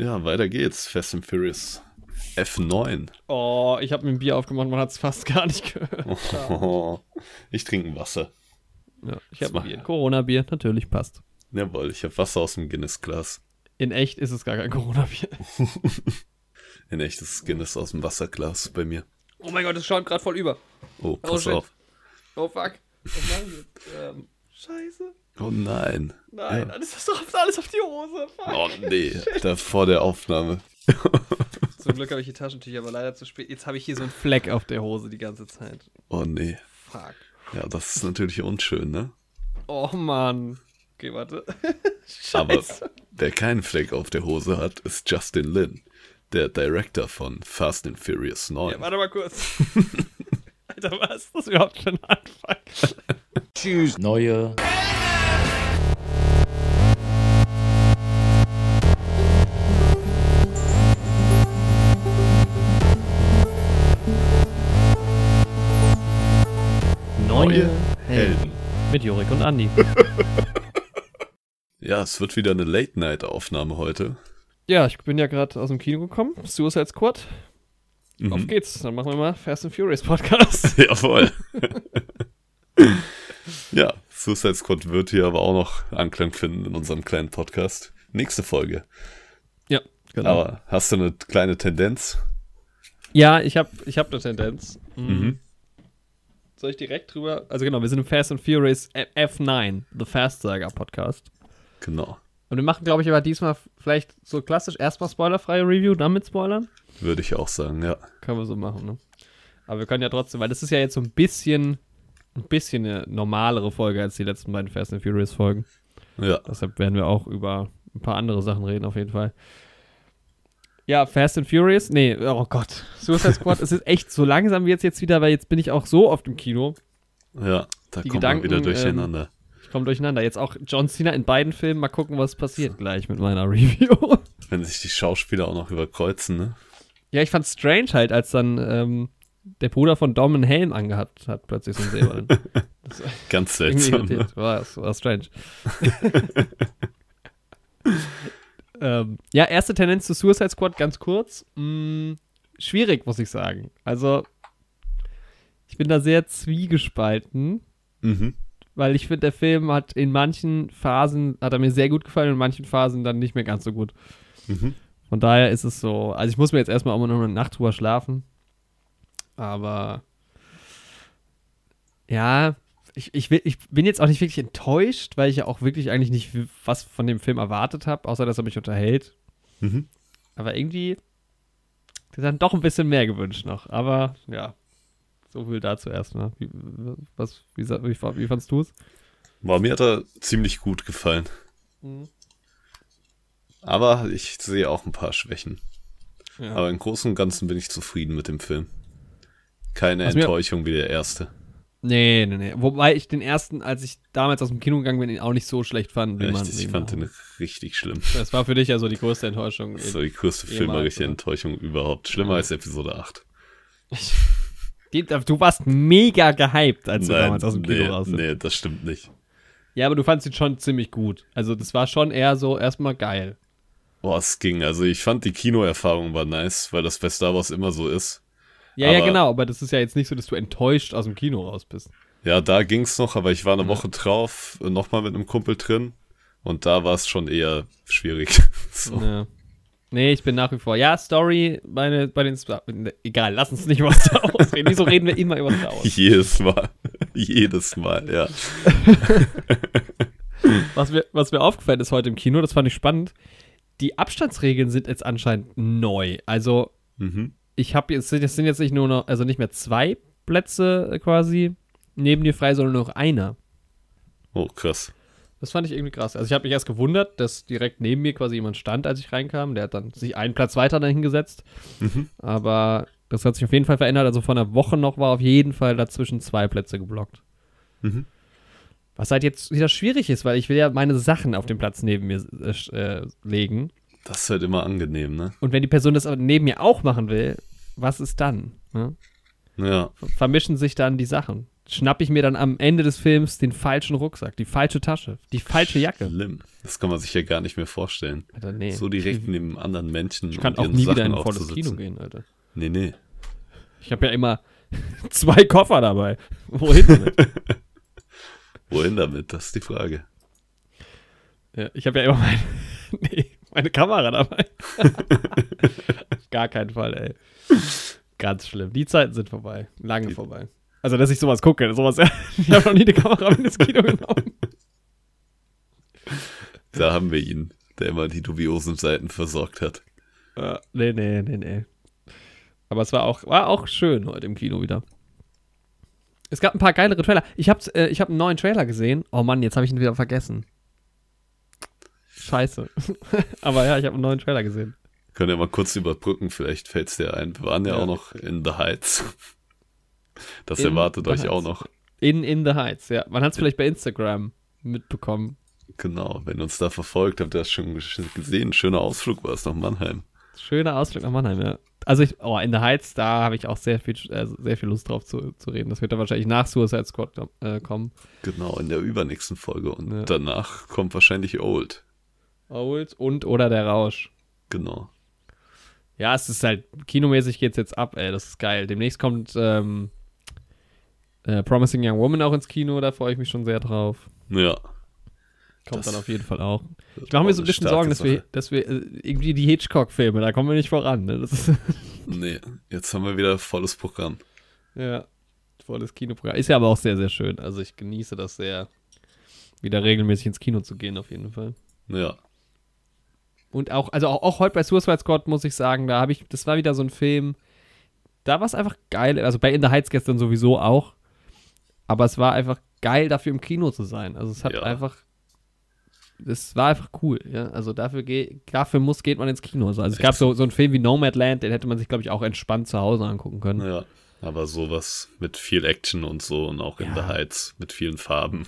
Ja, weiter geht's. Fast and Furious F9. Oh, ich habe mir ein Bier aufgemacht, man hat es fast gar nicht gehört. Oh, ich trinke Wasser. Ja, ich habe ein Bier. Corona-Bier, natürlich passt. Jawohl, ich habe Wasser aus dem Guinness-Glas. In echt ist es gar kein Corona-Bier. In echt ist es Guinness aus dem Wasserglas bei mir. Oh mein Gott, es schaut gerade voll über. Oh, pass shit. auf. Oh fuck. Was? Ähm, scheiße. Oh nein. Nein, Ja. alles ist drauf, alles auf die Hose. Fuck. Oh nee, da vor der Aufnahme. Zum Glück habe ich die Taschentücher, aber leider zu spät. Jetzt habe ich hier so einen Fleck auf der Hose die ganze Zeit. Oh nee. Fuck. Ja, das ist natürlich unschön, ne? Oh Mann. Okay, warte. Aber Scheiße. wer keinen Fleck auf der Hose hat, ist Justin Lin, der Director von Fast and Furious 9. Ja, warte mal kurz. Alter, was ist das überhaupt für ein Anfang? Neue Neue Helden. Mit Jorik und Andi. Ja, es wird wieder eine Late-Night-Aufnahme heute. Ja, ich bin ja gerade aus dem Kino gekommen. Suicide Squad. Mhm. Auf geht's. Dann machen wir mal Fast and Furious Podcast. Jawohl. ja, Suicide Squad wird hier aber auch noch Anklang finden in unserem kleinen Podcast. Nächste Folge. ja, genau. Aber hast du eine kleine Tendenz? Ja, ich habe ich hab eine Tendenz. Mhm. Mhm. Soll ich direkt drüber? Also genau, wir sind im Fast and Furious F9, The Fast Saga Podcast. Genau. Und wir machen, glaube ich, aber diesmal vielleicht so klassisch erstmal spoilerfreie Review, dann mit Spoilern. Würde ich auch sagen, ja. Können wir so machen, ne? Aber wir können ja trotzdem, weil das ist ja jetzt so ein bisschen, ein bisschen eine normalere Folge als die letzten beiden Fast and Furious Folgen. Ja. Deshalb werden wir auch über ein paar andere Sachen reden, auf jeden Fall. Ja, Fast and Furious, nee, oh Gott. Suicide Squad, es ist echt so langsam jetzt jetzt wieder, weil jetzt bin ich auch so oft im Kino. Ja, da Die kommt Gedanken, man wieder durcheinander. Ich komme durcheinander. Jetzt auch John Cena in beiden Filmen. Mal gucken, was passiert gleich mit meiner Review. Wenn sich die Schauspieler auch noch überkreuzen, ne? ja, ich fand strange halt, als dann ähm, der Bruder von Dom einen Helm angehabt hat, plötzlich so ein Silbernen. Ganz seltsam. Ne? War, das war strange. ähm, ja, erste Tendenz zu Suicide Squad, ganz kurz. Mm, schwierig, muss ich sagen. Also, ich bin da sehr zwiegespalten. Mhm. weil ich finde, der Film hat in manchen Phasen, hat er mir sehr gut gefallen in manchen Phasen dann nicht mehr ganz so gut. Mhm. Von daher ist es so, also ich muss mir jetzt erstmal auch mal noch eine Nacht drüber schlafen, aber ja, ich, ich, will, ich bin jetzt auch nicht wirklich enttäuscht, weil ich ja auch wirklich eigentlich nicht was von dem Film erwartet habe, außer dass er mich unterhält. Mhm. Aber irgendwie ist dann doch ein bisschen mehr gewünscht noch. Aber ja, so viel dazu erstmal. Wie, was, wie, wie, wie fandst du es? Boah, mir hat er ziemlich gut gefallen. Aber ich sehe auch ein paar Schwächen. Ja. Aber im Großen und Ganzen bin ich zufrieden mit dem Film. Keine Was Enttäuschung wie der erste. Nee, nee, nee. Wobei ich den ersten, als ich damals aus dem Kino gegangen bin, ihn auch nicht so schlecht fand. Wie man, Richtig, wie ich fand man den richtig schlimm. Das war für dich ja so die größte Enttäuschung. Das war die größte Jemals, filmerische? Enttäuschung überhaupt. Schlimmer als Episode 8. Die- Du warst mega gehypt, als du damals aus dem Kino nee, raus bist. nee, das stimmt nicht. Ja, aber du fandst ihn schon ziemlich gut. Also das war schon eher so erstmal geil. Boah, es ging. Also ich fand die Kinoerfahrung war nice, weil das bei Star Wars immer so ist. Ja, ja, Aber- genau, aber das ist ja jetzt nicht so, dass du enttäuscht aus dem Kino raus bist. Ja, da ging's noch, aber ich war eine Woche drauf, nochmal mit einem Kumpel drin. Und da war es schon eher schwierig. so. Ja. Nee, ich bin nach wie vor. Ja, Story meine, bei den Star Egal, lass uns nicht über Star Wars reden. Wieso reden wir immer über Star Wars? Jedes Mal. Jedes Mal, ja. Was mir, was mir aufgefallen ist heute im Kino, das fand ich spannend. Die Abstandsregeln sind jetzt anscheinend neu. Also, Mhm. Ich habe jetzt, es sind jetzt nicht nur noch, also nicht mehr zwei Plätze quasi neben dir frei, sondern nur noch einer. Oh, krass. Das fand ich irgendwie krass. Also ich habe mich erst gewundert, dass direkt neben mir quasi jemand stand, als ich reinkam. Der hat dann sich einen Platz weiter dahin gesetzt. Mhm. Aber das hat sich auf jeden Fall verändert. Also vor einer Woche noch war auf jeden Fall dazwischen zwei Plätze geblockt. Mhm. Was halt jetzt wieder schwierig ist, weil ich will ja meine Sachen auf den Platz neben mir äh, äh, legen. Das ist halt immer angenehm, ne? Und wenn die Person das neben mir auch machen will, was ist dann? Ne? Ja. Vermischen sich dann die Sachen. schnapp ich mir dann am Ende des Films den falschen Rucksack, die falsche Tasche, die falsche Jacke. Schlimm. Das kann man sich ja gar nicht mehr vorstellen. Alter, nee. So direkt neben anderen Menschen. ich kann auch ihren nie wieder Sachen in ein volles. Kino gehen, Alter. Nee, nee. Ich habe ja immer zwei Koffer dabei. Wohin damit? Wohin damit? Das ist die Frage. ja, ich habe ja immer mein, nee, meine Kamera dabei. Auf Gar keinen Fall, ey. Ganz schlimm. Die Zeiten sind vorbei. Lange Die- vorbei. Also, dass ich sowas gucke. Sowas, ich habe noch nie eine Kamera mit ins Kino genommen. Da haben wir ihn, der immer die dubiosen Seiten versorgt hat. Äh, nee, nee, nee, nee. Aber es war auch, war auch schön heute im Kino wieder. Es gab ein paar geilere Trailer. Ich habe äh, ich hab einen neuen Trailer gesehen. Oh Mann, jetzt habe ich ihn wieder vergessen. Scheiße. Aber ja, ich habe einen neuen Trailer gesehen. Können ja mal kurz überbrücken, vielleicht fällt es dir ein. Wir waren ja, Ja. auch noch in The Heights. Das In erwartet euch auch Heights. noch. In, in the Heights, ja. Man hat es vielleicht bei Instagram mitbekommen. Genau, wenn ihr uns da verfolgt, habt ihr das schon gesehen. Schöner Ausflug war es nach Mannheim. Schöner Ausflug nach Mannheim, ja. Also ich, oh, in the Heights, da habe ich auch sehr viel, äh, sehr viel Lust drauf zu, zu reden. Das wird dann wahrscheinlich nach Suicide Squad äh, kommen. Genau, in der übernächsten Folge. Und Ja. danach kommt wahrscheinlich Old. Old und oder der Rausch. Genau. Ja, es ist halt, kinomäßig geht's jetzt ab, ey, das ist geil. Demnächst kommt ähm, äh, Promising Young Woman auch ins Kino, da freue ich mich schon sehr drauf. Ja. Kommt Das- dann auf jeden Fall auch. Ich mache mir so ein bisschen Sorgen, dass wir, dass wir äh, irgendwie die Hitchcock-Filme, da kommen wir nicht voran. Ne? Nee, jetzt haben wir wieder volles Programm. ja, volles Kinoprogramm. Ist ja aber auch sehr, sehr schön. Also ich genieße das sehr, wieder regelmäßig ins Kino zu gehen, auf jeden Fall. Ja. Und auch, also auch, auch heute bei Suicide Squad muss ich sagen, da habe ich, das war wieder so ein Film, da war es einfach geil. Also bei In the Heights gestern sowieso auch. Aber es war einfach geil, dafür im Kino zu sein. Also es hat Ja. einfach, es war einfach cool. Ja? Also dafür, geh, dafür muss, geht man ins Kino. Also, also es gab so, so einen Film wie Nomadland, den hätte man sich, glaube ich, auch entspannt zu Hause angucken können. Ja. Aber sowas mit viel Action und so und auch in Ja. The Heights mit vielen Farben,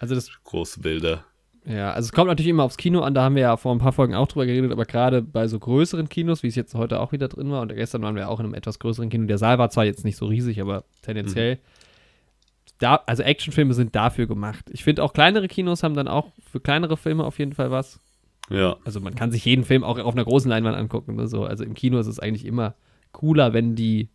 Also das, große Bilder. Ja, also es kommt natürlich immer aufs Kino an, da haben wir ja vor ein paar Folgen auch drüber geredet, aber gerade bei so größeren Kinos, wie es jetzt heute auch wieder drin war, und gestern waren wir auch in einem etwas größeren Kino, der Saal war zwar jetzt nicht so riesig, aber tendenziell, da, also Actionfilme sind dafür gemacht. Ich finde auch kleinere Kinos haben dann auch für kleinere Filme auf jeden Fall was. Ja. Also man kann sich jeden Film auch auf einer großen Leinwand angucken. Ne? So, also im Kino ist es eigentlich immer cooler, wenn die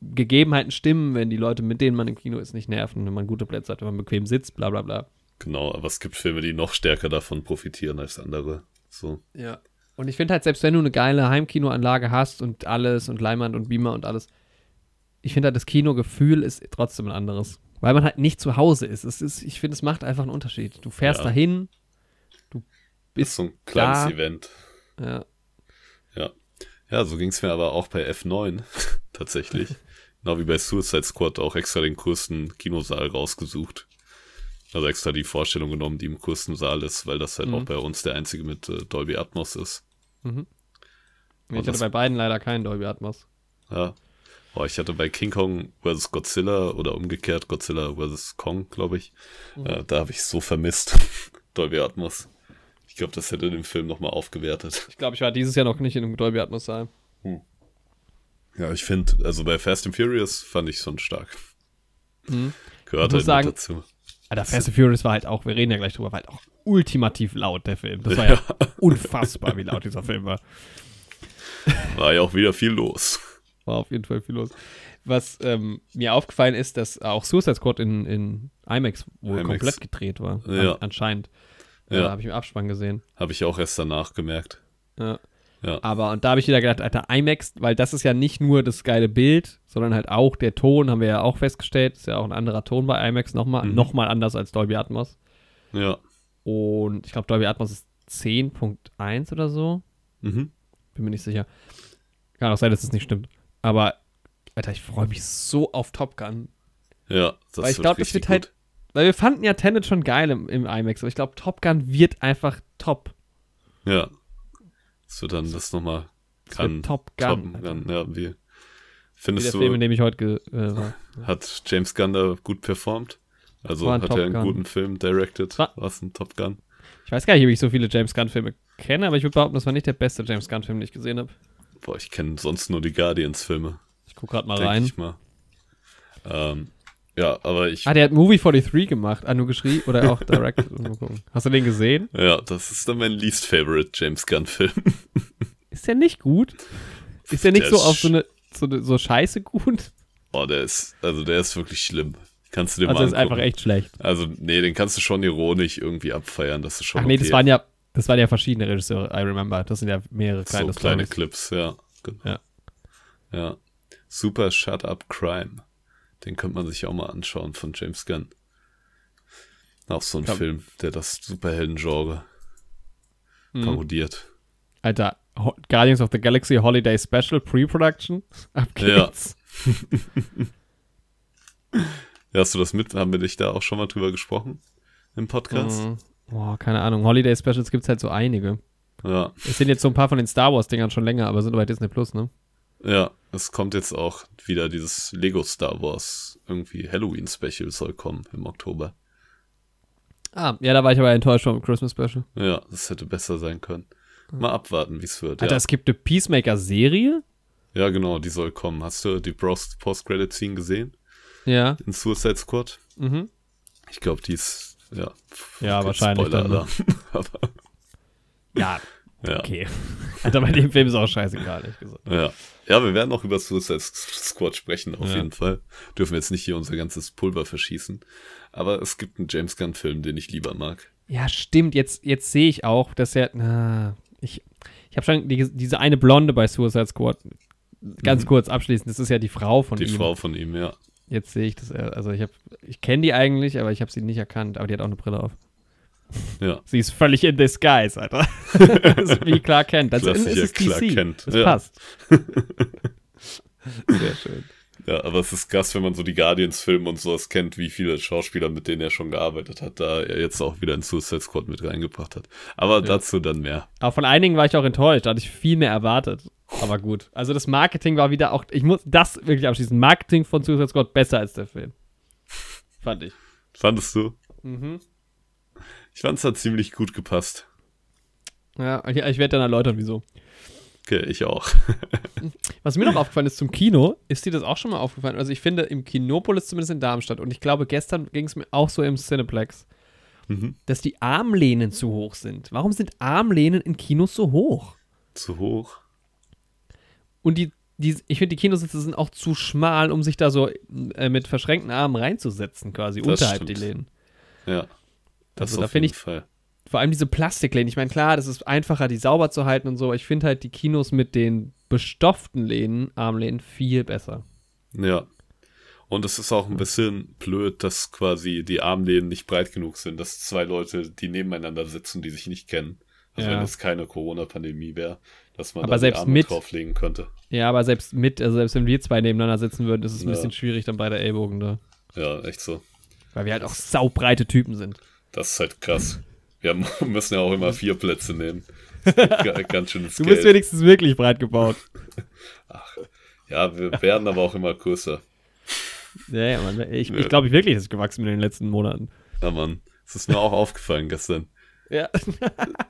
Gegebenheiten stimmen, wenn die Leute, mit denen man im Kino ist, nicht nerven, wenn man gute Plätze hat, wenn man bequem sitzt, bla bla bla. Genau, aber es gibt Filme, die noch stärker davon profitieren als andere. So. Ja. Und ich finde halt, selbst wenn du eine geile Heimkinoanlage hast und alles und Leinwand und Beamer und alles, ich finde halt, das Kinogefühl ist trotzdem ein anderes. Weil man halt nicht zu Hause ist. Es ist ich finde, es macht einfach einen Unterschied. Du fährst Ja. dahin, Das ist bist, so ein kleines da. Event. ja, Ja. Ja, so ging es mir aber auch bei F9 tatsächlich. genau wie bei Suicide Squad auch extra den größten Kinosaal rausgesucht. Also extra die Vorstellung genommen, die im größten Saal ist, weil das halt Mhm. auch bei uns der einzige mit äh, Dolby Atmos ist. Mhm. Ich hatte das- bei beiden leider keinen Dolby Atmos. Ja. Boah, ich hatte bei King Kong vs. Godzilla oder umgekehrt Godzilla vs. Kong, glaube ich. Mhm. Äh, da habe ich so vermisst. Dolby Atmos. Ich glaube, das hätte den Film nochmal aufgewertet. Ich glaube, ich war dieses Jahr noch nicht in einem Dolby Atmos Saal. Ja, ich finde, also bei Fast and Furious fand ich schon stark. Mhm. Gehört halt sagen- dazu. Alter, Fast and Furious war halt auch, wir reden ja gleich drüber, war halt auch ultimativ laut, der Film. Das war ja unfassbar, wie laut dieser Film war. War ja auch wieder viel los. War auf jeden Fall viel los. Was ähm, mir aufgefallen ist, dass auch Suicide Squad in, in IMAX wohl IMAX. komplett gedreht war. Ja. An, anscheinend. Ja. Ja. habe ich im Abspann gesehen. Habe ich auch erst danach gemerkt. Ja. Ja. Aber, und da habe ich wieder gedacht, Alter, IMAX, weil das ist ja nicht nur das geile Bild, sondern halt auch der Ton, haben wir ja auch festgestellt. Ist ja auch ein anderer Ton bei IMAX, nochmal Mhm. noch mal anders als Dolby Atmos. Ja. Und ich glaube, Dolby Atmos ist 10.1 oder so. Mhm. Bin mir nicht sicher. Kann auch sein, dass es nicht stimmt. Aber, Alter, ich freue mich so auf Top Gun. Ja, das Weil ich glaube, das wird halt. Weil wir fanden ja Tenet schon geil im, im IMAX, aber ich glaube, Top Gun wird einfach top. gut. Ja. Das wird dann das nochmal kann. Top Gun. Top. Gun. Ja, wie Wie der findest Film, in du, dem ich heute äh, war. hat James Gunn da gut performt? Also hat Top er einen Gun. guten Film directed? War- es ein Top Gun? Ich weiß gar nicht, ob ich so viele James Gunn-Filme kenne, aber ich würde behaupten, das war nicht der beste James Gunn-Film, den ich gesehen habe. Boah, ich kenne sonst nur die Guardians-Filme. Ich gucke gerade mal denke rein. ich mal. Ähm, Ja, aber ich. Ah, der hat Movie 43 gemacht. Ah, nur geschrieben oder auch direct. Hast du den gesehen? Ja, das ist dann mein least favorite James Gunn-Film. Ist der nicht gut? Ist der nicht Der so ist auf so eine, so eine so scheiße gut? Oh, der ist, also der ist wirklich schlimm. Kannst du dir Also mal ist angucken. einfach echt schlecht. Also, nee, den kannst du schon ironisch irgendwie abfeiern. Das ist schon Ach nee, okay. das waren ja, das waren ja verschiedene Regisseure, I remember. Das sind ja mehrere kleine so kleine. Clips, ja. Genau. Ja. Ja. Super Shut Up Crime. Den könnte man sich auch mal anschauen von James Gunn. Auch so ein Ja. Film, der das Superhelden-Genre Mhm. parodiert. Alter, Ho Guardians of the Galaxy Holiday Special Pre-Production. Ab Ja. geht's. Ja, hast du das mit? Haben wir dich da auch schon mal drüber gesprochen im Podcast? Mhm. Boah, keine Ahnung. Holiday Specials gibt's halt so einige. Ja. Es sind jetzt so ein paar von den Star Wars-Dingern schon länger, aber sind bei Disney Plus, ne? Ja, es kommt jetzt auch wieder dieses Lego Star Wars irgendwie Halloween Special soll kommen im Oktober. Ah, ja, da war ich aber enttäuscht vom Christmas Special. Ja, das hätte besser sein können. Mal abwarten, wie es wird. Alter, Ja. es gibt eine Peacemaker-Serie? ja, genau, die soll kommen. Hast du die Post- Post-Credit-Scene gesehen Ja. in Suicide Squad? Mhm. Ich glaube, die ist, ja. Ja, wahrscheinlich dann, ne? Aber, Ja, ja. okay. Alter, bei dem Film ist auch scheißegal, ehrlich gesagt. Ja. Ja, wir werden noch über Suicide Squad sprechen, auf Ja. jeden Fall. Dürfen jetzt nicht hier unser ganzes Pulver verschießen. Aber es gibt einen James Gunn-Film, den ich lieber mag. Ja, stimmt. Jetzt, jetzt sehe ich auch, dass er. Na, ich ich habe schon die, diese eine Blonde bei Suicide Squad. Ganz Mhm. kurz abschließend, das ist ja die Frau von Die ihm. Frau von ihm, ja. Jetzt sehe ich das. Also ich habe, ich kenne die eigentlich, aber ich habe sie nicht erkannt. Aber die hat auch eine Brille auf. Ja. Sie ist völlig in disguise, Alter. das ist wie Clark Kent. Das ist, Klassischer es ist DC. Clark Kent. Das Ja. passt. Sehr schön. Ja, aber es ist krass, wenn man so die Guardians-Filme und sowas kennt, wie viele Schauspieler, mit denen er schon gearbeitet hat, da er jetzt auch wieder in Suicide Squad mit reingebracht hat. Aber dazu dann mehr. Aber von einigen war ich auch enttäuscht. Da hatte ich viel mehr erwartet. Aber gut. Also das Marketing war wieder auch. Ich muss das wirklich abschließen. Marketing von Suicide Squad besser als der Film. Fand ich. Fandest du? Mhm. Ich fand es hat ziemlich gut gepasst. Ja, ich, ich werde dann erläutern, wieso. Okay, ich auch. Was mir noch aufgefallen ist zum Kino, ist dir das auch schon mal aufgefallen? Also ich finde im Kinopolis zumindest in Darmstadt und ich glaube gestern ging es mir auch so im Cineplex, Mhm. dass die Armlehnen zu hoch sind. Warum sind Armlehnen in Kinos so hoch? Zu hoch. Und die, die ich finde die Kinositze sind auch zu schmal, um sich da so äh, mit verschränkten Armen reinzusetzen quasi Das unterhalb stimmt. die Lehnen. Ja. Das Also da finde ich- Fall. Vor allem diese Plastiklehnen. Ich meine, klar, das ist einfacher, die sauber zu halten und so. aber Ich finde halt die Kinos mit den bestofften Lehnen, Armlehnen, viel besser. Ja. Und es ist auch ein bisschen blöd, dass quasi die Armlehnen nicht breit genug sind, dass zwei Leute, die nebeneinander sitzen, die sich nicht kennen. Also Ja. wenn es keine Corona-Pandemie wäre, dass man Aber da selbst die Arme mit- drauflegen könnte. Ja, aber selbst mit, also selbst wenn wir zwei nebeneinander sitzen würden, ist es ein Ja. bisschen schwierig dann bei der Ellbogen da. Ja, echt so. Weil wir halt auch saubreite Typen sind. Das ist halt krass. Wir müssen ja auch immer vier Plätze nehmen. Ga- Ganz schönes Du bist Geld. wenigstens wirklich breit gebaut. Ja, wir werden aber auch immer größer. Ja, ja, Mann. Ich, Ja. ich glaube wirklich, dass ich gewachsen bin in den letzten Monaten. Ja, Mann. Das ist mir auch aufgefallen gestern. Ja.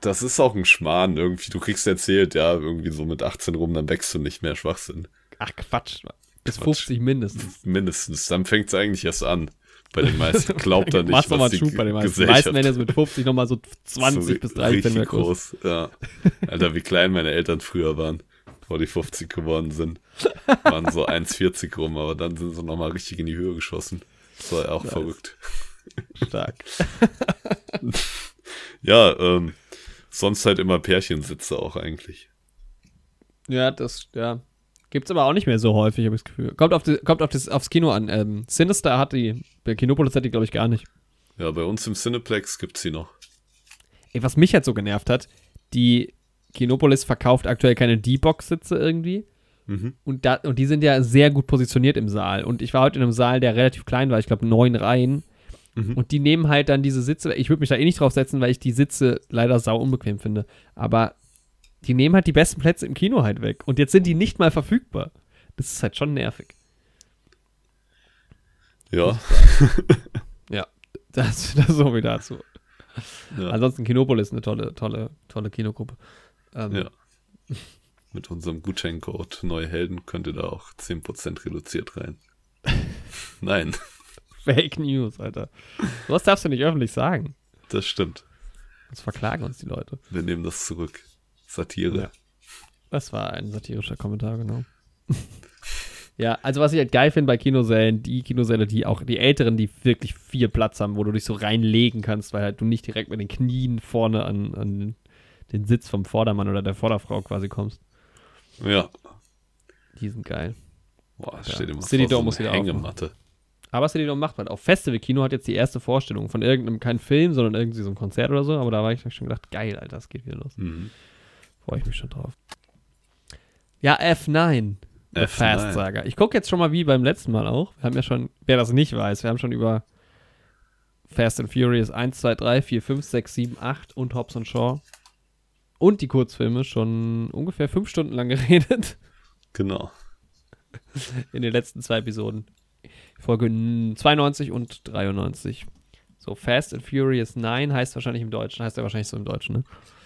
Das ist auch ein Schmarrn irgendwie. Du kriegst erzählt, ja, irgendwie so mit 18 rum, dann wächst du nicht mehr Schwachsinn. Ach, Quatsch. Bis Quatsch. 50 mindestens. Mindestens. Dann fängt es eigentlich erst an. Bei den meisten. Glaubt er nicht, Machst du mal was die einen Schub bei den meisten. Die meisten Ende mit 50 nochmal so 20 so bis 30 richtig groß. Ja. Alter, wie klein meine Eltern früher waren, bevor die 50 geworden sind. Waren so 1,40 rum, aber dann sind sie nochmal richtig in die Höhe geschossen. Das war ja auch Nice. verrückt. Stark. Ja, ähm, sonst halt immer Pärchensitze auch eigentlich. Ja, das, ja. Gibt's aber auch nicht mehr so häufig, habe ich das Gefühl. Kommt, auf die, kommt auf das, aufs Kino an. Ähm, Sinister hat die, bei Kinopolis hat die, glaube ich, gar nicht. Ja, bei uns im Cineplex gibt's sie noch. Ey, was mich halt so genervt hat, die Kinopolis verkauft aktuell keine D-Box-Sitze irgendwie. Mhm. Und, da, und die sind ja sehr gut positioniert im Saal. Und ich war heute in einem Saal, der relativ klein war, ich glaube neun Reihen. Mhm. Und die nehmen halt dann diese Sitze, ich würde mich da eh nicht drauf setzen, weil ich die Sitze leider sau unbequem finde. Aber die nehmen halt die besten Plätze im Kino halt weg. Und jetzt sind die nicht mal verfügbar. Das ist halt schon nervig. Ja. Ja, das, das so wie dazu. ja. Ansonsten Kinopolis eine tolle, tolle, tolle Kinogruppe. Ähm, Ja. Mit unserem Gutscheincode Neue Helden könnt ihr da auch 10% reduziert rein. Nein. Fake News, Alter. Was darfst du nicht öffentlich sagen? Das stimmt. Das verklagen uns die Leute. Wir nehmen das zurück. Satire. Ja. Das war ein satirischer Kommentar, genau. ja, also was ich halt geil finde bei Kinosälen, die Kinosäle, die auch, die älteren, die wirklich viel Platz haben, wo du dich so reinlegen kannst, weil halt du nicht direkt mit den Knien vorne an, an den Sitz vom Vordermann oder der Vorderfrau quasi kommst. Ja. Die sind geil. Boah, stell dir mal City vor, Dome so muss eine wieder Hängematte. Aber City Dome macht man. Auch Festival-Kino hat jetzt die erste Vorstellung von irgendeinem, kein Film, sondern irgendwie so ein Konzert oder so. Aber da war ich schon gedacht, geil, Alter, das geht wieder los. Mhm. Freue ich mich schon drauf. Ja, F9. The F9. Fast Saga. Ich gucke jetzt schon mal wie beim letzten Mal auch. Wir haben ja schon, wer das nicht weiß, wir haben schon über Fast and Furious 1, 2, 3, 4, 5, 6, 7, 8 und Hobbs und Shaw und die Kurzfilme schon ungefähr fünf Stunden lang geredet Genau. in den letzten zwei Episoden. Folge 92 und 93. So, Fast and Furious 9 heißt wahrscheinlich im Deutschen, heißt ja wahrscheinlich so im Deutschen, ne?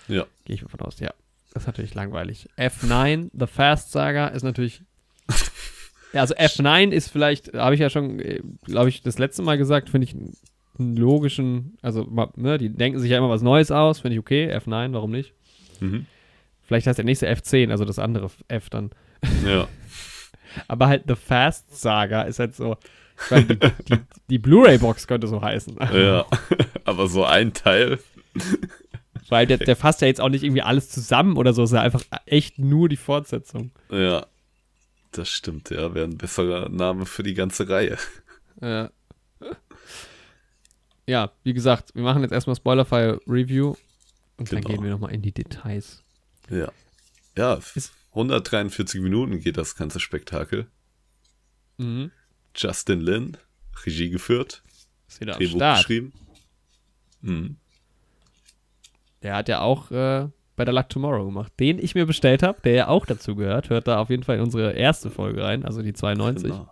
Ja. Gehe ich davon aus, ja. Das ist natürlich langweilig. F9, The Fast Saga, ist natürlich. ja, also F9 ist vielleicht, habe ich ja schon, glaube ich, das letzte Mal gesagt, finde ich einen logischen, also, ne, die denken sich ja immer was Neues aus, finde ich okay. F9, warum nicht? Mhm. Vielleicht heißt der nächste F10, also das andere F dann. Ja. Aber halt The Fast Saga ist halt so. Ich meine, die, die, die Blu-ray-Box könnte so heißen. ja. Aber so ein Teil. Weil der, der fasst ja jetzt auch nicht irgendwie alles zusammen oder so, es ist ja einfach echt nur die Fortsetzung. Ja. Das stimmt, ja. Wäre ein besserer Name für die ganze Reihe. Ja. Ja, wie gesagt, wir machen jetzt erstmal Spoilerfire Review und dann Genau. gehen wir nochmal in die Details. Ja. Ja. Ist- 143 Minuten geht das ganze Spektakel. Mhm. Justin Lin, Regie geführt, Drehbuch Start. geschrieben. Mhm. Der hat ja auch äh, bei der Luck Tomorrow gemacht, den ich mir bestellt habe, der ja auch dazu gehört. Hört da auf jeden Fall in unsere erste Folge rein, also die 92. Genau.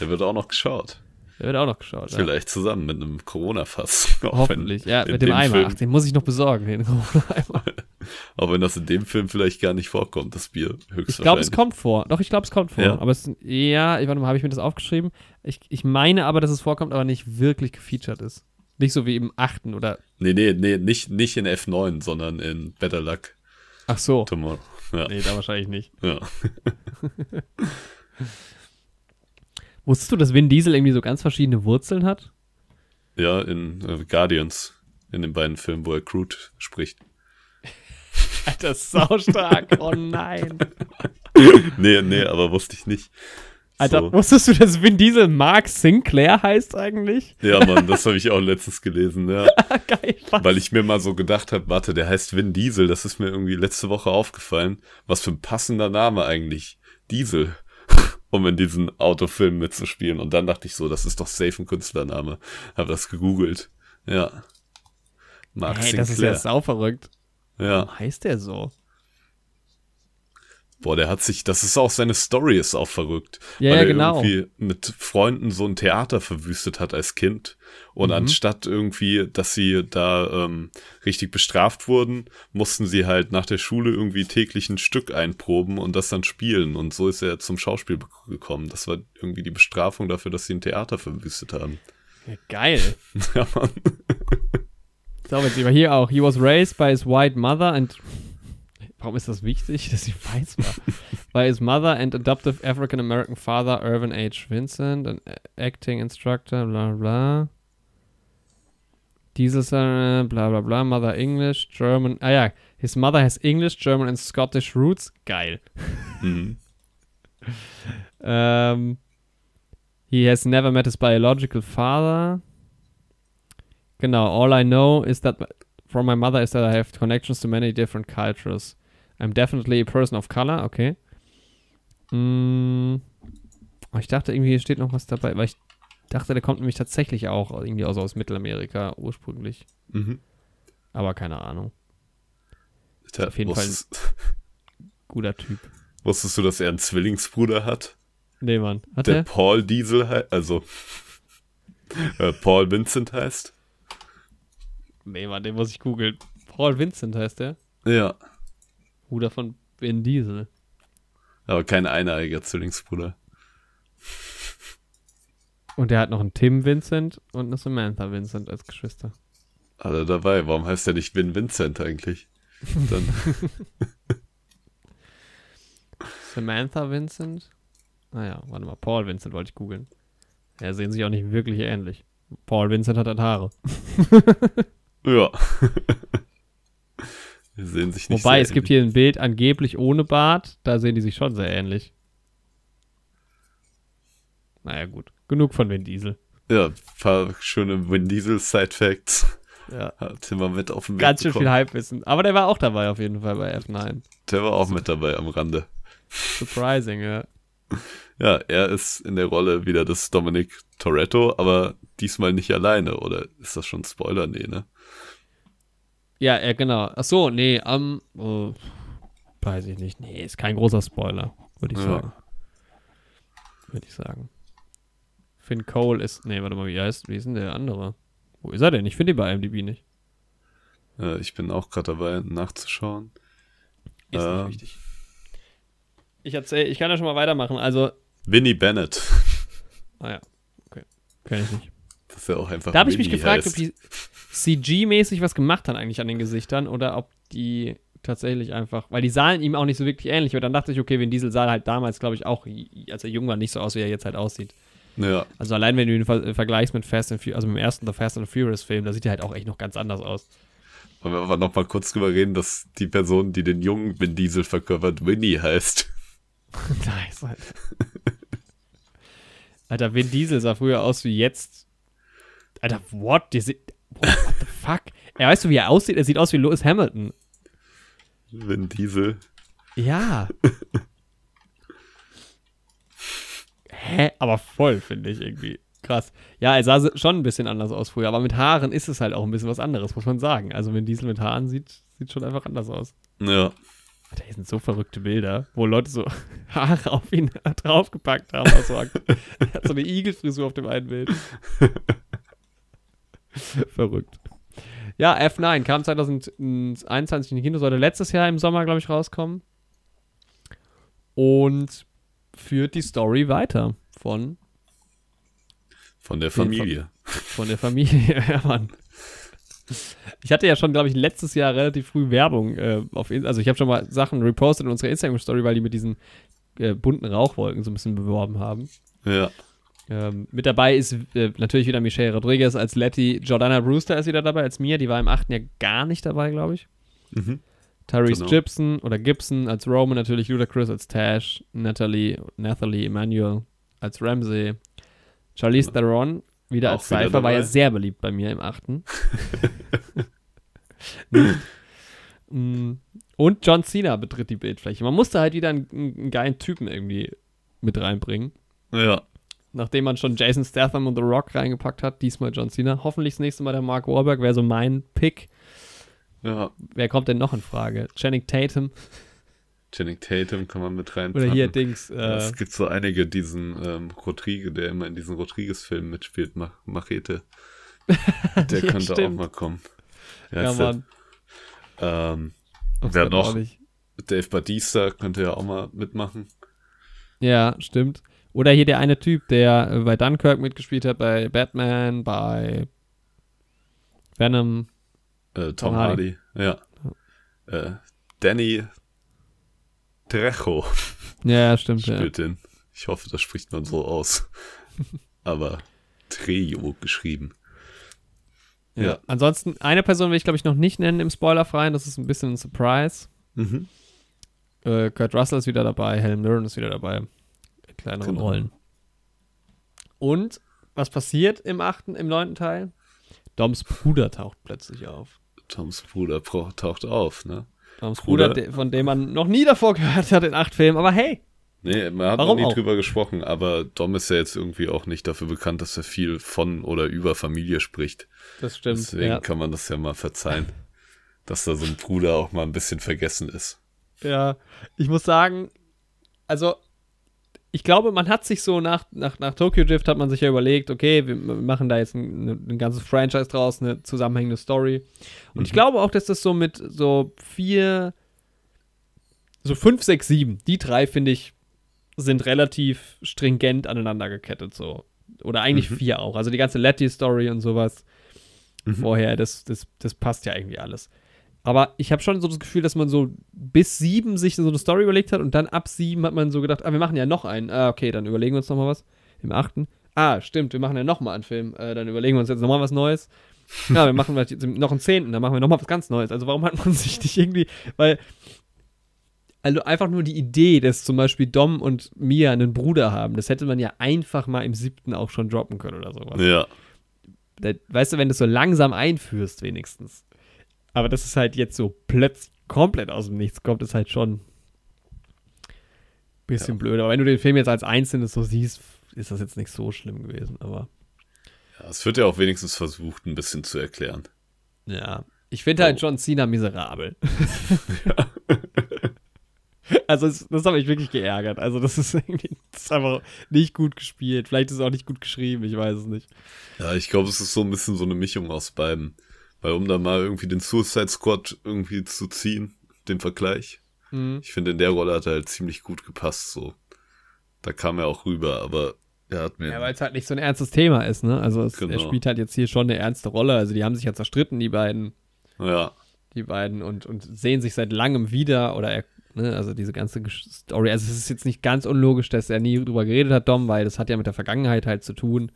Der wird auch noch geschaut. Der wird auch noch geschaut. Ja. Vielleicht zusammen mit einem Corona-Fass. Wenn- Hoffentlich. Ja, mit dem Eimer. Film, Ach, den muss ich noch besorgen, den Corona-Eimer. Auch wenn das in dem Film vielleicht gar nicht vorkommt, das Bier höchstwahrscheinlich. Ich glaube, es kommt vor. Doch, ich glaube, es kommt vor. Ja? Aber es, ja, warte mal, habe ich mir das aufgeschrieben? Ich, ich meine aber, dass es vorkommt, aber nicht wirklich gefeatured ist. Nicht so wie im achten oder. Nee, nee, nee, nicht, nicht in F9, sondern in Better Luck Ach so. Tomorrow. Ja, Nee, da wahrscheinlich nicht. ja. Wusstest du, dass Vin Diesel irgendwie so ganz verschiedene Wurzeln hat? ja in äh, Guardians, in den beiden Filmen, wo er Groot spricht. Alter, saustark. Oh nein. Nee, nee, aber wusste ich nicht. Alter, So. wusstest du, dass Vin Diesel Mark Sinclair heißt eigentlich? Ja, Mann, das habe ich auch letztens gelesen, ja. Geil. Was? Weil ich mir mal so gedacht habe, warte, der heißt Vin Diesel, das ist mir irgendwie letzte Woche aufgefallen. Was für ein passender Name eigentlich. Diesel. Um in diesen Autofilm mitzuspielen. Und dann dachte ich so, das ist doch safe ein Künstlername. Habe das gegoogelt. Ja. Mark Hey, das ist ja Sinclair. sauverrückt. ja. Warum heißt der so? Boah, der hat sich, das ist auch seine Story, ist auch verrückt. Ja, weil er genau. irgendwie mit Freunden so ein Theater verwüstet hat als Kind. Und Mhm. anstatt irgendwie, dass sie da ähm, richtig bestraft wurden, mussten sie halt nach der Schule irgendwie täglich ein Stück einproben und das dann spielen. Und so ist er zum Schauspiel gekommen. Das war irgendwie die Bestrafung dafür, dass sie ein Theater verwüstet haben. Ja, geil. ja, Mann. So, jetzt wir hier auch. He was raised by his white mother and. Warum ist das wichtig, dass sie weiß war? by his mother and adoptive African American father, Irvin H. Vincent, an acting instructor, bla bla. Dieses, äh, bla bla bla, Mother English, German. Ah ja, his mother has English, German and Scottish roots. Geil. Mhm. Um, he has never met his biological father. Genau, all I know is that from my mother is that I have connections to many different cultures. I'm definitely a person of color, okay. Mm, aber ich dachte irgendwie, hier steht noch was dabei, weil ich dachte, der kommt nämlich tatsächlich auch irgendwie aus, aus Mittelamerika ursprünglich. Mhm. Aber keine Ahnung. Tja, auf jeden Fall- wusstest, Guter Typ. wusstest du, dass er einen Zwillingsbruder hat? Nee, Mann. Hat der der? Paul Diesel heißt, also äh, Paul Vincent heißt. Nee, Mann, den muss ich googeln. Paul Vincent heißt der. Ja, Bruder von Vin Diesel. aber kein eineiiger Zwillingsbruder. Und der hat noch einen Tim Vincent und eine Samantha Vincent als Geschwister. Alle dabei. Warum heißt der nicht Vin Vincent eigentlich? Dann, Samantha Vincent? Naja, warte mal, Paul Vincent wollte ich googeln. Ja, sehen sich auch nicht wirklich ähnlich. Paul Vincent hat halt Haare. ja. Sehen sich nicht Wobei, sehr es gibt hier ein Bild angeblich ohne Bart. Da sehen die sich schon sehr ähnlich. Naja, gut. Genug von Vin Diesel. Ja, ein paar schöne Vin Diesel Side Facts. Ja. Hat Tim mit auf dem Weg Ganz schön bekommen. viel Halbwissen. Aber der war auch dabei auf jeden Fall bei F9. Der war auch mit dabei am Rande. Surprising, ja. Ja, er ist in der Rolle wieder des Dominic Toretto, aber diesmal nicht alleine, oder ist das schon Spoiler? Nee, ne? Ja, ja, genau. Ach so, nee, am. oh, weiß ich nicht. Nee, ist kein großer Spoiler, würde ich Ja. sagen. Würde ich sagen. Finn Cole ist. Nee, warte mal, wie heißt. Wie ist denn der andere? Wo ist er denn? Ich finde ihn bei IMDb nicht. Äh, ich bin auch gerade dabei, nachzuschauen. Ist Ähm. nicht wichtig. Ich erzähl, ich kann ja schon mal weitermachen. Also, Vinnie Bennett. ah ja, okay. Kenn ich nicht. Das ist ja auch einfach Da habe ich mich gefragt, heißt. ob die CG-mäßig was gemacht haben eigentlich an den Gesichtern oder ob die tatsächlich einfach, weil die sahen ihm auch nicht so wirklich ähnlich. Und dann dachte ich, okay, Vin Diesel sah halt damals, glaube ich, auch, als er jung war, nicht so aus, wie er jetzt halt aussieht. Ja, Also allein, wenn du ihn ver vergleichst mit Fast and Furious, also mit dem ersten The Fast and Furious Film, da sieht er halt auch echt noch ganz anders aus. wollen wir aber noch mal kurz drüber reden, dass die Person, die den jungen Vin Diesel verkörpert, Winnie heißt. nice, Alter. Alter, Vin Diesel sah früher aus wie jetzt. Alter, what? Sieht, what the fuck? Er weißt du, wie er aussieht? Er sieht aus wie Lewis Hamilton. Vin Diesel. Ja. Hä? Aber voll, finde ich irgendwie. Krass. Ja, er sah schon ein bisschen anders aus früher, aber mit Haaren ist es halt auch ein bisschen was anderes, muss man sagen. Also, wenn Diesel mit Haaren sieht, sieht schon einfach anders aus. Ja. Hier sind so verrückte Bilder, wo Leute so Haare auf ihn draufgepackt haben. Also, er hat so eine Igelfrisur auf dem einen Bild. Verrückt. Ja, F9 kam 2021 in die Kino, sollte letztes Jahr im Sommer, glaube ich, rauskommen. Und führt die Story weiter von, Von der Familie. von der Familie. ja, Mann. Ich hatte ja schon, glaube ich, letztes Jahr relativ früh Werbung äh, auf In Also ich habe schon mal Sachen repostet in unserer Instagram-Story, weil die mit diesen äh, bunten Rauchwolken so ein bisschen beworben haben. Ja. Ähm, mit dabei ist äh, natürlich wieder Michelle Rodriguez als Letty. Jordana Brewster ist wieder dabei als Mia. Die war im achten Jahr gar nicht dabei, glaube ich. Mhm. Tyrese Genau. Gibson oder Gibson als Roman, natürlich Ludacris als Tash, Natalie, Nathalie Emanuel als Ramsey, Charlize Theron wieder Auch als wieder Cypher, war ja dabei. sehr beliebt bei mir im achten. Mm. Und John Cena betritt die Bildfläche. Man musste halt wieder einen, einen geilen Typen irgendwie mit reinbringen. Ja. Nachdem man schon Jason Statham und The Rock reingepackt hat, diesmal John Cena. Hoffentlich das nächste Mal der Mark Wahlberg wäre so mein Pick. Ja. Wer kommt denn noch in Frage? Channing Tatum Channing Tatum kann man mit rein. oder hier Dings. Äh, es gibt so einige, diesen ähm, Rodriguez, der immer in diesen Rodriguez-Filmen mitspielt, Mach Machete. Der Ja, könnte auch stimmt. mal kommen. Ja, der? Mann. Ähm, Wer noch? auch. Dave Batista könnte ja auch mal mitmachen. Ja, stimmt. Oder hier der eine Typ, der bei Dunkirk mitgespielt hat, bei Batman, bei Venom. Äh, Tom, Tom Hardy. Ja. Äh, Danny Trejo Ja, stimmt. Ja. spielt den. Ich hoffe, das spricht man so aus. Aber Trejo geschrieben. Ja. Ja. Ansonsten, eine Person will ich, glaube ich, noch nicht nennen im Spoilerfreien. Das ist ein bisschen ein Surprise. Mhm. Äh, Kurt Russell ist wieder dabei, Helen Mirren ist wieder dabei. In kleineren Genau. Rollen. Und was passiert im achten, im neunten Teil? Doms Bruder taucht plötzlich auf. Toms Bruder taucht auf, ne? Doms Bruder, Bruder. de- von dem man noch nie davor gehört hat in acht Filmen. Aber hey, Nee, man hat Warum noch nie auch? drüber gesprochen, aber Dom ist ja jetzt irgendwie auch nicht dafür bekannt, dass er viel von oder über Familie spricht. das stimmt. Deswegen Ja. kann man das ja mal verzeihen, dass da so ein Bruder auch mal ein bisschen vergessen ist. Ja, ich muss sagen, also ich glaube, man hat sich so nach, nach, nach Tokyo Drift hat man sich ja überlegt, okay, wir machen da jetzt ein, ein, ein ganzes Franchise draus, eine zusammenhängende Story. Und ich Mhm. glaube auch, dass das so mit so vier, so fünf, sechs, sieben, die drei finde ich, sind relativ stringent aneinander gekettet. So. Oder eigentlich Mhm. vier auch. Also die ganze Letty-Story und sowas Mhm. vorher, das, das, das passt ja irgendwie alles. Aber ich habe schon so das Gefühl, dass man so bis sieben sich so eine Story überlegt hat und dann ab sieben hat man so gedacht, ah, wir machen ja noch einen. Ah, okay, dann überlegen wir uns noch mal was. Im achten. Ah, stimmt, wir machen ja noch mal einen Film. Äh, dann überlegen wir uns jetzt noch mal was Neues. Ja, wir machen vielleicht jetzt noch einen zehnten, dann machen wir noch mal was ganz Neues. Also warum hat man sich nicht irgendwie, weil also einfach nur die Idee, dass zum Beispiel Dom und Mia einen Bruder haben, das hätte man ja einfach mal im siebten auch schon droppen können oder sowas. Ja. Weißt du, wenn du es so langsam einführst, wenigstens. Aber das ist halt jetzt so plötzlich komplett aus dem Nichts kommt, ist halt schon ein bisschen Ja. blöd. Aber wenn du den Film jetzt als Einzelnes so siehst, ist das jetzt nicht so schlimm gewesen. Aber ja. Es wird ja auch wenigstens versucht, ein bisschen zu erklären. ja, ich finde halt Oh. John Cena miserabel. Also das, das hat mich wirklich geärgert. Also das ist irgendwie das ist einfach nicht gut gespielt. Vielleicht ist es auch nicht gut geschrieben, ich weiß es nicht. Ja, ich glaube, es ist so ein bisschen so eine Mischung aus beiden. Weil um da mal irgendwie den Suicide Squad irgendwie zu ziehen, den Vergleich. Mhm. Ich finde, in der Rolle hat er halt ziemlich gut gepasst, so. Da kam er auch rüber, aber er hat mir. Ja, weil es halt nicht so ein ernstes Thema ist, ne? Also es, er Genau. spielt halt jetzt hier schon eine ernste Rolle. Also die haben sich ja zerstritten, die beiden, ja, die beiden und, und sehen sich seit langem wieder oder er, ne, also diese ganze Story. Also es ist jetzt nicht ganz unlogisch, dass er nie drüber geredet hat, Dom, weil das hat ja mit der Vergangenheit halt zu tun.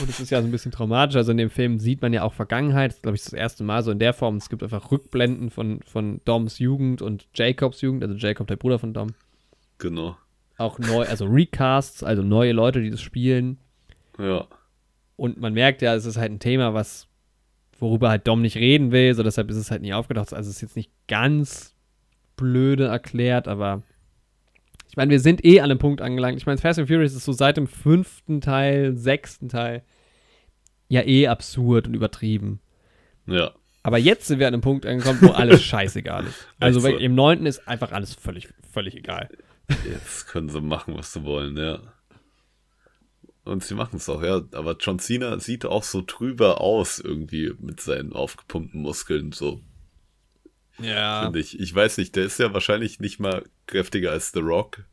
Und es ist ja so ein bisschen traumatisch. Also in dem Film sieht man ja auch Vergangenheit. Das ist, glaube ich, das erste Mal so in der Form. Es gibt einfach Rückblenden von, von Doms Jugend und Jacobs Jugend, also Jacob, der Bruder von Dom. genau. Auch neu, also Recasts, also neue Leute, die das spielen. Ja. Und man merkt ja, es ist halt ein Thema, was, worüber halt Dom nicht reden will, so deshalb ist es halt nie aufgedacht. Also es ist jetzt nicht ganz blöde erklärt, aber ich meine, wir sind eh an einem Punkt angelangt. Ich meine, Fast and Furious ist so seit dem fünften Teil, sechsten Teil ja eh absurd und übertrieben. Ja. Aber jetzt sind wir an einem Punkt angekommen, wo alles scheißegal ist. Also so. im neunten ist einfach alles völlig, völlig egal. Jetzt können sie machen, was sie wollen, ja. Und sie machen es auch, ja. Aber John Cena sieht auch so drüber aus, irgendwie mit seinen aufgepumpten Muskeln, so, Ja. finde ich. Ich weiß nicht, der ist ja wahrscheinlich nicht mal kräftiger als The Rock.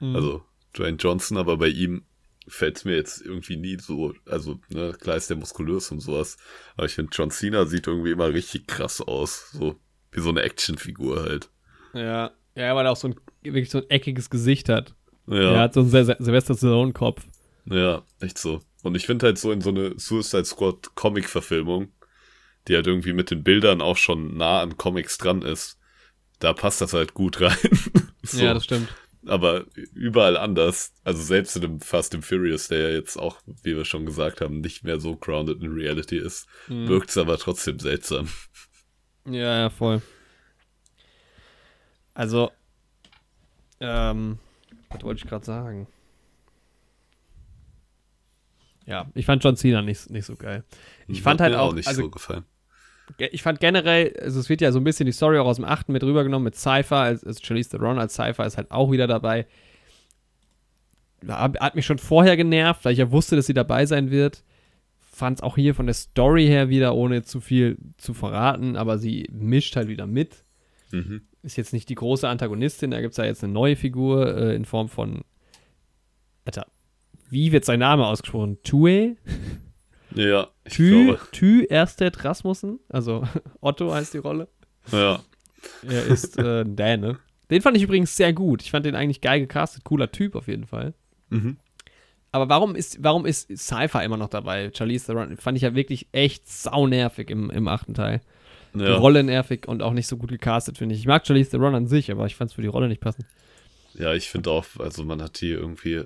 Mhm. Also Dwayne Johnson, aber bei ihm fällt es mir jetzt irgendwie nie so, also ne, klar ist der muskulös und sowas, aber ich finde John Cena sieht irgendwie immer richtig krass aus, so wie so eine Actionfigur halt. Ja. Ja, weil er auch so ein wirklich so ein eckiges Gesicht hat. Er Ja, hat so einen Sil- Sylvester Stallone-Kopf. ja, echt so. Und ich finde halt so in so eine Suicide Squad Comic-Verfilmung, die halt irgendwie mit den Bildern auch schon nah an Comics dran ist, da passt das halt gut rein. so. Ja, das stimmt. aber überall anders. Also selbst in dem Fast and Furious, der ja jetzt auch, wie wir schon gesagt haben, nicht mehr so grounded in Reality ist, Mhm. wirkt es aber trotzdem seltsam. Ja, ja, voll. Also, ähm, was wollte ich gerade sagen? Ja, ich fand John Cena nicht, nicht so geil. Ich fand Hat halt mir auch, nicht also so gefallen. Ich fand generell, also es wird ja so ein bisschen die Story auch aus dem achten mit rübergenommen, mit Cypher, als, als Charlize Theron als Cypher ist halt auch wieder dabei. Hat, hat mich schon vorher genervt, weil ich ja wusste, dass sie dabei sein wird. Fand es auch hier von der Story her wieder, ohne zu viel zu verraten, aber sie mischt halt wieder mit. Mhm. Ist jetzt nicht die große Antagonistin, da gibt es ja jetzt eine neue Figur äh, in Form von. Alter, wie wird sein Name ausgesprochen? Tue? Ja, ich Tü, glaube. Tü Ersted Rasmussen, also Otto heißt die Rolle. Ja, Er ist äh, ein Däne. Den fand ich übrigens sehr gut. Ich fand den eigentlich geil gecastet. Cooler Typ auf jeden Fall. mhm. Aber warum ist, warum ist Cypher immer noch dabei? Charlize Theron fand ich ja wirklich echt saunervig im, im achten Teil. Die ja. Rolle nervig und auch nicht so gut gecastet, finde ich. Ich mag Charlize Theron an sich, aber ich fand es für die Rolle nicht passend. ja, ich finde auch, also man hat die irgendwie,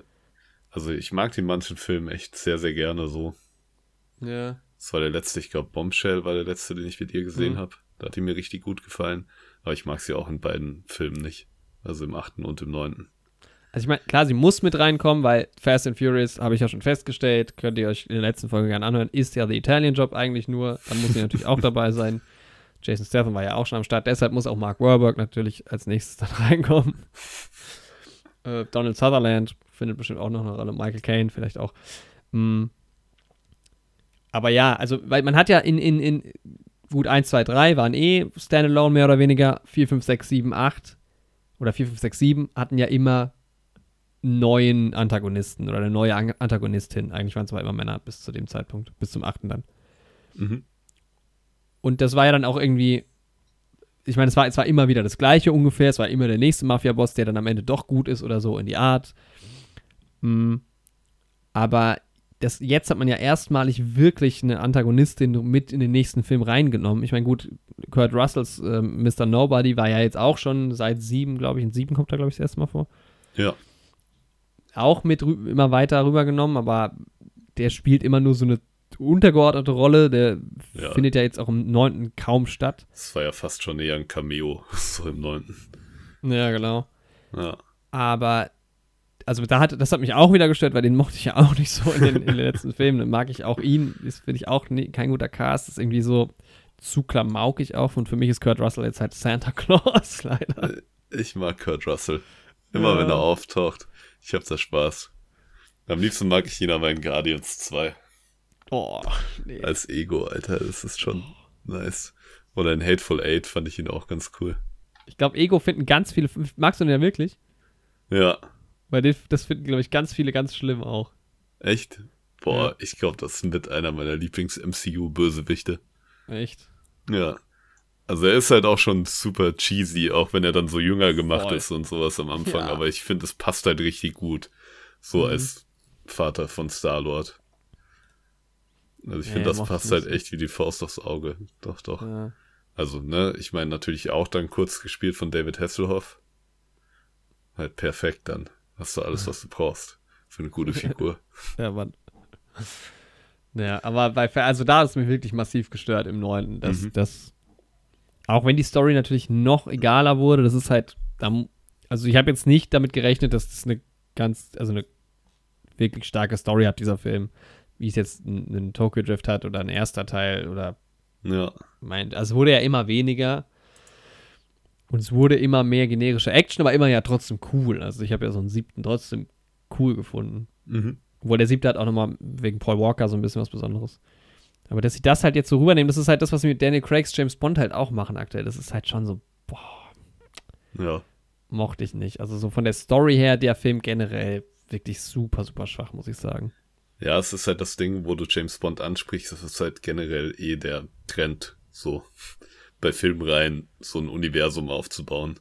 also ich mag die in manchen Filmen echt sehr, sehr gerne so. Ja. Das war der letzte, ich glaube Bombshell war der letzte, den ich mit ihr gesehen Mhm. habe. Da hat die mir richtig gut gefallen. Aber ich mag sie auch in beiden Filmen nicht. Also im achten und im neunten. Also ich meine, klar, sie muss mit reinkommen, weil Fast and Furious, habe ich ja schon festgestellt, könnt ihr euch in der letzten Folge gerne anhören, ist ja The Italian Job eigentlich nur. Dann muss sie natürlich auch dabei sein. Jason Statham war ja auch schon am Start, deshalb muss auch Mark Wahlberg natürlich als nächstes dann reinkommen. äh, Donald Sutherland findet bestimmt auch noch eine Rolle. Michael Caine vielleicht auch. Mm. Aber ja, also, weil man hat ja in, in, in gut 1, 2, 3 waren eh Standalone mehr oder weniger. 4, 5, 6, 7, 8 oder 4, 5, 6, 7 hatten ja immer neuen Antagonisten oder eine neue An Antagonistin. Eigentlich waren es aber immer Männer bis zu dem Zeitpunkt, bis zum achten dann. Mhm. Und das war ja dann auch irgendwie, ich meine, es war, es war immer wieder das Gleiche ungefähr. Es war immer der nächste Mafia-Boss, der dann am Ende doch gut ist oder so in die Art. Mm. Aber das, jetzt hat man ja erstmalig wirklich eine Antagonistin mit in den nächsten Film reingenommen. Ich meine, gut, Kurt Russells äh, Mr. Nobody war ja jetzt auch schon seit sieben, glaube ich, in sieben kommt er, glaube ich, das erste Mal vor. Ja. Auch mit immer weiter rübergenommen, aber der spielt immer nur so eine untergeordnete Rolle. Der Ja. findet ja jetzt auch im neunten kaum statt. Das war ja fast schon eher ein Cameo, so im neunten. Ja, genau. Ja. Aber, also da hat, das hat mich auch wieder gestört, weil den mochte ich ja auch nicht so in den, in den letzten Filmen. Dann mag ich auch ihn, ist, finde ich auch nie, kein guter Cast, ist irgendwie so zu klamaukig auch. Und für mich ist Kurt Russell jetzt halt Santa Claus, leider. Ich mag Kurt Russell. Immer Ja. wenn er auftaucht. Ich hab da Spaß. Am liebsten mag ich ihn aber in Guardians 2. Oh, nee. Als Ego, Alter. Das ist schon nice. Oder in Hateful Eight fand ich ihn auch ganz cool. Ich glaube, Ego finden ganz viele, magst du den ja wirklich? Ja. Weil den, das finden, glaube ich, ganz viele ganz schlimm auch. Echt? Boah, Ja. ich glaube, das ist mit einer meiner Lieblings-MCU-Bösewichte. Echt? Ja. Also er ist halt auch schon super cheesy, auch wenn er dann so jünger gemacht Voll. ist und sowas am Anfang. Ja. Aber ich finde, es passt halt richtig gut. So Mhm. als Vater von Star-Lord. Also ich Ja, finde, das passt halt echt wie die Faust aufs Auge. Doch, doch. Ja. Also, ne, ich meine natürlich auch dann kurz gespielt von David Hasselhoff. Halt perfekt dann. Hast du alles, was du brauchst. Für eine gute Figur. Ja, Mann. Naja, aber bei, also da es mich wirklich massiv gestört im neunten. Dass, Mhm. dass, auch wenn die Story natürlich noch egaler wurde, das ist halt, also ich habe jetzt nicht damit gerechnet, dass das eine ganz, also eine wirklich starke Story hat, dieser Film. Wie es jetzt ein, ein Tokyo Drift hat oder ein erster Teil oder ja. meint. Also es wurde ja immer weniger. Und es wurde immer mehr generische Action, aber immer ja trotzdem cool. Also ich habe ja so einen siebten trotzdem cool gefunden. Mhm. Obwohl der siebte hat auch nochmal wegen Paul Walker so ein bisschen was Besonderes. Aber dass sie das halt jetzt so rübernehmen, das ist halt das, was sie mit Daniel Craigs James Bond halt auch machen aktuell. Das ist halt schon so, boah, Ja. mochte ich nicht. Also so von der Story her, der Film generell wirklich super, super schwach, muss ich sagen. Ja, es ist halt das Ding, wo du James Bond ansprichst, das ist halt generell eh der Trend, so bei Filmreihen so ein Universum aufzubauen.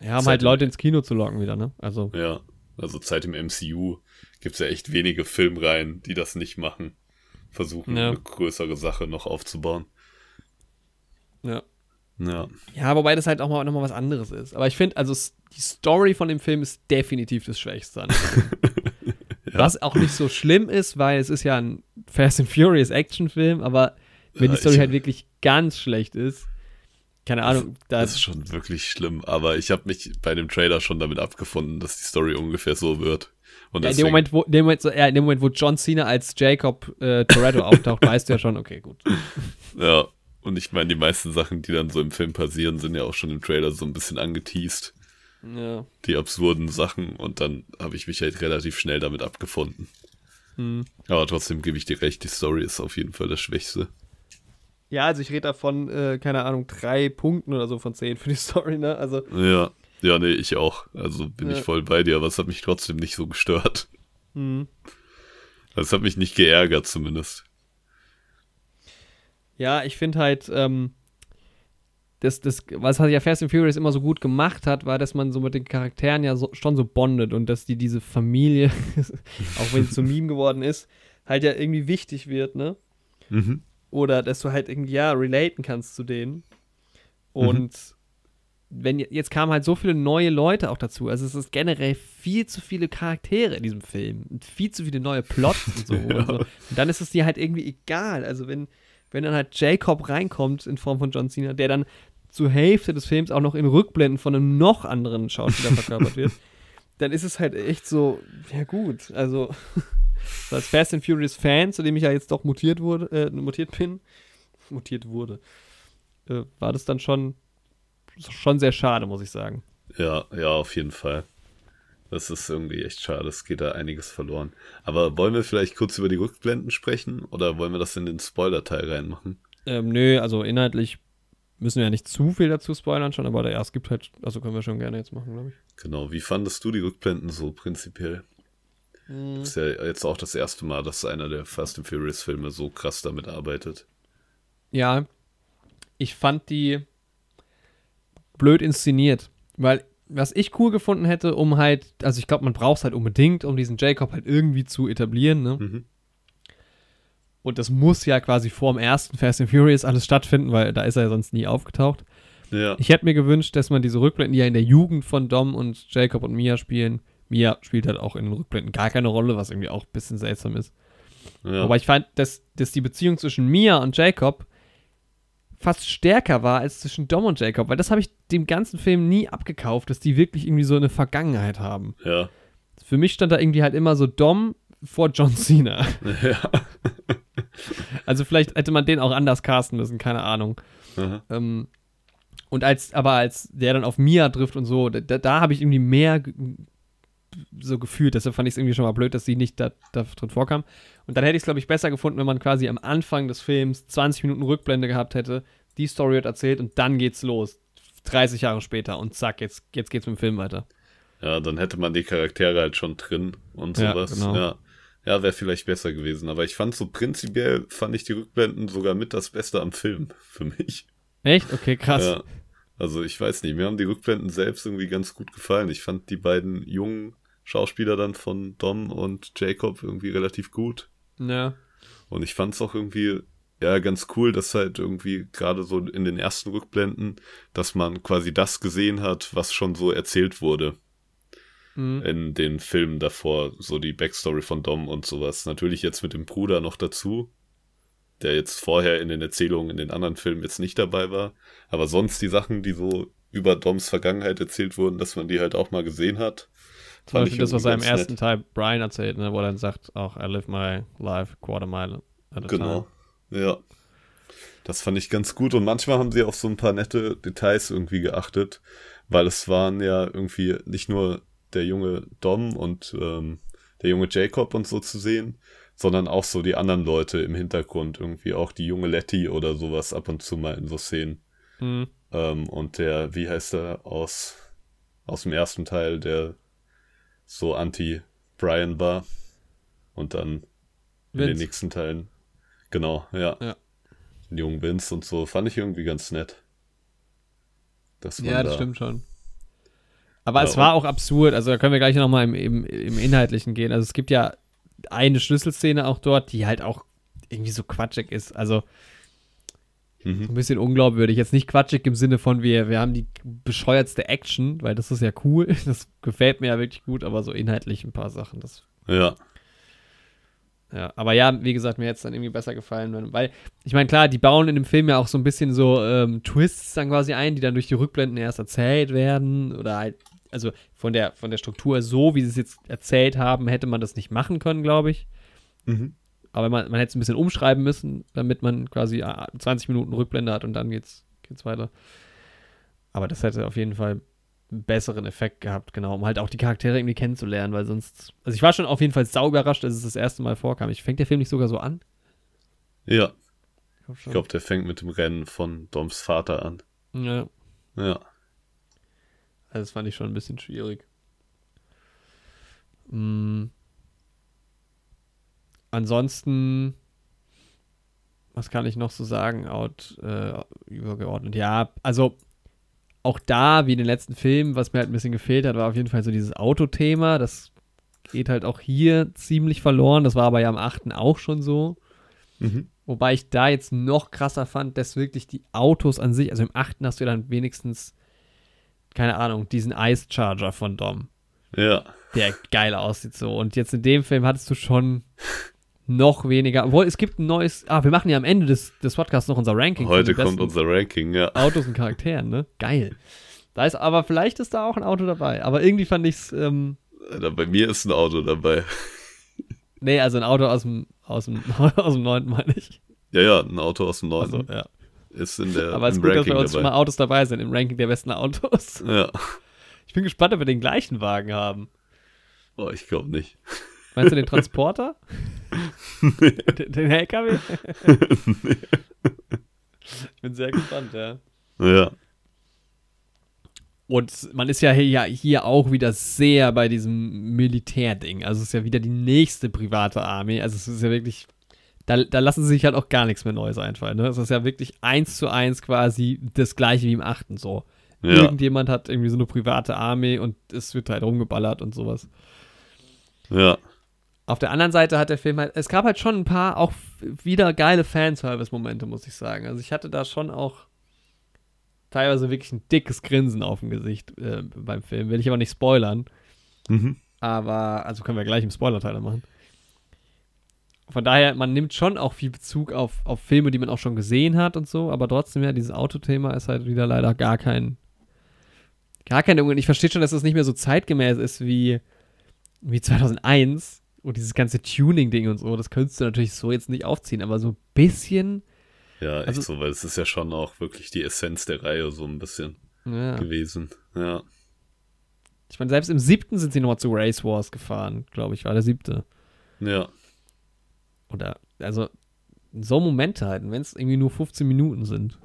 Ja, um Ist halt Leute ins Kino zu locken wieder, ne? Also, Ja, also seit dem MCU gibt's ja echt wenige Filmreihen, die das nicht machen. Versuchen, Ja. eine größere Sache noch aufzubauen. ja. Ja, Ja, wobei das halt auch mal, noch mal was anderes ist. Aber ich finde, also die Story von dem Film ist definitiv das Schwächste. an. Ja. Was auch nicht so schlimm ist, weil es ist ja ein Fast and Furious Actionfilm, aber wenn die Story ich- halt wirklich ganz schlecht ist, keine Ahnung, da das ist schon wirklich schlimm. Aber ich habe mich bei dem Trailer schon damit abgefunden, dass die Story ungefähr so wird. Und ja, in dem Moment, wo, in dem Moment, ja, in dem Moment, wo John Cena als Jacob äh, Toretto auftaucht, weißt du ja schon, okay, gut. Ja, und ich meine, die meisten Sachen, die dann so im Film passieren, sind ja auch schon im Trailer so ein bisschen angeteased. Ja. Die absurden Sachen und dann habe ich mich halt relativ schnell damit abgefunden. Hm. Aber trotzdem gebe ich dir recht, die Story ist auf jeden Fall das Schwächste. Ja, also ich rede davon, äh, keine Ahnung, drei Punkten oder so von zehn für die Story, ne? Also, Ja, ja, nee, ich auch. Also bin Ja. ich voll bei dir, aber es hat mich trotzdem nicht so gestört. hm. Also es hat mich nicht geärgert zumindest. Ja, ich finde halt, ähm, das, das, was halt ja Fast and Furious immer so gut gemacht hat, war, dass man so mit den Charakteren ja so, schon so bondet und dass die diese Familie, auch wenn so ein Meme geworden ist, halt ja irgendwie wichtig wird, ne? Mhm. Oder dass du halt irgendwie, ja, relaten kannst zu denen. Und wenn je- jetzt kamen halt so viele neue Leute auch dazu. Also es ist generell viel zu viele Charaktere in diesem Film. Und viel zu viele neue Plots und so. Ja. und, so. und dann ist es dir halt irgendwie egal. Also wenn, wenn dann halt Jacob reinkommt in Form von John Cena, der dann zur Hälfte des Films auch noch in Rückblenden von einem noch anderen Schauspieler verkörpert wird, dann ist es halt echt so, ja gut, also so als Fast and Furious Fan, zu dem ich ja jetzt doch mutiert wurde, äh, mutiert bin, mutiert wurde, äh, war das dann schon schon sehr schade, muss ich sagen. Ja, ja, auf jeden Fall. Das ist irgendwie echt schade, es geht da einiges verloren. Aber wollen wir vielleicht kurz über die Rückblenden sprechen oder wollen wir das in den Spoiler-Teil reinmachen? Ähm, nö, also inhaltlich müssen wir ja nicht zu viel dazu spoilern schon, aber ja, es gibt halt, also können wir schon gerne jetzt machen, glaube ich. Genau, wie fandest du die Rückblenden so prinzipiell? Mhm. Das ist ja jetzt auch das erste Mal, dass einer der Fast and Furious Filme so krass damit arbeitet. Ja, ich fand die blöd inszeniert, weil was ich cool gefunden hätte, um halt, also ich glaube, man braucht es halt unbedingt, um diesen Jacob halt irgendwie zu etablieren, ne? Mhm. Und das muss ja quasi vor dem ersten Fast and Furious alles stattfinden, weil da ist er ja sonst nie aufgetaucht. Ja, Ich hätte mir gewünscht, dass man diese Rückblenden, die ja in der Jugend von Dom und Jacob und Mia spielen, Mia spielt halt auch in den Rückblenden gar keine Rolle, was irgendwie auch ein bisschen seltsam ist. ja. Aber ich fand, dass, dass die Beziehung zwischen Mia und Jacob fast stärker war als zwischen Dom und Jacob, weil das habe ich dem ganzen Film nie abgekauft, dass die wirklich irgendwie so eine Vergangenheit haben. ja. Für mich stand da irgendwie halt immer so Dom vor John Cena. ja. Also vielleicht hätte man den auch anders casten müssen, keine Ahnung. Ähm, und als, aber als der dann auf Mia trifft und so, da, da habe ich irgendwie mehr so gefühlt. Deshalb fand ich es irgendwie schon mal blöd, dass sie nicht da, da drin vorkam. Und dann hätte ich es, glaube ich, besser gefunden, wenn man quasi am Anfang des Films 20 Minuten Rückblende gehabt hätte, die Story wird erzählt und dann geht's los. 30 Jahre später und zack, jetzt, jetzt geht's mit dem Film weiter. Ja, dann hätte man die Charaktere halt schon drin und Ja, sowas. genau. Ja, ja wäre vielleicht besser gewesen. Aber ich fand so prinzipiell, fand ich die Rückblenden sogar mit das Beste am Film für mich. Echt? Okay, krass. Ja. Also ich weiß nicht, mir haben die Rückblenden selbst irgendwie ganz gut gefallen. Ich fand die beiden jungen Schauspieler dann von Dom und Jacob irgendwie relativ gut. Ja. Und ich fand es auch irgendwie, ja, ganz cool, dass halt irgendwie gerade so in den ersten Rückblenden, dass man quasi das gesehen hat, was schon so erzählt wurde Mhm. in den Filmen davor, so die Backstory von Dom und sowas. Natürlich jetzt mit dem Bruder noch dazu, der jetzt vorher in den Erzählungen in den anderen Filmen jetzt nicht dabei war. Aber sonst die Sachen, die so über Doms Vergangenheit erzählt wurden, dass man die halt auch mal gesehen hat. Zum Beispiel das, was er im ersten Teil Brian erzählt, ne, wo er dann sagt, auch I live my life quarter mile at a Genau. Ja. Das fand ich ganz gut und manchmal haben sie auf so ein paar nette Details irgendwie geachtet, weil es waren ja irgendwie nicht nur der junge Dom und ähm, der junge Jacob und so zu sehen, sondern auch so die anderen Leute im Hintergrund, irgendwie auch die junge Letty oder sowas ab und zu mal in so Szenen. Time. Mhm. Ähm, und der, wie heißt er aus, aus dem ersten Teil, der so anti-Brian war und dann in den nächsten Teilen. Genau, ja. Ja. Den jungen Vince und so fand ich irgendwie ganz nett. Ja, das da, stimmt schon. Aber Ja, es war auch absurd, also da können wir gleich nochmal im, im, im Inhaltlichen gehen. Also es gibt ja eine Schlüsselszene auch dort, die halt auch irgendwie so quatschig ist. Also Mhm. ein bisschen unglaubwürdig. Jetzt nicht quatschig im Sinne von, wir, wir haben die bescheuertste Action, weil das ist ja cool. Das gefällt mir ja wirklich gut, aber so inhaltlich ein paar Sachen. Das, Ja, ja. Aber ja, wie gesagt, mir hätte es dann irgendwie besser gefallen, weil, ich meine, klar, die bauen in dem Film ja auch so ein bisschen so ähm, Twists dann quasi ein, die dann durch die Rückblenden erst erzählt werden. Oder halt, also von der, von der Struktur so, wie sie es jetzt erzählt haben, hätte man das nicht machen können, glaube ich. mhm. Aber man, man hätte es ein bisschen umschreiben müssen, damit man quasi äh, 20 Minuten Rückblende hat und dann geht's, geht's weiter. Aber das hätte auf jeden Fall einen besseren Effekt gehabt, genau, um halt auch die Charaktere irgendwie kennenzulernen, weil sonst. Also ich war schon auf jeden Fall sau überrascht, als es das erste Mal vorkam. Ich fängt der Film nicht sogar so an? ja. Ich glaub glaube, der fängt mit dem Rennen von Doms Vater an. Ja, Ja. also das fand ich schon ein bisschen schwierig. Mm. Ansonsten, was kann ich noch so sagen, out, äh, übergeordnet? Ja, also auch da, wie in den letzten Filmen, was mir halt ein bisschen gefehlt hat, war auf jeden Fall so dieses Autothema. Das geht halt auch hier ziemlich verloren. Das war aber ja am 8. auch schon so. Mhm. Wobei ich da jetzt noch krasser fand, dass wirklich die Autos an sich, also im 8. hast du dann wenigstens, keine Ahnung, diesen Ice Charger von Dom, Ja. der geil aussieht so. Und jetzt in dem Film hattest du schon noch weniger, obwohl es gibt ein neues, ah, wir machen ja am Ende des, des Podcasts noch unser Ranking. Heute kommt unser Ranking, ja. Autos und Charakteren, ne? Geil. Da ist, aber vielleicht ist da auch ein Auto dabei. Aber irgendwie fand ich es, ähm, Bei mir ist ein Auto dabei. nee, also ein Auto aus dem, aus dem, aus dem 9. meine ich. Ja, ja, ein Auto aus dem Norden Also, ja. ist in der Aber es ist gut, dass Ranking bei uns schon mal dabei. Autos dabei sind im Ranking der besten Autos. Ja. Ich bin gespannt, ob wir den gleichen Wagen haben. Oh, ich glaube nicht. Meinst du den Transporter? den, den LKW? ich bin sehr gespannt, ja. Ja. Und man ist ja hier, hier auch wieder sehr bei diesem Militärding. Also es ist ja wieder die nächste private Armee. Also es ist ja wirklich, da, da lassen sie sich halt auch gar nichts mehr Neues einfallen. Ne? Es ist ja wirklich eins zu eins quasi das gleiche wie im achten so. Ja. Irgendjemand hat irgendwie so eine private Armee und es wird halt rumgeballert und sowas. Ja. Auf der anderen Seite hat der Film halt, es gab halt schon ein paar auch wieder geile Fanservice-Momente, muss ich sagen. Also ich hatte da schon auch teilweise wirklich ein dickes Grinsen auf dem Gesicht äh, beim Film. Will ich aber nicht spoilern. Mhm. Aber, also können wir gleich im Spoiler-Teil machen. Von daher, man nimmt schon auch viel Bezug auf, auf Filme, die man auch schon gesehen hat und so, aber trotzdem, ja, dieses Autothema ist halt wieder leider gar kein, gar keine, und ich verstehe schon, dass es das nicht mehr so zeitgemäß ist wie, wie 2001 und dieses ganze Tuning-Ding und so, das könntest du natürlich so jetzt nicht aufziehen, aber so ein bisschen. Ja, echt Also- so, weil es ist ja schon auch wirklich die Essenz der Reihe so ein bisschen Ja. gewesen. Ja. Ich meine, selbst im siebten sind sie nochmal zu Race Wars gefahren, glaube ich, war der siebte. Ja. Oder, also, so Momente halt, wenn es irgendwie nur 15 Minuten sind.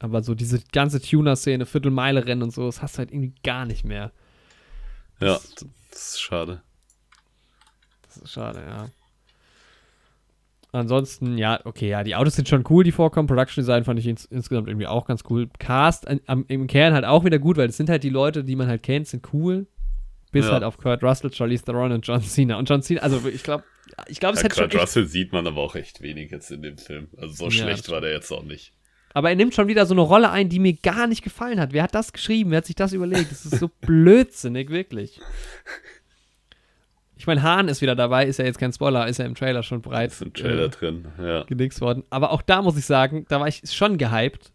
Aber so diese ganze Tuner-Szene, Viertelmeile-Rennen und so, das hast du halt irgendwie gar nicht mehr. Ja, Das- das ist schade. Ist schade, ja. Ansonsten, ja, okay, ja, die Autos sind schon cool, die vorkommen. Production Design fand ich ins, insgesamt irgendwie auch ganz cool. Cast äh, am, im Kern halt auch wieder gut, weil es sind halt die Leute, die man halt kennt, sind cool. Bis Ja. halt auf Kurt Russell, Charlize Theron und John Cena. Und John Cena, also ich glaube, ich glaube, es Ja, hat schon Kurt echt, Russell sieht man aber auch echt wenig jetzt in dem Film. Also so Ja, schlecht war der jetzt auch nicht. Aber er nimmt schon wieder so eine Rolle ein, die mir gar nicht gefallen hat. Wer hat das geschrieben? Wer hat sich das überlegt? Das ist so blödsinnig, wirklich. Ich meine, Hahn ist wieder dabei, ist ja jetzt kein Spoiler, ist ja im Trailer schon breit Ist im Trailer äh, drin. Ja. gedings worden. Aber auch da muss ich sagen, da war ich schon gehypt.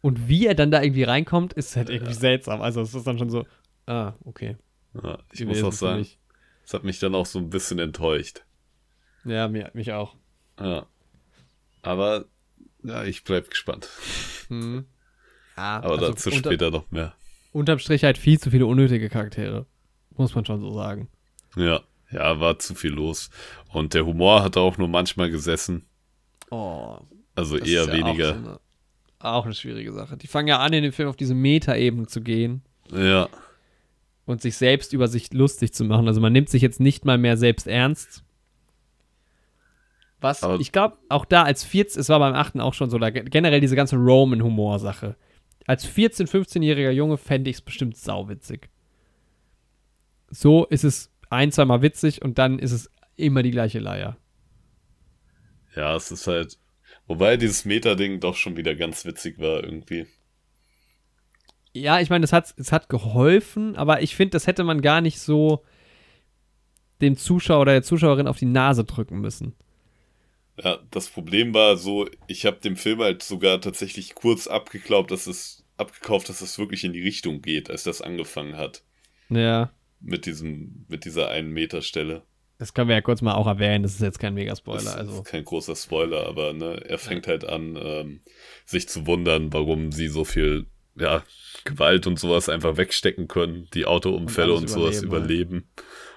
Und wie er dann da irgendwie reinkommt, ist halt irgendwie seltsam. Also es ist dann schon so, ah, okay. ja ich muss auch sagen, es hat mich dann auch so ein bisschen enttäuscht. Ja, mir, mich auch. Ja. Aber ja, ich bleib gespannt. Hm. Ja, Aber also dazu unter, später noch mehr. Unterm Strich halt viel zu viele unnötige Charaktere. Muss man schon so sagen. Ja. Ja, war zu viel los. Und der Humor hat auch nur manchmal gesessen. Oh, Also eher ja weniger. Auch, so eine, auch eine schwierige Sache. Die fangen ja an, in dem Film auf diese Meta-Ebene zu gehen Ja. und sich selbst über sich lustig zu machen. Also man nimmt sich jetzt nicht mal mehr selbst ernst. Was, Aber- ich glaube, auch da als 14, es war beim 8. auch schon so, da ge- generell diese ganze Roman-Humor-Sache. Als 14-, 15-jähriger Junge fände ich es bestimmt sauwitzig. So ist es ein, zweimal witzig und dann ist es immer die gleiche Leier. Ja, es ist halt. Wobei dieses Meta-Ding doch schon wieder ganz witzig war irgendwie. Ja, ich meine, es hat, es hat geholfen, aber ich finde, das hätte man gar nicht so dem Zuschauer oder der Zuschauerin auf die Nase drücken müssen. Ja, das Problem war so, ich habe dem Film halt sogar tatsächlich kurz abgeglaubt, dass es abgekauft, dass es wirklich in die Richtung geht, als das angefangen hat. Ja, Mit diesem, mit dieser einen Meter Stelle. das können wir ja kurz mal auch erwähnen. Das ist jetzt kein Mega-Spoiler. Das Also, ist kein großer Spoiler, aber ne, er fängt halt an, ähm, sich zu wundern, warum sie so viel ja, Gewalt und sowas einfach wegstecken können, die Autounfälle Und und, sowas überleben, überleben.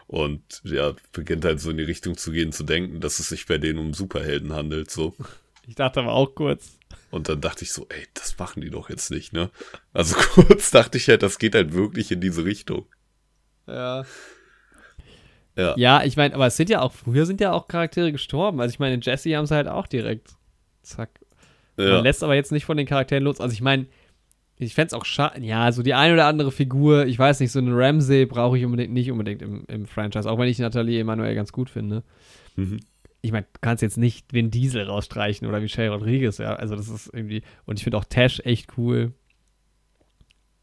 Und ja, beginnt halt so in die Richtung zu gehen, zu denken, dass es sich bei denen um Superhelden handelt, so. ich dachte aber auch kurz. Und dann dachte ich so, ey, das machen die doch jetzt nicht, ne? Also kurz dachte ich halt, das geht halt wirklich in diese Richtung. Ja. Ja. Ja, ich meine, aber es sind ja auch, früher sind ja auch Charaktere gestorben. Also ich meine, in Jesse haben sie halt auch direkt. Zack. Ja, Man lässt aber jetzt nicht von den Charakteren los. Also ich meine, ich fände es auch schade. Ja, so die eine oder andere Figur, ich weiß nicht, so eine Ramsey brauche ich unbedingt nicht unbedingt im, im Franchise, auch wenn ich Nathalie Emanuel ganz gut finde. Mhm. Ich meine, du kannst jetzt nicht Vin Diesel rausstreichen oder Michelle Rodriguez, ja. Also das ist irgendwie. Und ich finde auch Tash echt cool.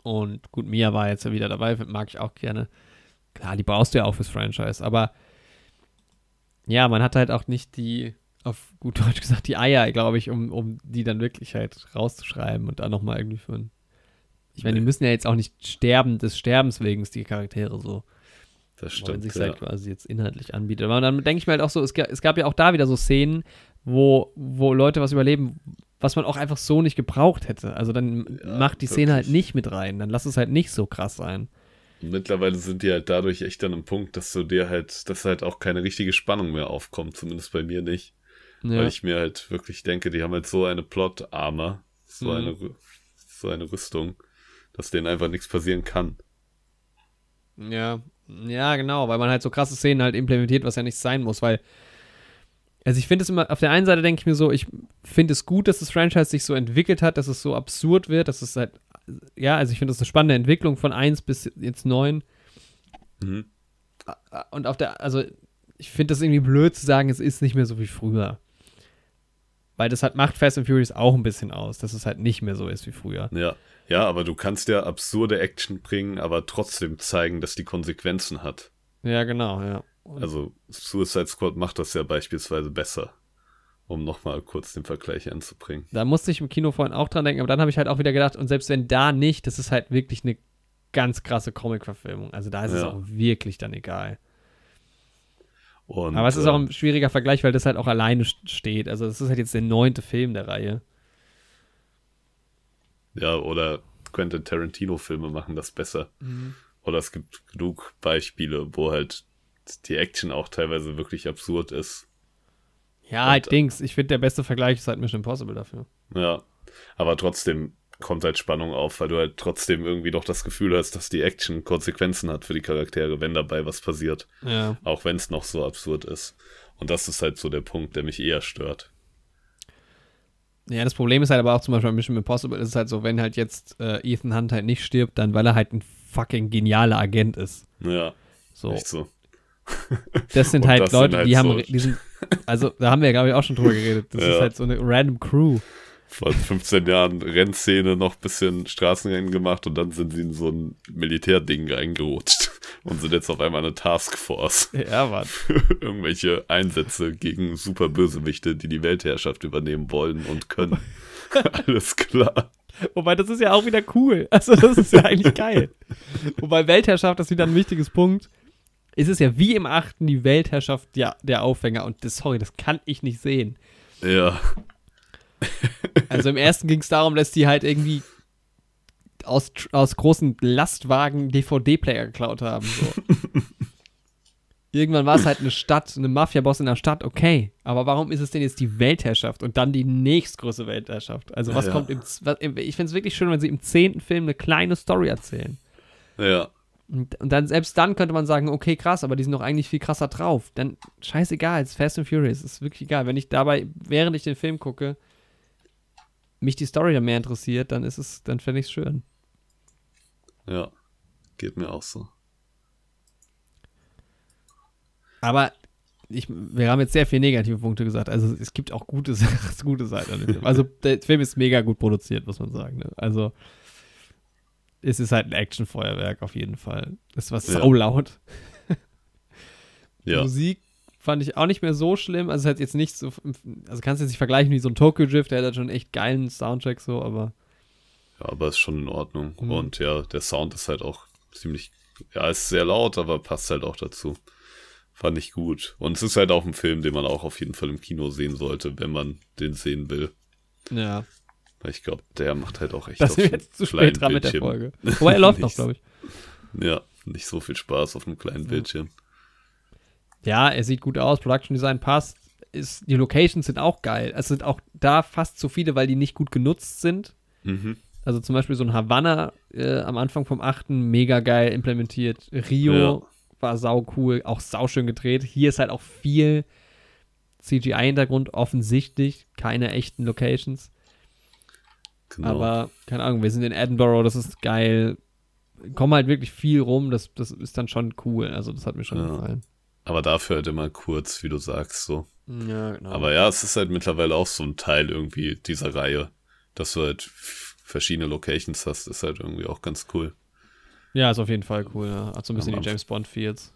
Und gut, Mia war jetzt ja wieder dabei, mag ich auch gerne. Klar, die brauchst du ja auch fürs Franchise, aber ja, man hat halt auch nicht die, auf gut Deutsch gesagt, die Eier, glaube ich, um, um die dann wirklich halt rauszuschreiben und dann nochmal irgendwie für ein. Ich meine, die müssen ja jetzt auch nicht sterben des Sterbens wegen, die Charaktere so. das stimmt. sich Ja. halt quasi jetzt inhaltlich anbietet. Aber dann denke ich mir halt auch so, es, es gab ja auch da wieder so Szenen, wo, wo Leute was überleben, was man auch einfach so nicht gebraucht hätte. Also dann Ja, macht die Szene halt wirklich. nicht mit rein. Dann lass es halt nicht so krass sein. Und mittlerweile sind die halt dadurch echt an einem Punkt, dass du dir halt, dass halt auch keine richtige Spannung mehr aufkommt, zumindest bei mir nicht. Ja. Weil ich mir halt wirklich denke, die haben halt so eine Plot-Armor, so Mhm. eine so eine Rüstung, dass denen einfach nichts passieren kann. Ja, ja, genau, weil man halt so krasse Szenen halt implementiert, was ja nicht sein muss, weil also ich finde es immer, auf der einen Seite denke ich mir so, ich finde es gut, dass das Franchise sich so entwickelt hat, dass es so absurd wird, dass es halt, ja, also ich finde das eine spannende Entwicklung von 1 bis jetzt 9. Mhm. Und auf der, also ich finde das irgendwie blöd zu sagen, es ist nicht mehr so wie früher. Weil das halt macht Fast and Furious auch ein bisschen aus, dass es halt nicht mehr so ist wie früher. Ja, ja, aber du kannst ja absurde Action bringen, aber trotzdem zeigen, dass die Konsequenzen hat. Ja, genau, ja. Und Also Suicide Squad macht das ja beispielsweise besser, um nochmal kurz den Vergleich anzubringen. da musste ich im Kino vorhin auch dran denken, aber dann habe ich halt auch wieder gedacht, und selbst wenn da nicht, das ist halt wirklich eine ganz krasse Comic-Verfilmung. Also da ist es Ja. auch wirklich dann egal. Und, Aber es ist auch ähm, ein schwieriger Vergleich, weil das halt auch alleine st- steht. Also das ist halt jetzt der neunte Film der Reihe. Ja, oder Quentin Tarantino-Filme machen das besser. Oder es gibt genug Beispiele, wo halt die Action auch teilweise wirklich absurd ist. Ja, Und, halt Dings. Ich finde, der beste Vergleich ist halt Mission Impossible dafür. Ja, aber trotzdem kommt halt Spannung auf, weil du halt trotzdem irgendwie doch das Gefühl hast, dass die Action Konsequenzen hat für die Charaktere, wenn dabei was passiert. Ja. Auch wenn es noch so absurd ist. Und das ist halt so der Punkt, der mich eher stört. Ja, das Problem ist halt aber auch zum Beispiel bei Mission Impossible ist es halt so, wenn halt jetzt äh, Ethan Hunt halt nicht stirbt, dann weil er halt ein fucking genialer Agent ist. Ja, So. echt so. Das sind halt das sind Leute, halt die haben, so- die sind, also da haben wir ja, glaube ich, auch schon drüber geredet. Das ist Ja. halt so eine random Crew. Vor 15 Jahren Rennszene, noch ein bisschen Straßenrennen gemacht und dann sind sie in so ein Militärding reingerutscht und sind jetzt auf einmal eine Taskforce Ja, Mann. für irgendwelche Einsätze gegen super Bösewichte, die die Weltherrschaft übernehmen wollen und können. Alles klar. Wobei, das ist ja auch wieder cool. Also, das ist ja eigentlich geil. Wobei Weltherrschaft ist wieder ein wichtiges Punkt. Es ist ja wie im achten die Weltherrschaft ja, der Aufhänger. Und das, sorry, das kann ich nicht sehen. Ja, Also im ersten ging es darum, dass die halt irgendwie aus, aus großen Lastwagen DVD-Player geklaut haben. So. Irgendwann war es halt eine Stadt, eine Mafia-Boss in der Stadt, okay. Aber warum ist es denn jetzt die Weltherrschaft und dann die nächstgrößte Weltherrschaft? Also was Ja. kommt im, was, im ich finde es wirklich schön, wenn sie im zehnten Film eine kleine Story erzählen. ja, Und, und dann, selbst dann könnte man sagen, okay, krass, aber die sind doch eigentlich viel krasser drauf. Dann scheißegal, es ist Fast and Furious, ist wirklich egal. Wenn ich dabei, während ich den Film gucke, mich die Story dann mehr interessiert, dann ist es, dann fände ich es schön. ja. Geht mir auch so. Aber ich, wir haben jetzt sehr viele negative Punkte gesagt. Also es gibt auch gute, gute Seiten. Also der Film ist mega gut produziert, muss man sagen. Ne? Also es ist halt ein Actionfeuerwerk auf jeden Fall. Es war Ja. saulaut. Die Ja, Musik fand ich auch nicht mehr so schlimm. Also es hat jetzt nicht so, also kannst du jetzt nicht vergleichen wie so ein Tokyo Drift, der hat halt schon echt geilen Soundtrack so, aber ja aber ist schon in Ordnung. Mhm. Und ja, der Sound ist halt auch ziemlich, ja, ist sehr laut, aber passt halt auch dazu. Fand ich gut. Und es ist halt auch ein Film, den man auch auf jeden Fall im Kino sehen sollte, wenn man den sehen will. ja. Ich glaube, der macht halt auch echt Das auf sind wir dem jetzt zu spät dran mit der. Folge. Wobei er läuft noch, glaube ich. Ja, nicht so viel Spaß auf einem kleinen Bildschirm. Ja, er sieht gut aus, Production Design passt. Ist, die Locations sind auch geil. Es sind auch da fast zu viele, weil die nicht gut genutzt sind. Mhm. Also zum Beispiel so ein Havanna äh, am Anfang vom 8. mega geil implementiert. Rio Ja. war sau cool, auch sau schön gedreht. Hier ist halt auch viel CGI-Hintergrund, offensichtlich. Keine echten Locations. Genau. Aber, keine Ahnung, wir sind in Edinburgh, das ist geil. Kommen halt wirklich viel rum, das, das ist dann schon cool. Also, das hat mir schon Ja. gefallen. Aber dafür halt immer kurz, wie du sagst, so. Ja, genau. Aber ja, es ist halt mittlerweile auch so ein Teil irgendwie dieser Reihe, dass du halt verschiedene Locations hast, ist halt irgendwie auch ganz cool. ja, ist auf jeden Fall cool. Ja. Hat so ein bisschen Am die James Bond-Feels.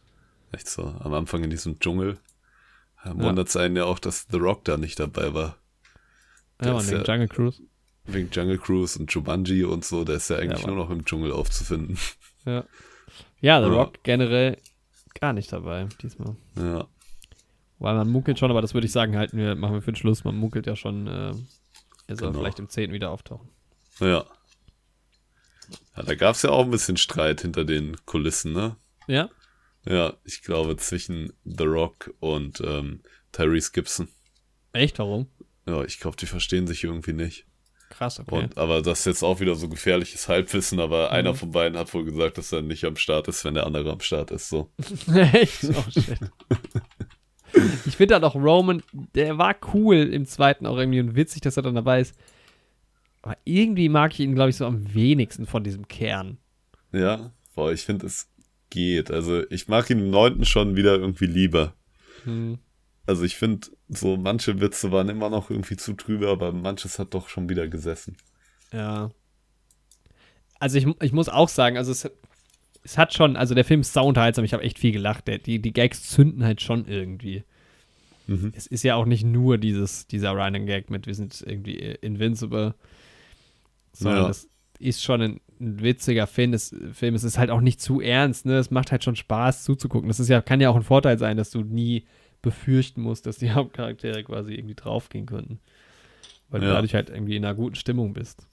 Echt so. Am Anfang in diesem Dschungel ja. wundert es einen ja auch, dass The Rock da nicht dabei war. Der Ja, man, ja- Jungle Cruise. Wegen Jungle Cruise und Jumanji und so, der ist ja eigentlich Ja, nur noch im Dschungel aufzufinden. Ja. Ja, The Ja. Rock generell gar nicht dabei diesmal. ja. Weil man munkelt schon, aber das würde ich sagen, halten wir, machen wir für den Schluss. Man munkelt ja schon, äh, er soll Genau. vielleicht im 10. wieder auftauchen. Ja. Ja, da gab es ja auch ein bisschen Streit hinter den Kulissen, ne? Ja? Ja, ich glaube zwischen The Rock und ähm, Tyrese Gibson. Echt? Warum? Ja, ich glaube, die verstehen sich irgendwie nicht. Krass, okay. Und, aber das ist jetzt auch wieder so gefährliches Halbwissen, aber Mhm. einer von beiden hat wohl gesagt, dass er nicht am Start ist, wenn der andere am Start ist. So. Echt? Oh, shit. ich finde halt auch Roman, der war cool im zweiten auch irgendwie und witzig, dass er dann dabei ist. Aber irgendwie mag ich ihn, glaube ich, so am wenigsten von diesem Kern. Ja, boah, ich finde, es geht. Also ich mag ihn im neunten schon wieder irgendwie lieber. Hm. Also ich finde, so manche Witze waren immer noch irgendwie zu trübe, aber manches hat doch schon wieder gesessen. Ja. Also ich, ich muss auch sagen, also es, es hat schon, also der Film ist soundheitsam, ich habe echt viel gelacht. Der, die, die Gags zünden halt schon irgendwie. Mhm. Es ist ja auch nicht nur dieses, dieser Running Gag mit, wir sind irgendwie invincible, sondern Ja. das ist schon ein, ein witziger Film. Es, Film. Es ist halt auch nicht zu ernst, ne? Es macht halt schon Spaß zuzugucken. Das ist ja, kann ja auch ein Vorteil sein, dass du nie befürchten musst, dass die Hauptcharaktere quasi irgendwie draufgehen könnten. Weil du Ja. dadurch halt irgendwie in einer guten Stimmung bist.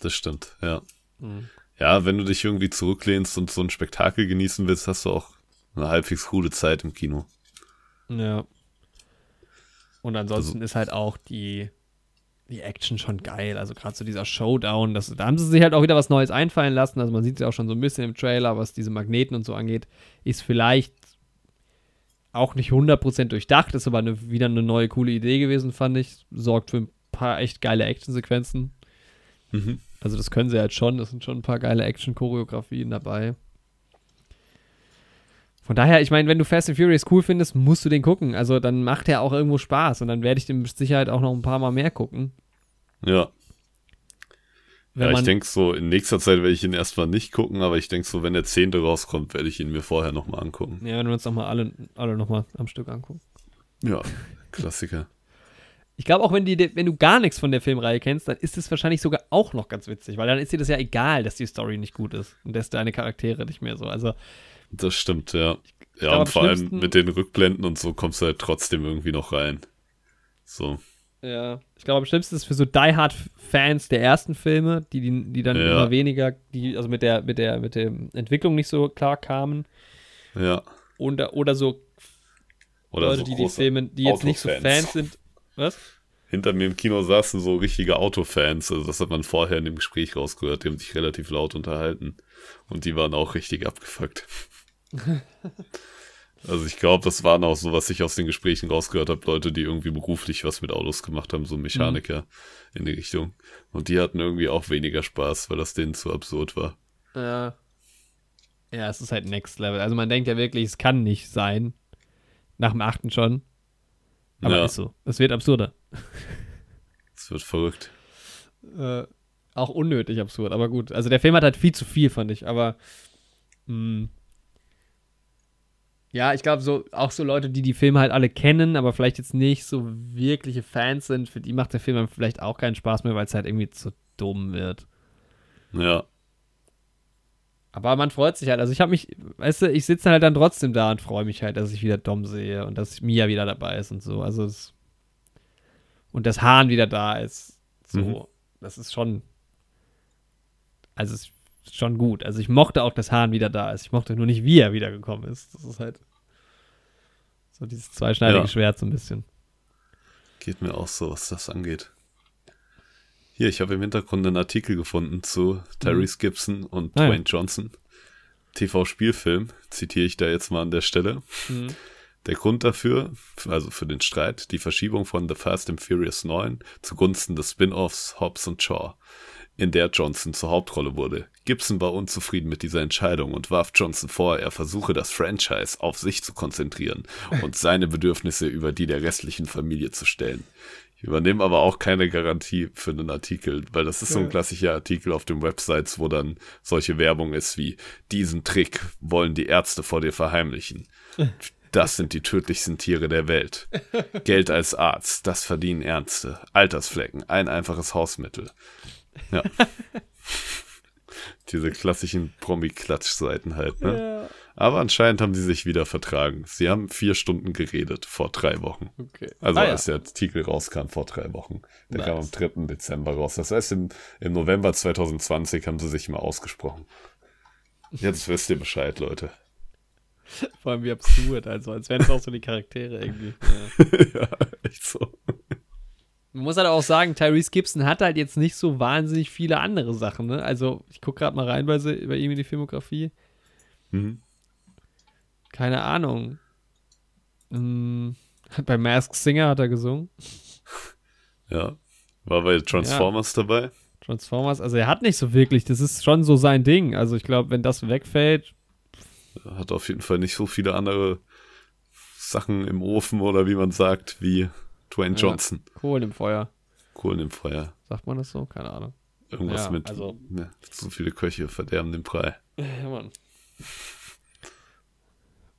Das stimmt, ja. Ja, wenn du dich irgendwie zurücklehnst und so ein Spektakel genießen willst, hast du auch eine halbwegs coole Zeit im Kino. Ja. Und ansonsten ist halt auch die, die Action schon geil. Also gerade so dieser Showdown, das, da haben sie sich halt auch wieder was Neues einfallen lassen. Also man sieht es ja auch schon so ein bisschen im Trailer, was diese Magneten und so angeht. Ist vielleicht auch nicht 100% durchdacht, ist aber eine, wieder eine neue, coole Idee gewesen, fand ich. Sorgt für ein paar echt geile Actionsequenzen. Mhm. Also das können sie halt schon. Das sind schon ein paar geile Action-Choreografien dabei. Von daher, ich meine, wenn du Fast and Furious cool findest, musst du den gucken. Also dann macht er auch irgendwo Spaß und dann werde ich den mit Sicherheit auch noch ein paar Mal mehr gucken. Ja. Ja, ich denke so, in nächster Zeit werde ich ihn erstmal nicht gucken, aber ich denke so, wenn der zehnte rauskommt, werde ich ihn mir vorher nochmal angucken. ja, wenn wir uns nochmal alle, alle nochmal am Stück angucken. Ja, Klassiker. Ich glaube auch, wenn, die, wenn du gar nichts von der Filmreihe kennst, dann ist es wahrscheinlich sogar auch noch ganz witzig, weil dann ist dir das ja egal, dass die Story nicht gut ist und dass deine Charaktere nicht mehr so. Also Das stimmt, ja. Ja, und vor allem mit den Rückblenden und so kommst du halt trotzdem irgendwie noch rein. So. Ja, ich glaube, am schlimmsten ist für so Die Hard Fans der ersten Filme, die, die, die dann Ja. immer weniger, die also mit der, mit der, mit der Entwicklung nicht so klar kamen. Ja. Oder, oder so Oder Leute, so die die Filme, die jetzt nicht so. Fans sind. Was? Hinter mir im Kino saßen so richtige Autofans. Also das hat man vorher in dem Gespräch rausgehört. Die haben sich relativ laut unterhalten. Und die waren auch richtig abgefuckt. also ich glaube, das waren auch so, was ich aus den Gesprächen rausgehört habe, Leute, die irgendwie beruflich was mit Autos gemacht haben, so Mechaniker in die Richtung. Und die hatten irgendwie auch weniger Spaß, weil das denen zu absurd war. Ja. Ja, es ist halt Next Level. Also man denkt ja wirklich, es kann nicht sein. Nach dem achten schon. Aber Ja. ist so. Es wird absurder. Es wird verrückt. Äh, auch unnötig absurd, aber gut. Also der Film hat halt viel zu viel, fand ich. Aber mh, ja, ich glaube, so, auch so Leute, die die Filme halt alle kennen, aber vielleicht jetzt nicht so wirkliche Fans sind, für die macht der Film dann vielleicht auch keinen Spaß mehr, weil es halt irgendwie zu dumm wird. Ja. Aber man freut sich halt. Also ich habe mich, weißt du, ich sitze halt dann trotzdem da und freue mich halt, dass ich wieder Dom sehe und dass Mia wieder dabei ist und so. Also es, und dass Hahn wieder da ist. So, Mhm. das ist schon, also es schon gut. Also ich mochte auch, dass Hahn wieder da ist. Ich mochte nur nicht, wie er wiedergekommen ist. Das ist halt so dieses zweischneidige Ja. Schwert so ein bisschen. Geht mir auch so, was das angeht. Hier, ich habe im Hintergrund einen Artikel gefunden zu Tyrese Gibson und Ah, ja. Dwayne Johnson. TV-Spielfilm, zitiere ich da jetzt mal an der Stelle. Mhm. Der Grund dafür, also für den Streit, die Verschiebung von The Fast and Furious 9 zugunsten des Spin-offs Hobbs und Shaw, in der Johnson zur Hauptrolle wurde. Gibson war unzufrieden mit dieser Entscheidung und warf Johnson vor, er versuche das Franchise auf sich zu konzentrieren und seine Bedürfnisse über die der restlichen Familie zu stellen. Ich übernehme aber auch keine Garantie für einen Artikel, weil das ist so ein klassischer Artikel auf den Websites, wo dann solche Werbung ist wie, diesen Trick wollen die Ärzte vor dir verheimlichen. Das sind die tödlichsten Tiere der Welt. Geld als Arzt, das verdienen Ärzte. Altersflecken, ein einfaches Hausmittel. Ja. Diese klassischen Promi-Klatsch-Seiten halt, ne? Aber anscheinend haben sie sich wieder vertragen. Sie haben vier Stunden geredet vor drei Wochen. Okay. Also Ah, ja. als der Artikel rauskam vor drei Wochen. Der Nice. kam am 3. Dezember raus. Das heißt, im, im November 2020 haben sie sich mal ausgesprochen. Jetzt wisst ihr Bescheid, Leute. Vor allem wie absurd, also als wären es auch so die Charaktere irgendwie. Ja. ja, echt so. Man muss halt auch sagen, Tyrese Gibson hat halt jetzt nicht so wahnsinnig viele andere Sachen, ne? Also, ich gucke gerade mal rein bei, bei ihm in die Filmografie. Mhm. Keine Ahnung. Hm, bei Mask Singer hat er gesungen. Ja. War bei Transformers ja. dabei? Transformers, also er hat nicht so wirklich, das ist schon so sein Ding. Also ich glaube, wenn das wegfällt. Er hat auf jeden Fall nicht so viele andere Sachen im Ofen oder wie man sagt, wie Dwayne ja, Johnson. Kohlen im Feuer. Kohlen im Feuer. Sagt man das so? Keine Ahnung. Irgendwas ja, mit, also, ne, so viele Köche verderben den Brei. Ja, Mann.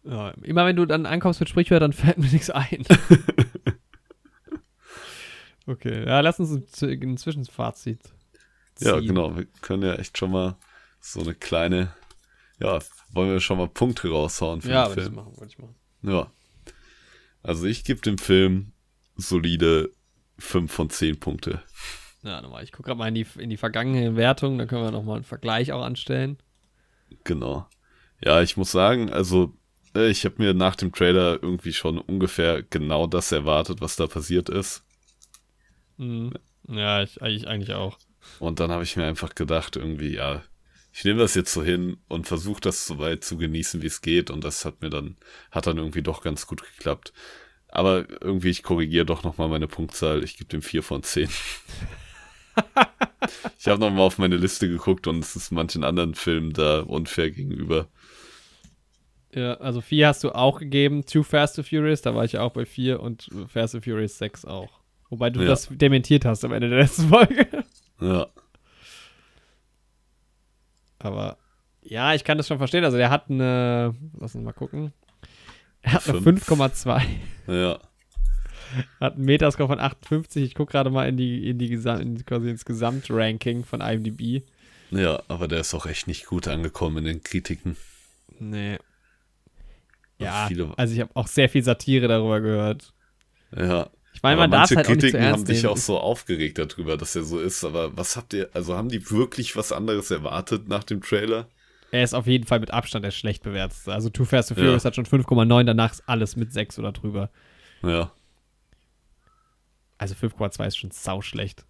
Ja, immer wenn du dann ankommst mit Sprichwörtern, fällt mir nichts ein. okay, ja, lass uns ein Zwischenfazit ziehen. Ja, genau. Wir können ja echt schon mal so eine kleine, ja, wollen wir schon mal Punkte raushauen für ja, den Film. Ja, machen, ich machen. Ja. Also ich gebe dem Film solide 5 von 10 Punkte. Ja, nochmal. Ich gucke gerade mal in die, in die vergangene Wertung, da können wir nochmal einen Vergleich auch anstellen. Genau. Ja, ich muss sagen, also äh, ich habe mir nach dem Trailer irgendwie schon ungefähr genau das erwartet, was da passiert ist. Mhm. Ja, ich, ich eigentlich auch. Und dann habe ich mir einfach gedacht, irgendwie, ja, ich nehme das jetzt so hin und versuche das so weit zu genießen, wie es geht. Und das hat mir dann, hat dann irgendwie doch ganz gut geklappt. Aber irgendwie, ich korrigiere doch nochmal meine Punktzahl. Ich gebe dem 4 von 10. ich habe nochmal auf meine Liste geguckt und es ist manchen anderen Filmen da unfair gegenüber. Ja, also 4 hast du auch gegeben. Too Fast to Furious, da war ich auch bei 4 und Fast to Furious 6 auch. Wobei du ja. das dementiert hast am Ende der letzten Folge. Ja. Aber ja, ich kann das schon verstehen. Also der hat eine, lass uns mal gucken. Er hat eine 5,2. Ja. Hat einen Metascore von 58. Ich gucke gerade mal in die, in die Gesam in, quasi ins Gesamtranking von IMDb. Ja, aber der ist auch echt nicht gut angekommen in den Kritiken. Nee. Ja, viele... also ich habe auch sehr viel Satire darüber gehört. Ja. Ich meine, man darf halt Kritiken auch nicht haben sich auch so aufgeregt darüber, dass er so ist. Aber was habt ihr, also haben die wirklich was anderes erwartet nach dem Trailer? Er ist auf jeden Fall mit Abstand der schlecht bewertet. Also Too Fast to Furious ja. hat schon 5,9, danach ist alles mit 6 oder drüber. Ja. Also 5,2 ist schon sau schlecht.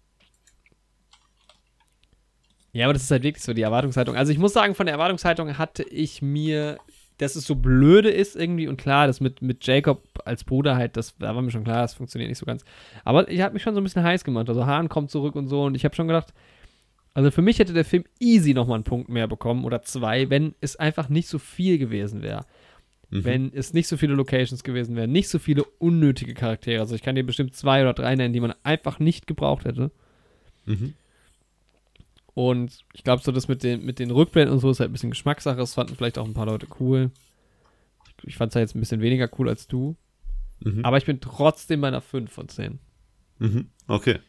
Ja, aber das ist halt wirklich so die Erwartungshaltung. Also ich muss sagen, von der Erwartungshaltung hatte ich mir, dass es so blöde ist irgendwie und klar, das mit, mit Jacob als Bruder halt, das da war mir schon klar, das funktioniert nicht so ganz. Aber ich habe mich schon so ein bisschen heiß gemacht. Also Hahn kommt zurück und so und ich habe schon gedacht, also für mich hätte der Film easy nochmal einen Punkt mehr bekommen oder zwei, wenn es einfach nicht so viel gewesen wäre. Mhm. Wenn es nicht so viele Locations gewesen wären, nicht so viele unnötige Charaktere. Also ich kann dir bestimmt zwei oder drei nennen, die man einfach nicht gebraucht hätte. Mhm. Und ich glaube, so das mit den, mit den Rückblenden und so ist halt ein bisschen Geschmackssache. Das fanden vielleicht auch ein paar Leute cool. Ich, ich fand es halt jetzt ein bisschen weniger cool als du. Mhm. Aber ich bin trotzdem bei einer 5 von 10. Mhm. Okay.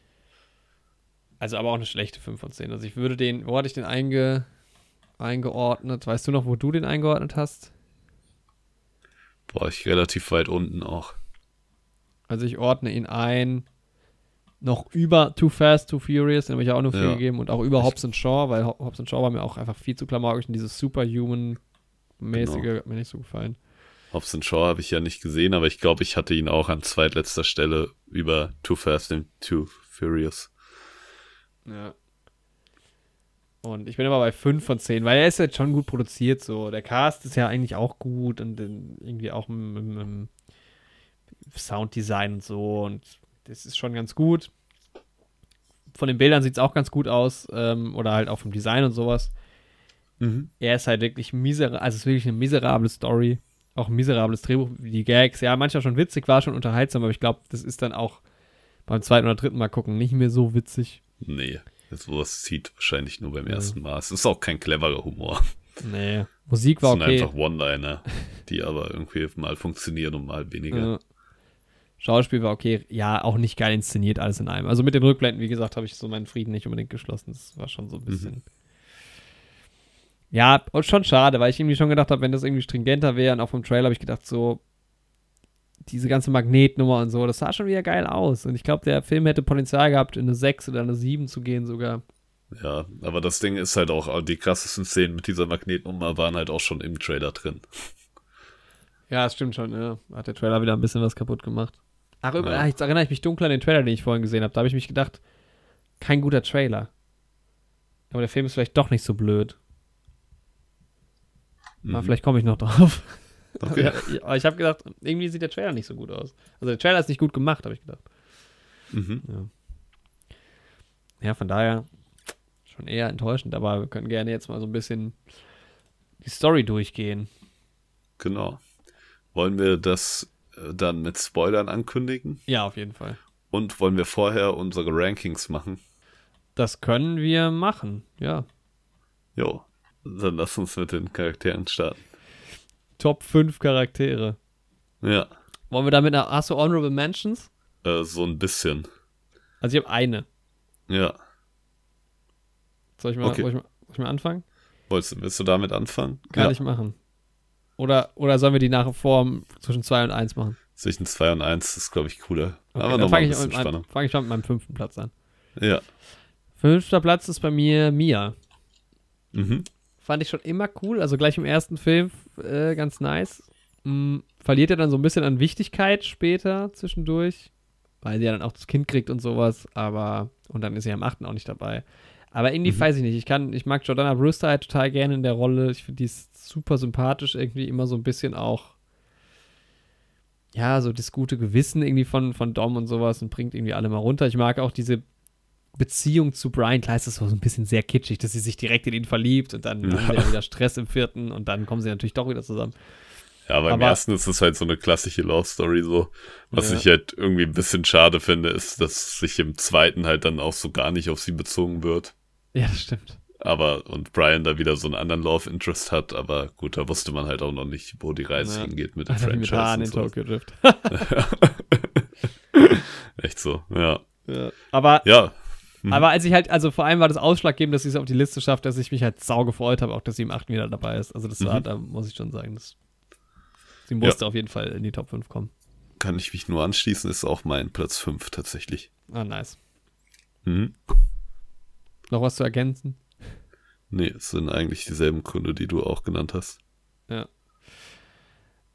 Also aber auch eine schlechte 5 von 10. Also ich würde den, wo hatte ich den einge, eingeordnet? Weißt du noch, wo du den eingeordnet hast? Boah, ich relativ weit unten auch. Also ich ordne ihn ein noch über Too Fast, Too Furious, den habe ich ja auch nur viel ja. gegeben und auch über Hobbs Shaw, weil Hobbs Shaw war mir auch einfach viel zu klamaukig und dieses Superhuman-mäßige genau. hat mir nicht so gefallen. Hobbs Shaw habe ich ja nicht gesehen, aber ich glaube, ich hatte ihn auch an zweitletzter Stelle über Too Fast and Too Furious. Ja. Und ich bin immer bei 5 von 10, weil er ist jetzt schon gut produziert. So. Der Cast ist ja eigentlich auch gut und irgendwie auch im, im, im Sounddesign und so. Und das ist schon ganz gut. Von den Bildern sieht es auch ganz gut aus. Ähm, oder halt auch vom Design und sowas. Mhm. Er ist halt wirklich miserabel. Also es ist wirklich eine miserable Story. Auch ein miserables Drehbuch. Die Gags, ja, manchmal schon witzig, war schon unterhaltsam, aber ich glaube, das ist dann auch beim zweiten oder dritten Mal gucken nicht mehr so witzig. Nee, sowas zieht wahrscheinlich nur beim ja. ersten Mal. Es ist auch kein cleverer Humor. Nee, Musik war okay. Es sind einfach One-Liner, die aber irgendwie mal funktionieren und mal weniger. Ja. Schauspiel war okay. Ja, auch nicht geil inszeniert, alles in einem. Also mit den Rückblenden, wie gesagt, habe ich so meinen Frieden nicht unbedingt geschlossen. Das war schon so ein bisschen. Mhm. Ja, schon schade, weil ich irgendwie schon gedacht habe, wenn das irgendwie stringenter wäre und auch vom Trailer habe ich gedacht, so, diese ganze Magnetnummer und so, das sah schon wieder geil aus. Und ich glaube, der Film hätte Potenzial gehabt, in eine 6 oder eine 7 zu gehen sogar. Ja, aber das Ding ist halt auch, die krassesten Szenen mit dieser Magnetnummer waren halt auch schon im Trailer drin. Ja, das stimmt schon, ja. Hat der Trailer wieder ein bisschen was kaputt gemacht. Ach, über, Ja. ah, jetzt erinnere ich mich dunkel an den Trailer, den ich vorhin gesehen habe. Da habe ich mich gedacht, kein guter Trailer. Aber der Film ist vielleicht doch nicht so blöd. Aber Mhm. vielleicht komme ich noch drauf. Okay. Aber ich habe gedacht, irgendwie sieht der Trailer nicht so gut aus. Also der Trailer ist nicht gut gemacht, habe ich gedacht. Mhm. Ja. ja, von daher schon eher enttäuschend, aber wir können gerne jetzt mal so ein bisschen die Story durchgehen. Genau. Wollen wir das äh, dann mit Spoilern ankündigen? Ja, auf jeden Fall. Und wollen wir vorher unsere Rankings machen? Das können wir machen, ja. Jo, dann lass uns mit den Charakteren starten. Top 5 Charaktere. Ja, Wollen wir damit, hast du Honorable Mentions? äh, so ein bisschen. Also ich habe eine. Ja. Soll ich mal, Okay. soll ich mal, soll ich mal anfangen? Wolltest, willst du damit anfangen? Kann ja. ich machen. Oder, oder sollen wir die nachher Form zwischen 2 und 1 machen? Zwischen 2 und 1 ist, glaube ich, cooler. Okay, Aber dann nochmal fange ein ich, bisschen meinem- Spannung. fang ich mal mit meinem fünften Platz an. Ja. Fünfter Platz ist bei mir Mia. Mhm. Fand ich schon immer cool. Also gleich im ersten Film äh, ganz nice. Mm, verliert ja dann so ein bisschen an Wichtigkeit später zwischendurch, weil sie ja dann auch das Kind kriegt und sowas. Aber, und dann ist sie am 8. auch nicht dabei. Aber irgendwie Mhm. weiß ich nicht. Ich kann, ich mag Jordana Brewster halt total gerne in der Rolle. Ich finde die ist super sympathisch, irgendwie immer so ein bisschen auch. Ja, so das gute Gewissen irgendwie von, von Dom und sowas und bringt irgendwie alle mal runter. Ich mag auch diese Beziehung zu Brian. Klar ist das so ein bisschen sehr kitschig, dass sie sich direkt in ihn verliebt und dann haben sie ja wieder Stress im vierten und dann kommen sie natürlich doch wieder zusammen. Ja, beim Aber- ersten ist es halt so eine klassische Love Story so. Was Ja. ich halt irgendwie ein bisschen schade finde, ist, dass sich im zweiten halt dann auch so gar nicht auf sie bezogen wird. Ja, das stimmt. Aber, und Brian da wieder so einen anderen Love Interest hat, aber gut, da wusste man halt auch noch nicht, wo die Reise Ja. hingeht mit dem Alter, wie mit Franchise. Haaren in so. Tokyo Drift. Echt so, ja. Aber, Ja. Mhm. aber als ich halt, also vor allem war das ausschlaggebend, dass sie es auf die Liste schafft, dass ich mich halt sau gefreut habe, auch dass sie im 8. wieder dabei ist. Also das war, Mhm. da muss ich schon sagen, das, sie musste auf jeden Fall in die Top 5 kommen. Kann ich mich nur anschließen, ist auch mein Platz 5 tatsächlich. Ah, nice. Mhm. Noch was zu ergänzen? Nee, es sind eigentlich dieselben Gründe, die du auch genannt hast.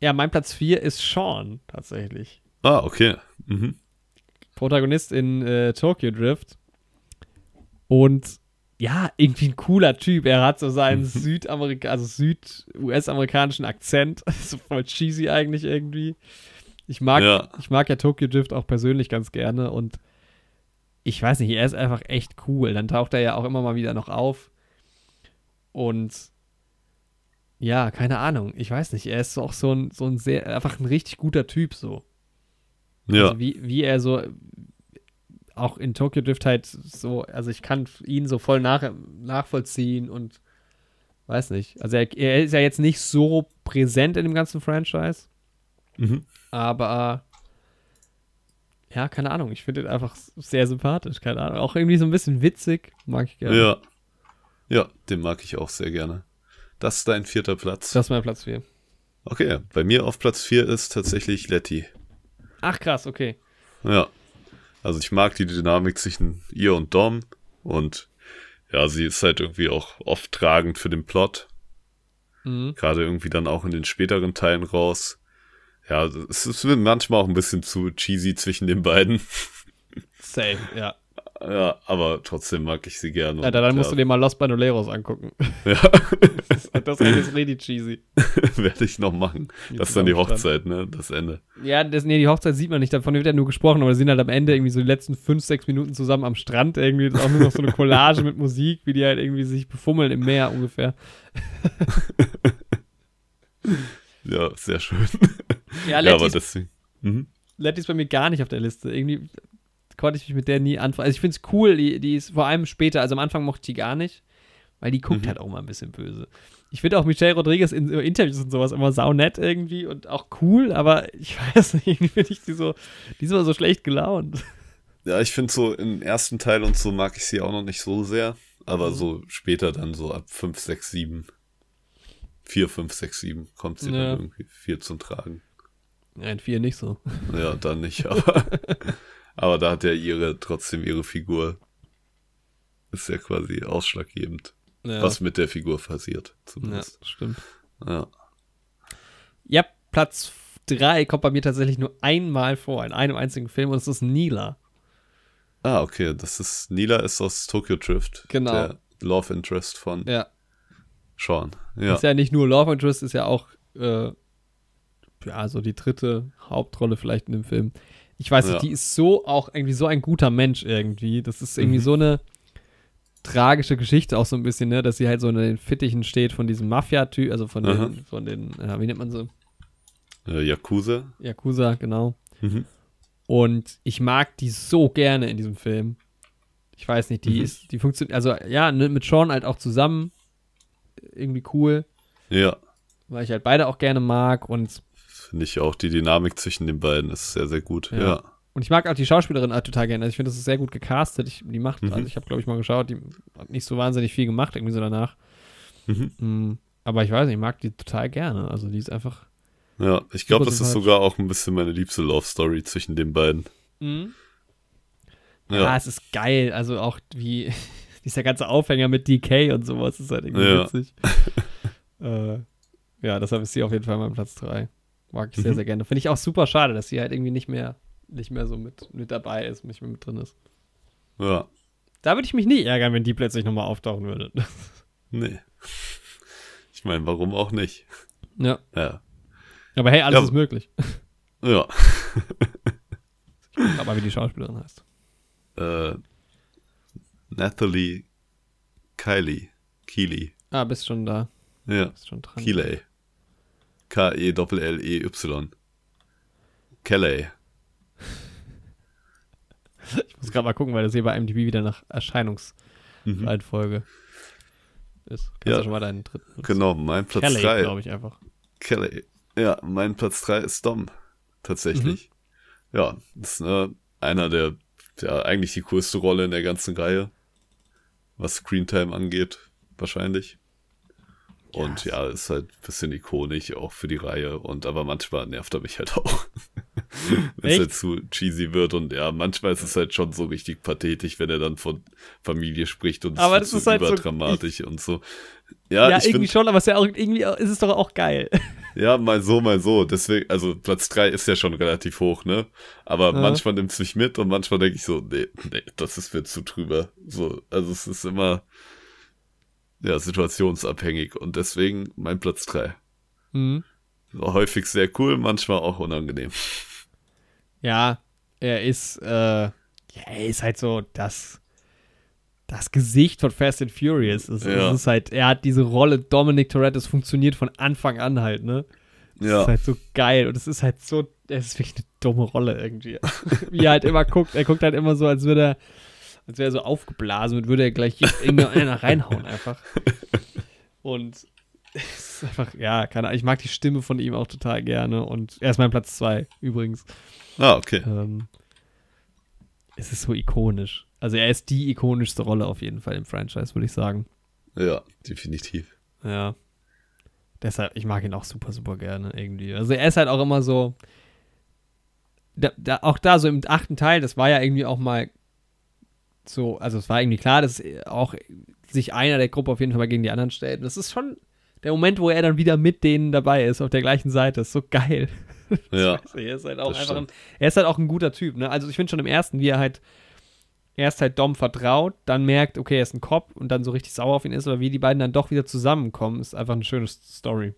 Ja, mein Platz 4 ist Sean, tatsächlich. Ah, okay. Mhm. Protagonist in äh, Tokyo Drift. Und ja, irgendwie ein cooler Typ. Er hat so seinen Mhm. Südamerika also Süd-US-amerikanischen Akzent. so voll cheesy eigentlich irgendwie. Ich mag, Ja. ich mag ja Tokyo Drift auch persönlich ganz gerne und ich weiß nicht, er ist einfach echt cool. Dann taucht er ja auch immer mal wieder noch auf. Und ja, keine Ahnung. Ich weiß nicht. Er ist auch so ein, so ein sehr, einfach ein richtig guter Typ so. Ja. Also wie, wie er so auch in Tokyo Drift halt so, also ich kann ihn so voll nach, nachvollziehen und weiß nicht. Also er, er ist ja jetzt nicht so präsent in dem ganzen Franchise, Mhm. aber ja, keine Ahnung. Ich finde ihn einfach sehr sympathisch, keine Ahnung. Auch irgendwie so ein bisschen witzig, mag ich gerne. Ja. Ja, den mag ich auch sehr gerne. Das ist dein vierter Platz. Das ist mein Platz 4. Okay, bei mir auf Platz 4 ist tatsächlich Letty. Ach krass, okay. Ja. Also ich mag die Dynamik zwischen ihr und Dom und ja, sie ist halt irgendwie auch oft tragend für den Plot. Mhm. Gerade irgendwie dann auch in den späteren Teilen raus. Ja, es ist manchmal auch ein bisschen zu cheesy zwischen den beiden. Safe, ja. Ja, aber trotzdem mag ich sie gerne. Alter, dann und, musst du ja, dir mal Los Bandoleros angucken. Ja, Das, das ist richtig cheesy. werde ich noch machen. Mit Das ist dann die. Hochzeit, ne? Das Ende. Ja, das, nee, die Hochzeit sieht man nicht, davon wird ja nur gesprochen, aber sie sind halt am Ende irgendwie so die letzten fünf, sechs Minuten zusammen am Strand irgendwie. Das ist auch nur noch so eine Collage mit Musik, wie die halt irgendwie sich befummeln im Meer ungefähr. Ja, sehr schön. Ja, Ja, aber Letty, deswegen. Mhm. Letty ist bei mir gar nicht auf der Liste. Irgendwie konnte ich mich mit der nie anfangen. Also ich finde es cool, die, die ist vor allem später, also am Anfang mochte ich die gar nicht, weil die guckt Mhm. halt auch mal ein bisschen böse. Ich finde auch Michelle Rodriguez in Interviews und sowas immer saunett irgendwie und auch cool, aber ich weiß nicht, irgendwie finde ich die so, die ist immer so schlecht gelaunt. Ja, ich finde so im ersten Teil und so mag ich sie auch noch nicht so sehr. Aber Mhm. so später dann so ab 5, 6, 7. 4, 5, 6, 7 kommt sie Ja. dann irgendwie viel zum Tragen. Ja, in vier nicht so. Ja, dann nicht, aber, aber da hat ja ihre, trotzdem ihre Figur. Ist ja quasi ausschlaggebend. Ja, Was mit der Figur passiert, ja zumindest. stimmt. Ja. Ja, Platz 3 kommt bei mir tatsächlich nur einmal vor, in einem einzigen Film, und es ist Nila. Ah, okay. Das ist, Nila ist aus Tokyo Drift. Genau. Der Love Interest von Ja. Sean. Ja. Ist ja nicht nur Love Interest, ist ja auch, äh, ja, so die dritte Hauptrolle vielleicht in dem Film. Ich weiß nicht, Ja. die ist so auch irgendwie so ein guter Mensch irgendwie. Das ist irgendwie Mhm. so eine tragische Geschichte auch so ein bisschen, ne, dass sie halt so in den Fittichen steht von diesem Mafia-Typ, also von Aha. den, von den, ja, wie nennt man so? Äh, Yakuza. Yakuza, genau. Mhm. Und ich mag die so gerne in diesem Film. Ich weiß nicht, die Mhm. ist, die funktioniert, also ja, ne, mit Sean halt auch zusammen. Irgendwie cool, Ja. weil ich halt beide auch gerne mag und Finde ich auch. Die Dynamik zwischen den beiden ist sehr, sehr gut. Ja. Ja. Und ich mag auch die Schauspielerin halt total gerne. Also ich finde, das ist sehr gut gecastet. Ich, die macht, Mhm. also ich habe, glaube ich, mal geschaut, die hat nicht so wahnsinnig viel gemacht, irgendwie so danach. Mhm. Mm, aber ich weiß nicht, ich mag die total gerne. Also die ist einfach. Ja, ich glaube, das ist sogar auch ein bisschen meine liebste Love Story zwischen den beiden. Ja. Ja. es ist geil. Also auch wie dieser ganze Aufhänger mit DK und sowas ist halt irgendwie Ja. witzig. äh, ja, deshalb ist sie auf jeden Fall mein Platz 3. Mag ich sehr, Mhm. sehr gerne. Finde ich auch super schade, dass sie halt irgendwie nicht mehr, nicht mehr so mit, mit dabei ist, nicht mehr mit drin ist. Ja. Da würde ich mich nicht ärgern, wenn die plötzlich nochmal auftauchen würde. Nee. Ich meine, warum auch nicht? ja. Ja. Aber hey, alles Ja. ist möglich. Ja. Aber wie die Schauspielerin heißt. Äh, Nathalie Kylie. Keeley. Ah, bist schon da. Ja. Bist schon dran. Keeley. E K-E-L-L-E-Y. Kelly. Ich muss gerade mal gucken, weil das hier bei IMDb wieder nach Erscheinungsreihenfolge Mhm. ist. Kannst Ja. ja schon mal deinen dritten. Genau, mein Platz Kelly, 3. glaube ich einfach. Kelly. Ja, mein Platz 3 ist Dom. Tatsächlich. Mhm. Ja, ist äh, einer der, ja, eigentlich die coolste Rolle in der ganzen Reihe. Was Screentime angeht, wahrscheinlich. Und ja, ist halt ein bisschen ikonisch auch für die Reihe. Und aber manchmal nervt er mich halt auch. wenn es halt zu cheesy wird. Und ja, manchmal ist es halt schon so richtig pathetisch, wenn er dann von Familie spricht und Aber es ist so halt so- überdramatisch und so. Ja, Ja, ich irgendwie finde, schon, aber es ist ja auch, irgendwie ist es doch auch geil. ja, mal so, mal so. Deswegen, also Platz 3 ist ja schon relativ hoch, ne? Aber Ja. manchmal nimmt es mich mit und manchmal denke ich so, nee, nee, das ist mir zu drüber. So, also es ist immer ja, situationsabhängig und deswegen mein Platz 3. Mhm. So, häufig sehr cool, manchmal auch unangenehm. Ja, er ist, äh, ja, er ist halt so das, das Gesicht von Fast and Furious. Es, Ja. es ist halt, er hat diese Rolle Dominic Toretto, es funktioniert von Anfang an halt, ne? Das Ja. ist halt so geil und es ist halt so, es ist wirklich eine dumme Rolle irgendwie. Wie er halt immer guckt, er guckt halt immer so, als würde er, als wäre er so aufgeblasen und würde er gleich irgendeiner reinhauen einfach. Und es ist einfach, ja, keine Ahnung, ich mag die Stimme von ihm auch total gerne und er ist mein Platz zwei übrigens. Ah, okay. Ähm, es ist so ikonisch. Also er ist die ikonischste Rolle auf jeden Fall im Franchise, würde ich sagen. Ja, definitiv. Ja. Deshalb, ich mag ihn auch super, super gerne irgendwie. Also er ist halt auch immer so. Da, da, auch da so im achten Teil, das war ja irgendwie auch mal so, also es war irgendwie klar, dass auch sich einer der Gruppe auf jeden Fall mal gegen die anderen stellt. Und das ist schon der Moment, wo er dann wieder mit denen dabei ist, auf der gleichen Seite. Das ist so geil. Ja. Scheiße, er ist halt auch einfach ein, er ist halt auch ein guter Typ, ne? Also ich finde schon im ersten, wie er halt erst halt Dom vertraut, dann merkt, okay, er ist ein Cop und dann so richtig sauer auf ihn ist, oder wie die beiden dann doch wieder zusammenkommen, ist einfach eine schöne Story.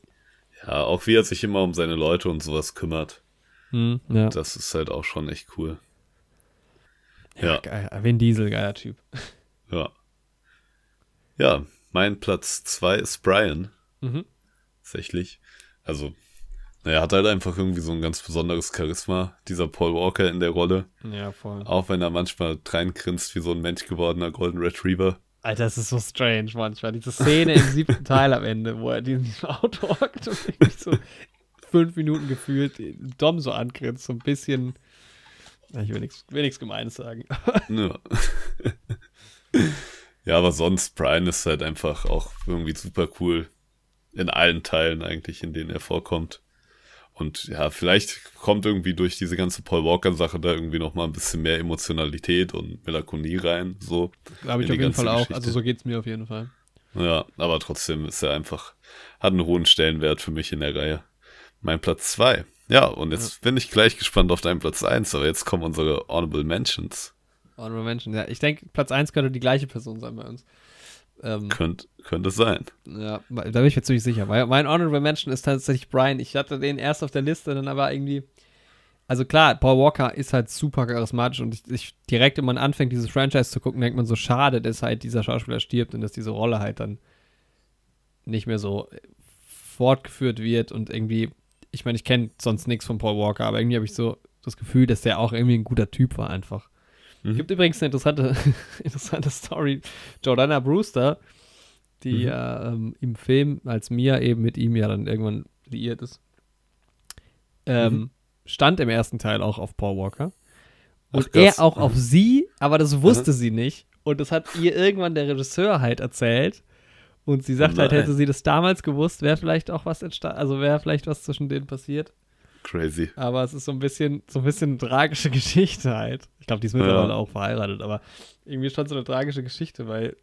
Ja, auch wie er sich immer um seine Leute und sowas kümmert. Hm, ja. Das ist halt auch schon echt cool. Ja. Ja. Geil. Vin Diesel, geiler Typ. Ja. Ja, mein Platz 2 ist Brian. Mhm. Tatsächlich. Also, naja, hat halt einfach irgendwie so ein ganz besonderes Charisma, dieser Paul Walker in der Rolle. Ja, voll. Auch wenn er manchmal reingrinst wie so ein Mensch gewordener Golden Retriever. Alter, das ist so strange manchmal. Diese Szene im siebten Teil am Ende, wo er in diesem Auto hockt und irgendwie so fünf Minuten gefühlt Dom so angrinst, so ein bisschen. Ich will nichts Gemeines sagen. Ja. ja, aber sonst, Brian ist halt einfach auch irgendwie super cool. In allen Teilen eigentlich, in denen er vorkommt. Und ja, vielleicht kommt irgendwie durch diese ganze Paul Walker-Sache da irgendwie nochmal ein bisschen mehr Emotionalität und Melancholie rein. So. Glaube ich auf jeden Fall auch. Geschichte. Also so geht's mir auf jeden Fall. Ja, aber trotzdem ist er einfach, hat einen hohen Stellenwert für mich in der Reihe. Mein Platz zwei Ja, und jetzt bin ich gleich gespannt auf deinen Platz 1, aber jetzt kommen unsere Honorable Mentions. Honorable Mention, ja. Ich denke, Platz 1 könnte die gleiche Person sein bei uns. Ähm, Könnt, könnte sein. ja, da bin ich mir ziemlich sicher. Weil mein Honorable Mention ist tatsächlich Brian. Ich hatte den erst auf der Liste, dann aber irgendwie. Also klar, Paul Walker ist halt super charismatisch und ich, ich direkt, wenn man anfängt, dieses Franchise zu gucken, denkt man so, schade, dass halt dieser Schauspieler stirbt und dass diese Rolle halt dann nicht mehr so fortgeführt wird und irgendwie, ich meine, ich kenne sonst nichts von Paul Walker, aber irgendwie habe ich so das Gefühl, dass der auch irgendwie ein guter Typ war einfach. Mhm. Gibt übrigens eine interessante, interessante Story. Jordana Brewster, die Mhm. ja ähm, im Film, als Mia eben mit ihm ja dann irgendwann liiert ist, ähm, Mhm. stand im ersten Teil auch auf Paul Walker. Und Ach, er auch auf sie, aber das wusste sie nicht. Und das hat ihr irgendwann der Regisseur halt erzählt. Und sie sagt Oh halt, nein. hätte sie das damals gewusst, wäre vielleicht auch was entstanden, also wäre vielleicht was zwischen denen passiert. Crazy. Aber es ist so ein bisschen, so ein bisschen eine tragische Geschichte halt. Ich glaube, die ist mittlerweile auch verheiratet, aber irgendwie schon so eine tragische Geschichte, weil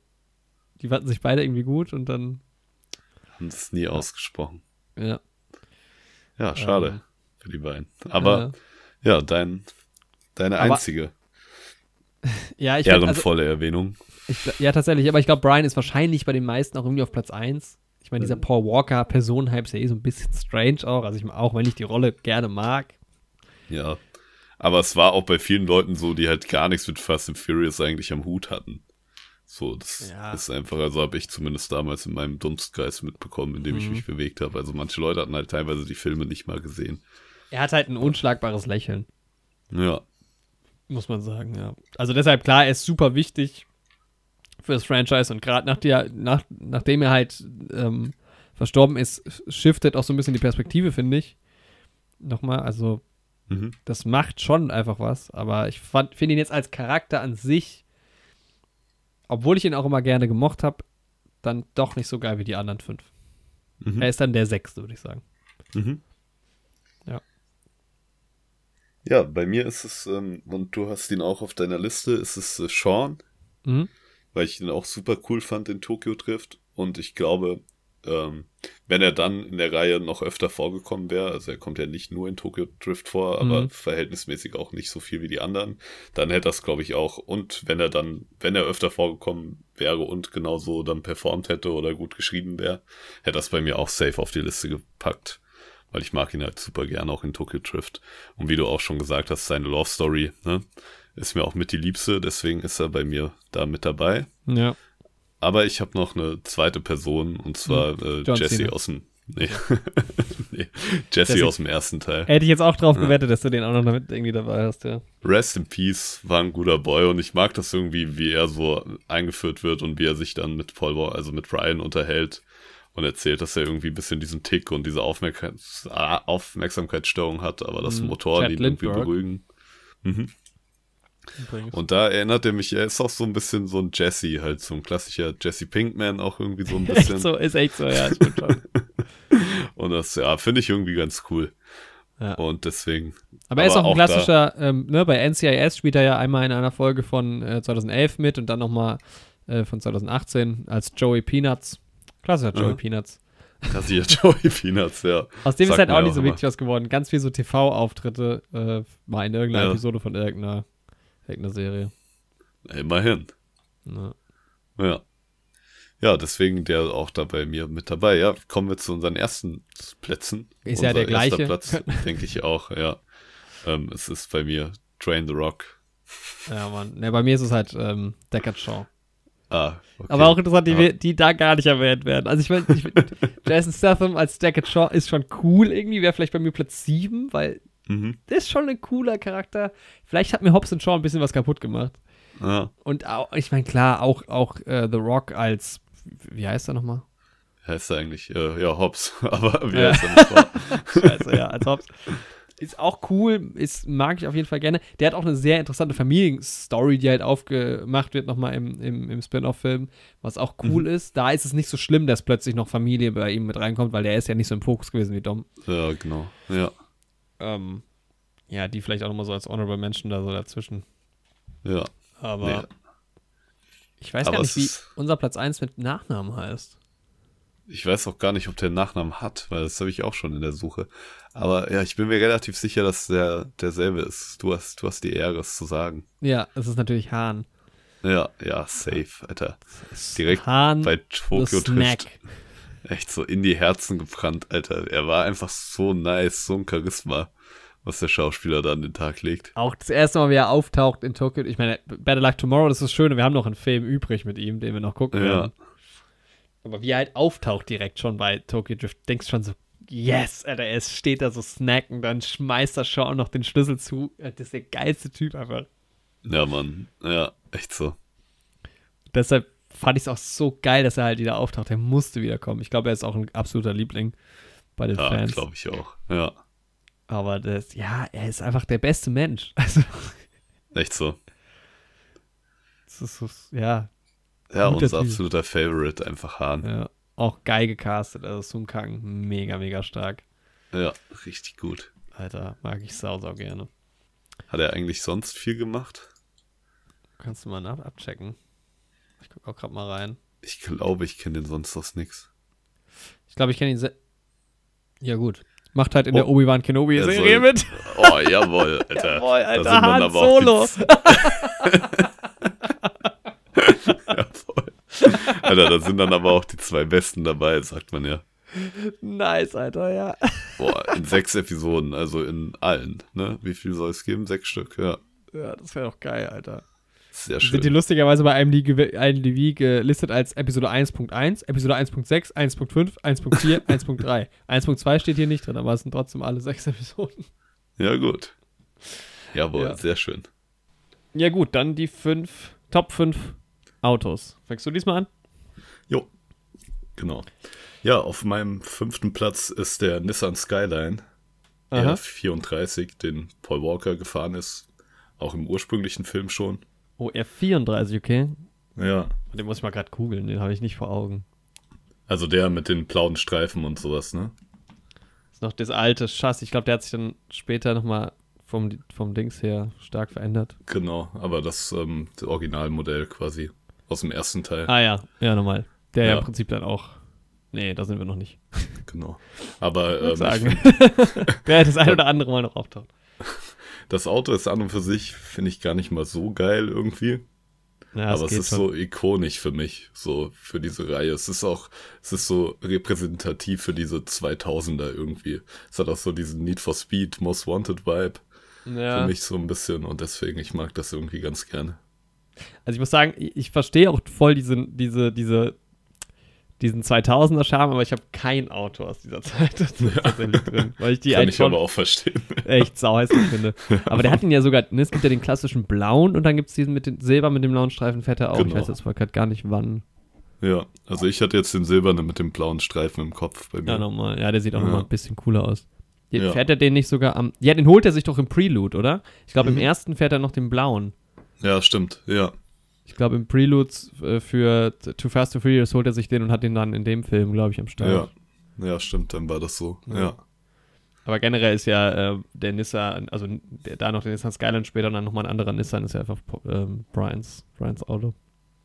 die fanden sich beide irgendwie gut und dann, Haben das nie ausgesprochen. ja. Ja, schade Ähm, für die beiden. Aber äh, ja, dein, deine Aber einzige ja, ich also, ehrenvolle Erwähnung. Ich, ja, tatsächlich, aber ich glaube, Brian ist wahrscheinlich bei den meisten auch irgendwie auf Platz 1. Ich meine, dieser Mhm. Paul Walker Personenhype ist ja eh so ein bisschen strange auch. Also ich auch, wenn ich die Rolle gerne mag. Ja. Aber es war auch bei vielen Leuten so, die halt gar nichts mit Fast and Furious eigentlich am Hut hatten. So, das Ja. ist einfach, also habe ich zumindest damals in meinem Dunstkreis mitbekommen, in dem ich Mhm. mich bewegt habe. Also manche Leute hatten halt teilweise die Filme nicht mal gesehen. Er hat halt ein unschlagbares Lächeln. Ja. Muss man sagen, ja. Also deshalb, klar, er ist super wichtig für das Franchise und gerade nach der, nach, nachdem er halt ähm, verstorben ist, shiftet auch so ein bisschen die Perspektive, finde ich. Nochmal, also Mhm. das macht schon einfach was, aber ich finde ihn jetzt als Charakter an sich, obwohl ich ihn auch immer gerne gemocht habe, dann doch nicht so geil wie die anderen fünf. Mhm. Er ist dann der sechste, würde ich sagen. Mhm. Ja. Ja, bei mir ist es, ähm, und du hast ihn auch auf deiner Liste, ist es äh, Sean, Mhm. Weil ich ihn auch super cool fand in Tokyo trifft. Und ich glaube, ähm, wenn er dann in der Reihe noch öfter vorgekommen wäre, also er kommt ja nicht nur in Tokyo Drift vor, aber Mhm. verhältnismäßig auch nicht so viel wie die anderen, dann hätte das, glaube ich, auch. Und wenn er dann, wenn er öfter vorgekommen wäre und genauso dann performt hätte oder gut geschrieben wäre, hätte das bei mir auch safe auf die Liste gepackt. Weil ich mag ihn halt super gern auch in Tokyo Drift. Und wie du auch schon gesagt hast, seine Love Story, ne, ist mir auch mit die Liebste, deswegen ist er bei mir da mit dabei. Ja. Aber ich habe noch eine zweite Person und zwar äh, Hm. John Jesse aus dem nee. nee. Jesse, Jesse. aus dem ersten Teil. Hätte ich jetzt auch drauf Ja. gewettet, dass du den auch noch damit irgendwie dabei hast, ja. Rest in Peace war ein guter Boy und ich mag das irgendwie, wie er so eingeführt wird und wie er sich dann mit Paul, also mit Brian unterhält und erzählt, dass er irgendwie ein bisschen diesen Tick und diese Aufmerksamkeits Aufmerksamkeitsstörung hat, aber dass Mhm. Motoren Chad ihn irgendwie beruhigen. Mhm. Übrigens. Und da erinnert er mich, er ist auch so ein bisschen so ein Jesse, halt so ein klassischer Jesse Pinkman auch irgendwie so ein bisschen. echt so, ist echt so, ja, stimmt schon. Und das, ja, finde ich irgendwie ganz cool. Ja. Und deswegen. Aber er ist auch ein da- klassischer, ähm, ne, bei NCIS spielt er ja einmal in einer Folge von äh, 2011 mit und dann nochmal äh, von 2018 als Joey Peanuts. Klassischer Joey Aha. Peanuts. Hier Joey Peanuts, ja. Aus dem ist Sagt halt auch nicht so wirklich was geworden. Ganz viel so TV-Auftritte äh, mal in irgendeiner Ja. Episode von irgendeiner, irgendeiner Serie. Immerhin. Ne. Ja. Ja, deswegen der auch da bei mir mit dabei. Ja, kommen wir zu unseren ersten Plätzen. Ist ja der gleiche. Platz, denke ich auch, ja. Ähm, es ist bei mir Train the Rock. Ja, Mann. Ne, bei mir ist es halt ähm, Deckard Shaw. Ah, okay. Aber auch interessant, die, Ja. die da gar nicht erwähnt werden. Also ich meine, Jason Statham als Deckard Shaw ist schon cool irgendwie, wäre vielleicht bei mir Platz 7, weil Mhm. der ist schon ein cooler Charakter. Vielleicht hat mir Hobbs und Shaw ein bisschen was kaputt gemacht. Ja. Und auch, ich meine, klar, auch, auch äh, The Rock als, wie heißt er nochmal? Heißt er eigentlich, äh, ja, Hobbs. Aber wie heißt er nochmal? Scheiße, ja, als Hobbs. Ist auch cool, ist, mag ich auf jeden Fall gerne. Der hat auch eine sehr interessante Familienstory, die halt aufgemacht wird nochmal im, im, im Spin-off-Film, was auch cool Mhm. ist. Da ist es nicht so schlimm, dass plötzlich noch Familie bei ihm mit reinkommt, weil der ist ja nicht so im Fokus gewesen wie Dom. ja, genau. Ja. Ähm, ja, die vielleicht auch nochmal so als Honorable Mention da so dazwischen. Ja. Aber Nee. ich weiß Aber gar nicht, wie unser Platz 1 mit Nachnamen heißt. ich weiß auch gar nicht, ob der einen Nachnamen hat, weil das habe ich auch schon in der Suche. Aber ja, ich bin mir relativ sicher, dass der derselbe ist. Du hast, du hast die Ehre, es zu sagen. Ja, es ist natürlich Hahn. Ja, ja, safe, Alter. Direkt Hahn, bei Tokyo. Drift. Echt so in die Herzen gebrannt, Alter. Er war einfach so nice, so ein Charisma, was der Schauspieler da an den Tag legt. Auch das erste Mal, wie er auftaucht in Tokyo. Ich meine, Better Luck Tomorrow, das ist das Schöne. Wir haben noch einen Film übrig mit ihm, den wir noch gucken Ja. werden. Aber wie er halt auftaucht direkt schon bei Tokyo Drift, denkst schon so, yes, Alter, er steht da so snacken, dann schmeißt er schon noch den Schlüssel zu. Das ist der geilste Typ einfach. Ja, Mann. Ja, echt so. Deshalb fand ich es auch so geil, dass er halt wieder auftaucht. Er musste wiederkommen. Ich glaube, er ist auch ein absoluter Liebling bei den Ja, Fans. glaube ich auch. Ja, Aber das, ja, er ist einfach der beste Mensch. Also, echt so. das ist so, ja, Ja, unser Typ. absoluter Favorite, einfach Hahn. ja, auch geil gecastet. Also Sun Kang, mega, mega stark. Ja, richtig gut. Alter, mag ich sau, sau gerne. Hat er eigentlich sonst viel gemacht? Kannst du mal nach abchecken? Ich guck auch gerade mal rein. Ich glaube, ich kenne den sonst aus nix. Ich glaube, ich kenne ihn sehr. Ja, gut. Macht halt in Oh. der Obi-Wan Kenobi-Serie Er mit. Oh, jawohl, Alter. Jawohl, Da Alter, sind dann Han aber Solo. Jawohl. Alter, da sind dann aber auch die zwei Besten dabei, sagt man ja. Nice, Alter, ja. Boah, in sechs Episoden, also in allen, ne? Wie viel soll es geben? Sechs Stück, ja. Ja, das wäre doch geil, Alter. Sehr Sind die schön. lustigerweise bei IMDb, IMDb gelistet als Episode 1.1, Episode 1.6, 1.5, 1.4, 1.3. 1.2 steht hier nicht drin, aber es sind trotzdem alle sechs Episoden. Ja, gut. Jawohl, Ja. sehr schön. Ja, gut, dann die fünf, Top 5 Autos. Fängst du diesmal an? Jo. Genau. Ja, auf meinem fünften Platz ist der Nissan Skyline Aha. R34, den Paul Walker gefahren ist. Auch im ursprünglichen Film schon. Oh, R34, okay. Ja. Den muss ich mal gerade googeln, den habe ich nicht vor Augen. Also der mit den blauen Streifen und sowas, ne? Das ist noch das alte Chassis. Ich glaube, der hat sich dann später nochmal vom, vom Dings her stark verändert. Genau, aber das, ähm, das Originalmodell quasi aus dem ersten Teil. Ah ja, ja, nochmal. Der ja. Ja. im Prinzip dann auch. Nee, da sind wir noch nicht. Genau. Aber ähm, sagen. Wer das ein oder andere Mal noch auftaucht. Das Auto ist an und für sich, finde ich, gar nicht mal so geil irgendwie. Ja, aber es ist schon. so ikonisch für mich, so für diese Reihe. Es ist auch, es ist so repräsentativ für diese 2000er irgendwie. Es hat auch so diesen Need for Speed, Most Wanted Vibe ja. für mich so ein bisschen und deswegen, ich mag das irgendwie ganz gerne. Also ich muss sagen, ich, ich verstehe auch voll diesen, diese, diese, diesen 2000er Charme, aber ich habe kein Auto aus dieser Zeit tatsächlich drin, weil ich die Kann eigentlich ich aber auch verstehen. echt sauhässlich finde. Aber der hat ihn ja sogar, ne, es gibt ja den klassischen blauen und dann gibt es diesen mit den Silber mit dem blauen Streifen, fährt er auch. Ich Genau. weiß jetzt gerade gar nicht wann. ja, also ich hatte jetzt den silbernen mit dem blauen Streifen im Kopf bei mir. Ja, nochmal. Ja, der sieht auch Ja. nochmal ein bisschen cooler aus. Ja. Fährt er den nicht sogar am. Ja, den holt er sich doch im Prelude, oder? Ich glaube, Mhm. im ersten fährt er noch den blauen. Ja, stimmt, ja. Ich glaube, im Prelude äh, für Too Fast to Furious holt er sich den und hat den dann in dem Film, glaube ich, am Start. Ja. Ja, stimmt, dann war das so. Ja. Ja. Aber generell ist ja äh, der Nissan, also der, da noch der Nissan Skyline später und dann nochmal ein anderer Nissan, ist ja einfach ähm, Brians, Brians Auto.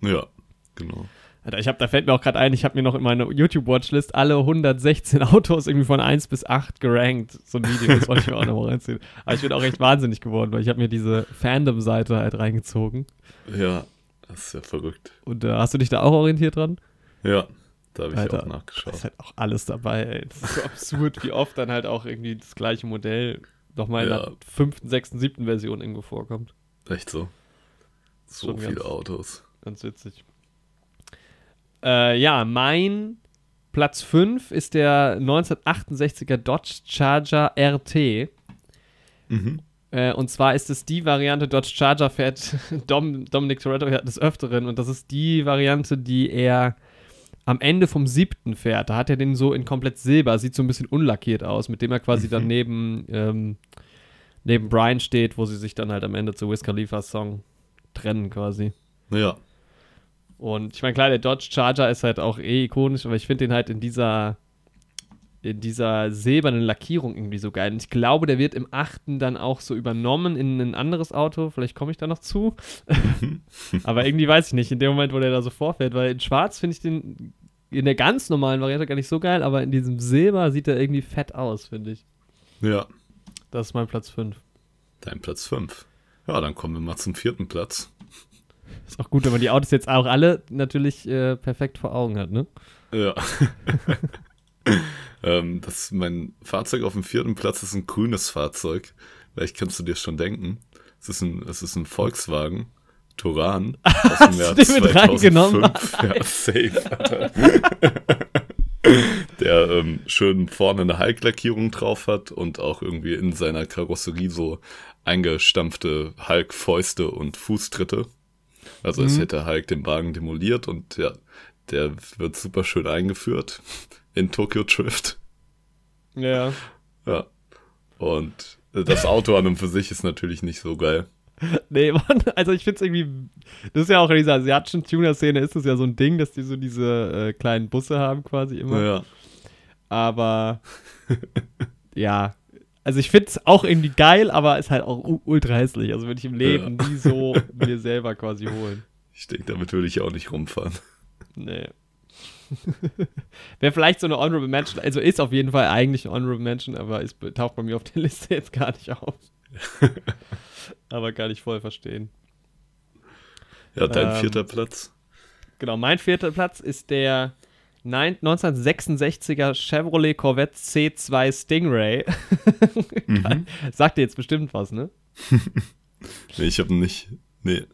Ja, genau. Alter, ich hab, da fällt mir auch gerade ein, ich habe mir noch in meiner YouTube-Watchlist alle 116 Autos irgendwie von 1 bis 8 gerankt. So ein Video, das wollte ich mir auch nochmal reinziehen. Aber ich bin auch echt wahnsinnig geworden, weil ich habe mir diese Fandom-Seite halt reingezogen. Ja, das ist ja verrückt. Und äh, hast du dich da auch orientiert dran? Ja, da habe ich Alter, auch Da nachgeschaut. ist halt auch alles dabei, ey. Das ist so absurd, wie oft dann halt auch irgendwie das gleiche Modell nochmal in Ja. der fünften, sechsten, siebten Version irgendwo vorkommt. Echt so. So Schon viele ganz- Autos. Ganz witzig. Äh, ja, mein Platz 5 ist der 1968er Dodge Charger RT. Mhm. Äh, und zwar ist es die Variante, Dodge Charger fährt Dom, Dominic Toretto des Öfteren. Und das ist die Variante, die er am Ende vom siebten fährt. Da hat er den so in komplett Silber, sieht so ein bisschen unlackiert aus, mit dem er quasi dann neben, ähm, neben Brian steht, wo sie sich dann halt am Ende zu Wiz Khalifa Song trennen quasi. Ja, Und ich meine, klar, der Dodge Charger ist halt auch eh ikonisch, aber ich finde den halt in dieser, in dieser silbernen Lackierung irgendwie so geil. Und ich glaube, der wird im achten dann auch so übernommen in ein anderes Auto. Vielleicht komme ich da noch zu. aber irgendwie weiß ich nicht, in dem Moment, wo der da so vorfährt, weil in Schwarz finde ich den in der ganz normalen Variante gar nicht so geil, aber in diesem Silber sieht er irgendwie fett aus, finde ich. Ja. Das ist mein Platz 5. Dein Platz 5. Ja, dann kommen wir mal zum vierten Platz. Ist auch gut, wenn man die Autos jetzt auch alle natürlich äh, perfekt vor Augen hat, ne? Ja. ähm, das, mein Fahrzeug auf dem vierten Platz ist ein grünes Fahrzeug. Vielleicht kannst du dir schon denken. Es ist ein, es ist ein Volkswagen. Turan aus dem Jahr du den mit reingenommen? 2005. Ja, safe. Der ähm, schön vorne eine Hulk-Lackierung drauf hat und auch irgendwie in seiner Karosserie so eingestampfte Hulk-Fäuste und Fußtritte. Also es Mhm. hätte Hulk den Wagen demoliert und ja, der wird super schön eingeführt in Tokyo Drift. Ja. Ja. Und das Auto an und für sich ist natürlich nicht so geil. Nee, Mann, also ich finde es irgendwie, das ist ja auch in dieser asiatischen Tuner-Szene ist es ja so ein Ding, dass die so diese äh, kleinen Busse haben quasi immer. Ja. Aber ja, also ich finde es auch irgendwie geil, aber ist halt auch ultra hässlich. Also würde ich im Leben nie so mir selber quasi holen. Ich denke, damit würde ich auch nicht rumfahren. Nee. Wäre vielleicht so eine Honorable Mention, also ist auf jeden Fall eigentlich eine Honorable Mention, aber ist, taucht bei mir auf der Liste jetzt gar nicht auf. aber kann ich voll verstehen. Ja, dein Ähm, vierter Platz. Genau, mein vierter Platz ist der nein- 1966er Chevrolet Corvette C2 Stingray. Mhm. Sagt dir jetzt bestimmt was, ne? Nee, ich habe nicht. Nee,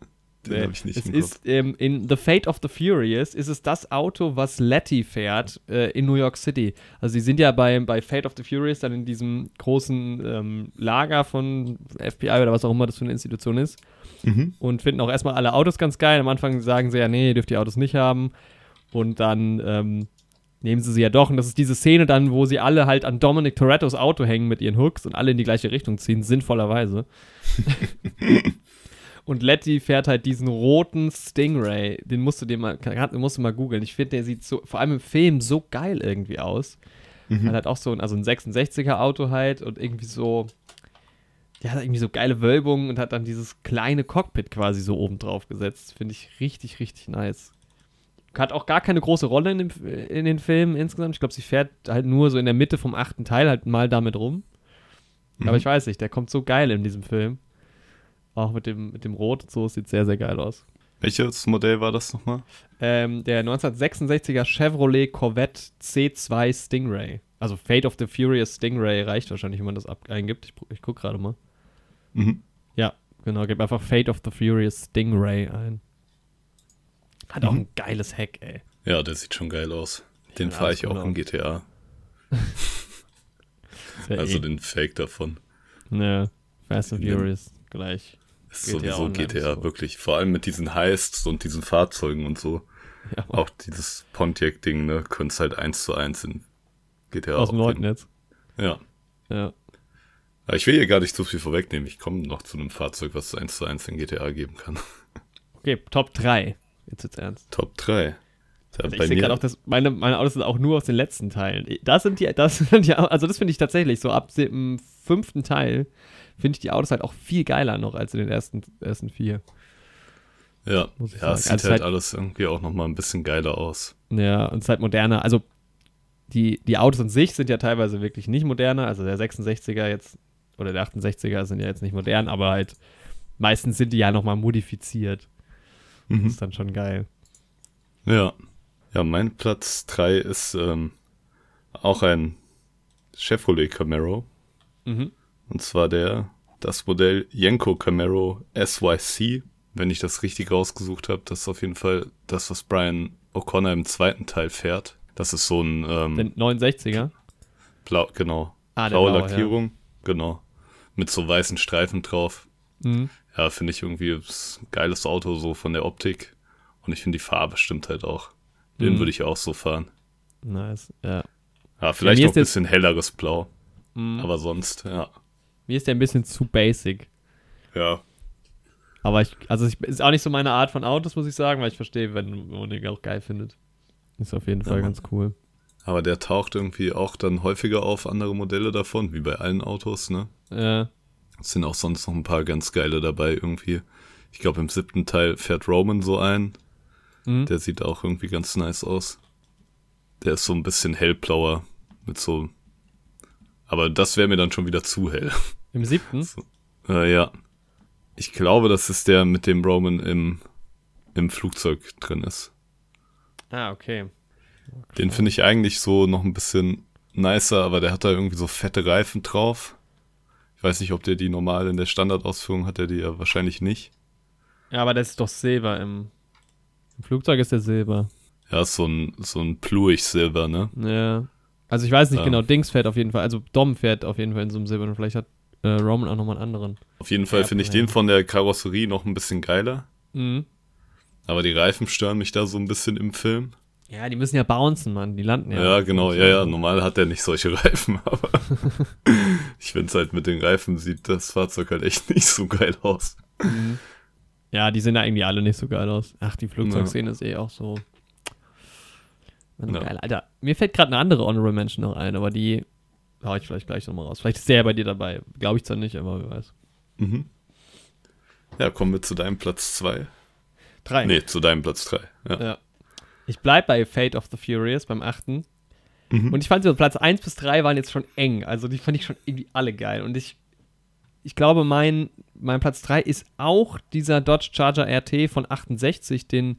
den habe ich nicht es ist ähm, in The Fate of the Furious ist es das Auto, was Letty fährt äh, in New York City. Also sie sind ja bei, bei Fate of the Furious dann in diesem großen ähm, Lager von FBI oder was auch immer das für eine Institution ist Mhm. und finden auch erstmal alle Autos ganz geil. Am Anfang sagen sie ja, nee, ihr dürft die Autos nicht haben. Und dann ähm, nehmen sie sie ja doch. Und das ist diese Szene dann, wo sie alle halt an Dominic Torettos Auto hängen mit ihren Hooks und alle in die gleiche Richtung ziehen, sinnvollerweise. und Letty fährt halt diesen roten Stingray. Den musst du dir mal, musst du mal googeln. Ich finde, der sieht so, vor allem im Film, so geil irgendwie aus. Mhm. Hat halt auch so ein, also ein 66er Auto halt und irgendwie so, der hat irgendwie so geile Wölbungen und hat dann dieses kleine Cockpit quasi so oben drauf gesetzt. Finde ich richtig, richtig nice. Hat auch gar keine große Rolle in, dem, in den Filmen insgesamt. Ich glaube, sie fährt halt nur so in der Mitte vom achten Teil halt mal damit rum. Mhm. Aber ich weiß nicht, der kommt so geil in diesem Film. Auch mit dem, mit dem Rot und so, sieht sehr, sehr geil aus. Welches Modell war das nochmal? Ähm, der 1966er Chevrolet Corvette C2 Stingray. Also Fate of the Furious Stingray reicht wahrscheinlich, wenn man das ab eingibt. Ich, ich gucke gerade mal. Mhm. Ja, genau, gib einfach Fate of the Furious Stingray ein. Hat auch Mhm. ein geiles Heck, ey. Ja, der sieht schon geil aus. Den Ja, fahre ich auch genau. in GTA. Ja Also eh, den Fake davon. ne, Fast and Furious gleich. Ist GTA sowieso Online GTA, so. wirklich. Vor allem mit diesen Heists und diesen Fahrzeugen und so. Ja, Auch dieses Pontiac-Ding, ne, könnt's halt eins zu eins in GTA aus dem jetzt. Ja. Ja. Aber ich will hier gar nicht zu viel vorwegnehmen. Ich komme noch zu einem Fahrzeug, was es eins zu eins in GTA geben kann. Okay, Top 3. Jetzt wird's ernst. Top 3. Ja, Also ich sehe gerade auch, dass meine, meine Autos sind auch nur aus den letzten Teilen. Das sind die, das sind die, also das finde ich tatsächlich so ab dem fünften Teil finde ich die Autos halt auch viel geiler noch als in den ersten, ersten vier. ja, ja es sagen. sieht Also halt halt- alles irgendwie auch nochmal ein bisschen geiler aus. Ja, und es ist halt moderner. Also die, die Autos an sich sind ja teilweise wirklich nicht moderner. Also der 66er jetzt oder der 68er sind ja jetzt nicht modern, aber halt meistens sind die ja nochmal modifiziert. Das Mhm. ist dann schon geil. Ja. Ja, mein Platz 3 ist ähm, auch ein Chevrolet Camaro. Mhm. Und zwar der, das Modell Yenko Camaro SYC. Wenn ich das richtig rausgesucht habe, das ist auf jeden Fall das, was Brian O'Connor im zweiten Teil fährt. Das ist so ein ähm, Den 69er. blau, genau, Ah, blaue ja. Lackierung, genau, mit so weißen Streifen drauf. Mhm. Ja, finde ich irgendwie ein geiles Auto so von der Optik. Und ich finde die Farbe stimmt halt auch. Den Mhm. würde ich auch so fahren. Nice, ja. Ja, vielleicht mir noch ein bisschen helleres Blau. Mhm. Aber sonst, ja. Mir ist der ein bisschen zu basic. Ja, Aber ich, also ich, ist auch nicht so meine Art von Autos, muss ich sagen, weil ich verstehe, wenn man den auch geil findet. Ist auf jeden Fall Ja, ganz cool. aber der taucht irgendwie auch dann häufiger auf andere Modelle davon, wie bei allen Autos, ne? Ja, Es sind auch sonst noch ein paar ganz geile dabei irgendwie. Ich glaube, im siebten Teil fährt Roman so ein. Mhm. Der sieht auch irgendwie ganz nice aus. Der ist so ein bisschen hellblauer mit so. Aber das wäre mir dann schon wieder zu hell. Im siebten? So. Äh, ja. Ich glaube, das ist der mit dem Roman im, im Flugzeug drin ist. Ah, okay. Den finde ich eigentlich so noch ein bisschen nicer, aber der hat da irgendwie so fette Reifen drauf. Ich weiß nicht, ob der die normal in der Standardausführung hat, der die ja wahrscheinlich nicht. Ja, aber das ist doch Silber im, im Flugzeug ist der Silber. Ja, ist so ein, so ein Pluig-Silber, ne? Ja. Also ich weiß nicht Ja. genau, Dings fährt auf jeden Fall, also Dom fährt auf jeden Fall in so einem Silber und vielleicht hat äh, Roman auch nochmal einen anderen. Auf jeden Fall Ja, finde ich ja. den von der Karosserie noch ein bisschen geiler. Mhm. Aber die Reifen stören mich da so ein bisschen im Film. Ja, die müssen ja bouncen, Mann. Die landen ja. Ja, genau, ja, ja. Normal hat der nicht solche Reifen, aber ich finde es halt mit den Reifen sieht das Fahrzeug halt echt nicht so geil aus. Mhm. Ja, die sehen da irgendwie alle nicht so geil aus. Ach, die Flugzeugszene ist eh auch so. Ja. Geil, Alter. Mir fällt gerade eine andere Honorable Mention noch ein, aber die hau ich vielleicht gleich nochmal raus. Vielleicht ist der ja bei dir dabei. Glaube ich zwar nicht, aber wer weiß. Mhm. Ja, kommen wir zu deinem Platz 2. Drei. Nee, zu deinem Platz 3. Ja. Ja. Ich bleib bei Fate of the Furious beim achten. Mhm. Und ich fand so Platz 1 bis 3 waren jetzt schon eng. Also die fand ich schon irgendwie alle geil. Und ich, ich glaube, mein, mein Platz 3 ist auch dieser Dodge Charger RT von 68, den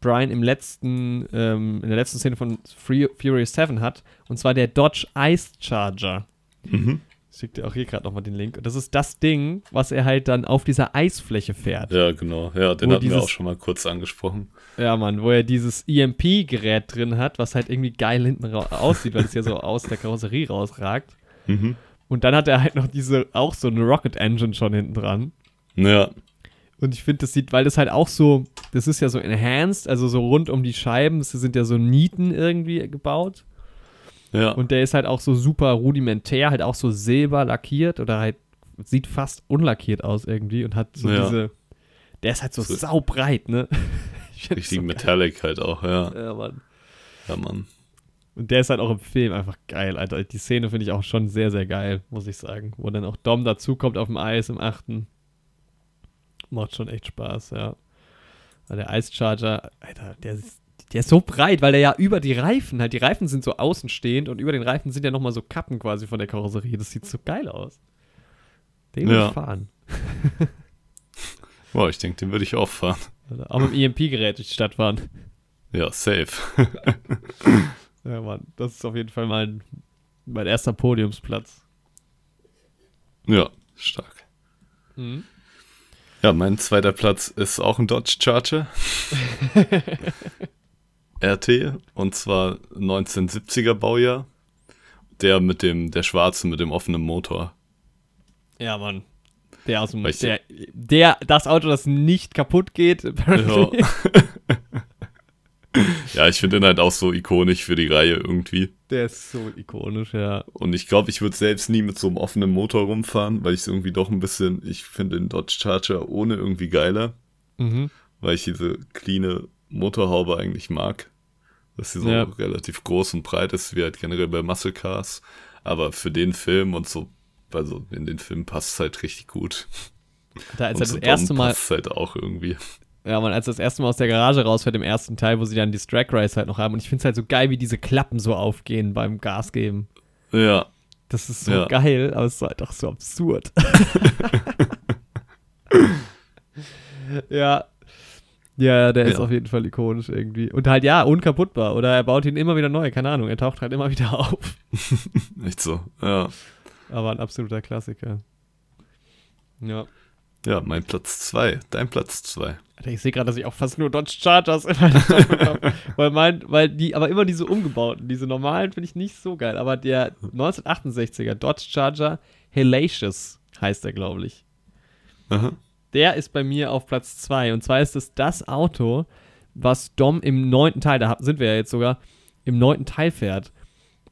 Brian im letzten, ähm, in der letzten Szene von Free, Furious 7 hat. Und zwar der Dodge Ice Charger. Mhm. Ich schicke dir auch hier gerade nochmal den Link. Und das ist das Ding, was er halt dann auf dieser Eisfläche fährt. Ja, genau. Ja, den hatten wir dieses- auch schon mal kurz angesprochen. Ja, Mann, wo er dieses EMP-Gerät drin hat, was halt irgendwie geil hinten aussieht, weil es ja so aus der Karosserie rausragt. Mhm. Und dann hat er halt noch diese, auch so eine Rocket Engine schon hinten dran. Ja, Und ich finde, das sieht, weil das halt auch so, das ist ja so enhanced, also so rund um die Scheiben, das sind ja so Nieten irgendwie gebaut. ja. Und der ist halt auch so super rudimentär, halt auch so silber lackiert oder halt sieht fast unlackiert aus irgendwie und hat so Ja. diese, der ist halt so, So- saubreit, ne? Richtig so. Metallic halt auch, ja. Ja, Mann. Ja, Mann. Und der ist halt auch im Film einfach geil, Alter. Die Szene finde ich auch schon sehr, sehr geil, muss ich sagen. Wo dann auch Dom dazukommt auf dem Eis im achten. Macht schon echt Spaß, ja. Der Ice Charger, Alter, der ist, der ist so breit, weil der ja über die Reifen halt, die Reifen sind so außenstehend und über den Reifen sind ja nochmal so Kappen quasi von der Karosserie. Das sieht so geil aus. Den will Ja. ich fahren. Boah, ich denke, den würde ich auch fahren. Alter. Auch mit dem EMP-Gerät durch die Stadt fahren. Ja, safe. Ja, Mann, das ist auf jeden Fall mein, mein erster Podiumsplatz. ja, stark. Mhm. Ja, mein zweiter Platz ist auch ein Dodge Charger. RT und zwar 1970er Baujahr. Der mit dem, der schwarze mit dem offenen Motor. Ja, Mann. Der aus dem, der, der, das Auto, das nicht kaputt geht. apparently. Ja, ich finde den halt auch so ikonisch für die Reihe irgendwie. Der ist so ikonisch, ja. Und ich glaube, ich würde selbst nie mit so einem offenen Motor rumfahren, weil ich es irgendwie doch ein bisschen, ich finde den Dodge Charger ohne irgendwie geiler, Mhm. weil ich diese cleane Motorhaube eigentlich mag. Dass sie so Ja. relativ groß und breit ist, wie halt generell bei Muscle Cars. Aber für den Film und so, also in den Film passt es halt richtig gut. Da, er zu das erste Mal, passt halt auch irgendwie. Ja, man, als er das erste Mal aus der Garage rausfährt im ersten Teil, wo sie dann die Drag Race halt noch haben. Und ich finde es halt so geil, wie diese Klappen so aufgehen beim Gas geben. Ja, Das ist so Ja. geil, aber es ist halt auch so absurd. ja. Ja, der ist Ja. auf jeden Fall ikonisch irgendwie. Und halt, ja, unkaputtbar. Oder er baut ihn immer wieder neu, keine Ahnung. Er taucht halt immer wieder auf. echt so. Ja. Aber ein absoluter Klassiker. Ja. Ja, mein Platz zwei, dein Platz zwei. Alter, ich sehe gerade, dass ich auch fast nur Dodge Chargers in meiner Sammlung habe. weil mein, weil die, aber immer diese umgebauten, diese normalen finde ich nicht so geil. Aber der 1968er Dodge Charger Hellacious heißt der, glaube ich. Aha. Der ist bei mir auf Platz 2. Und zwar ist es das Auto, was Dom im neunten Teil, da sind wir ja jetzt sogar, im neunten Teil fährt.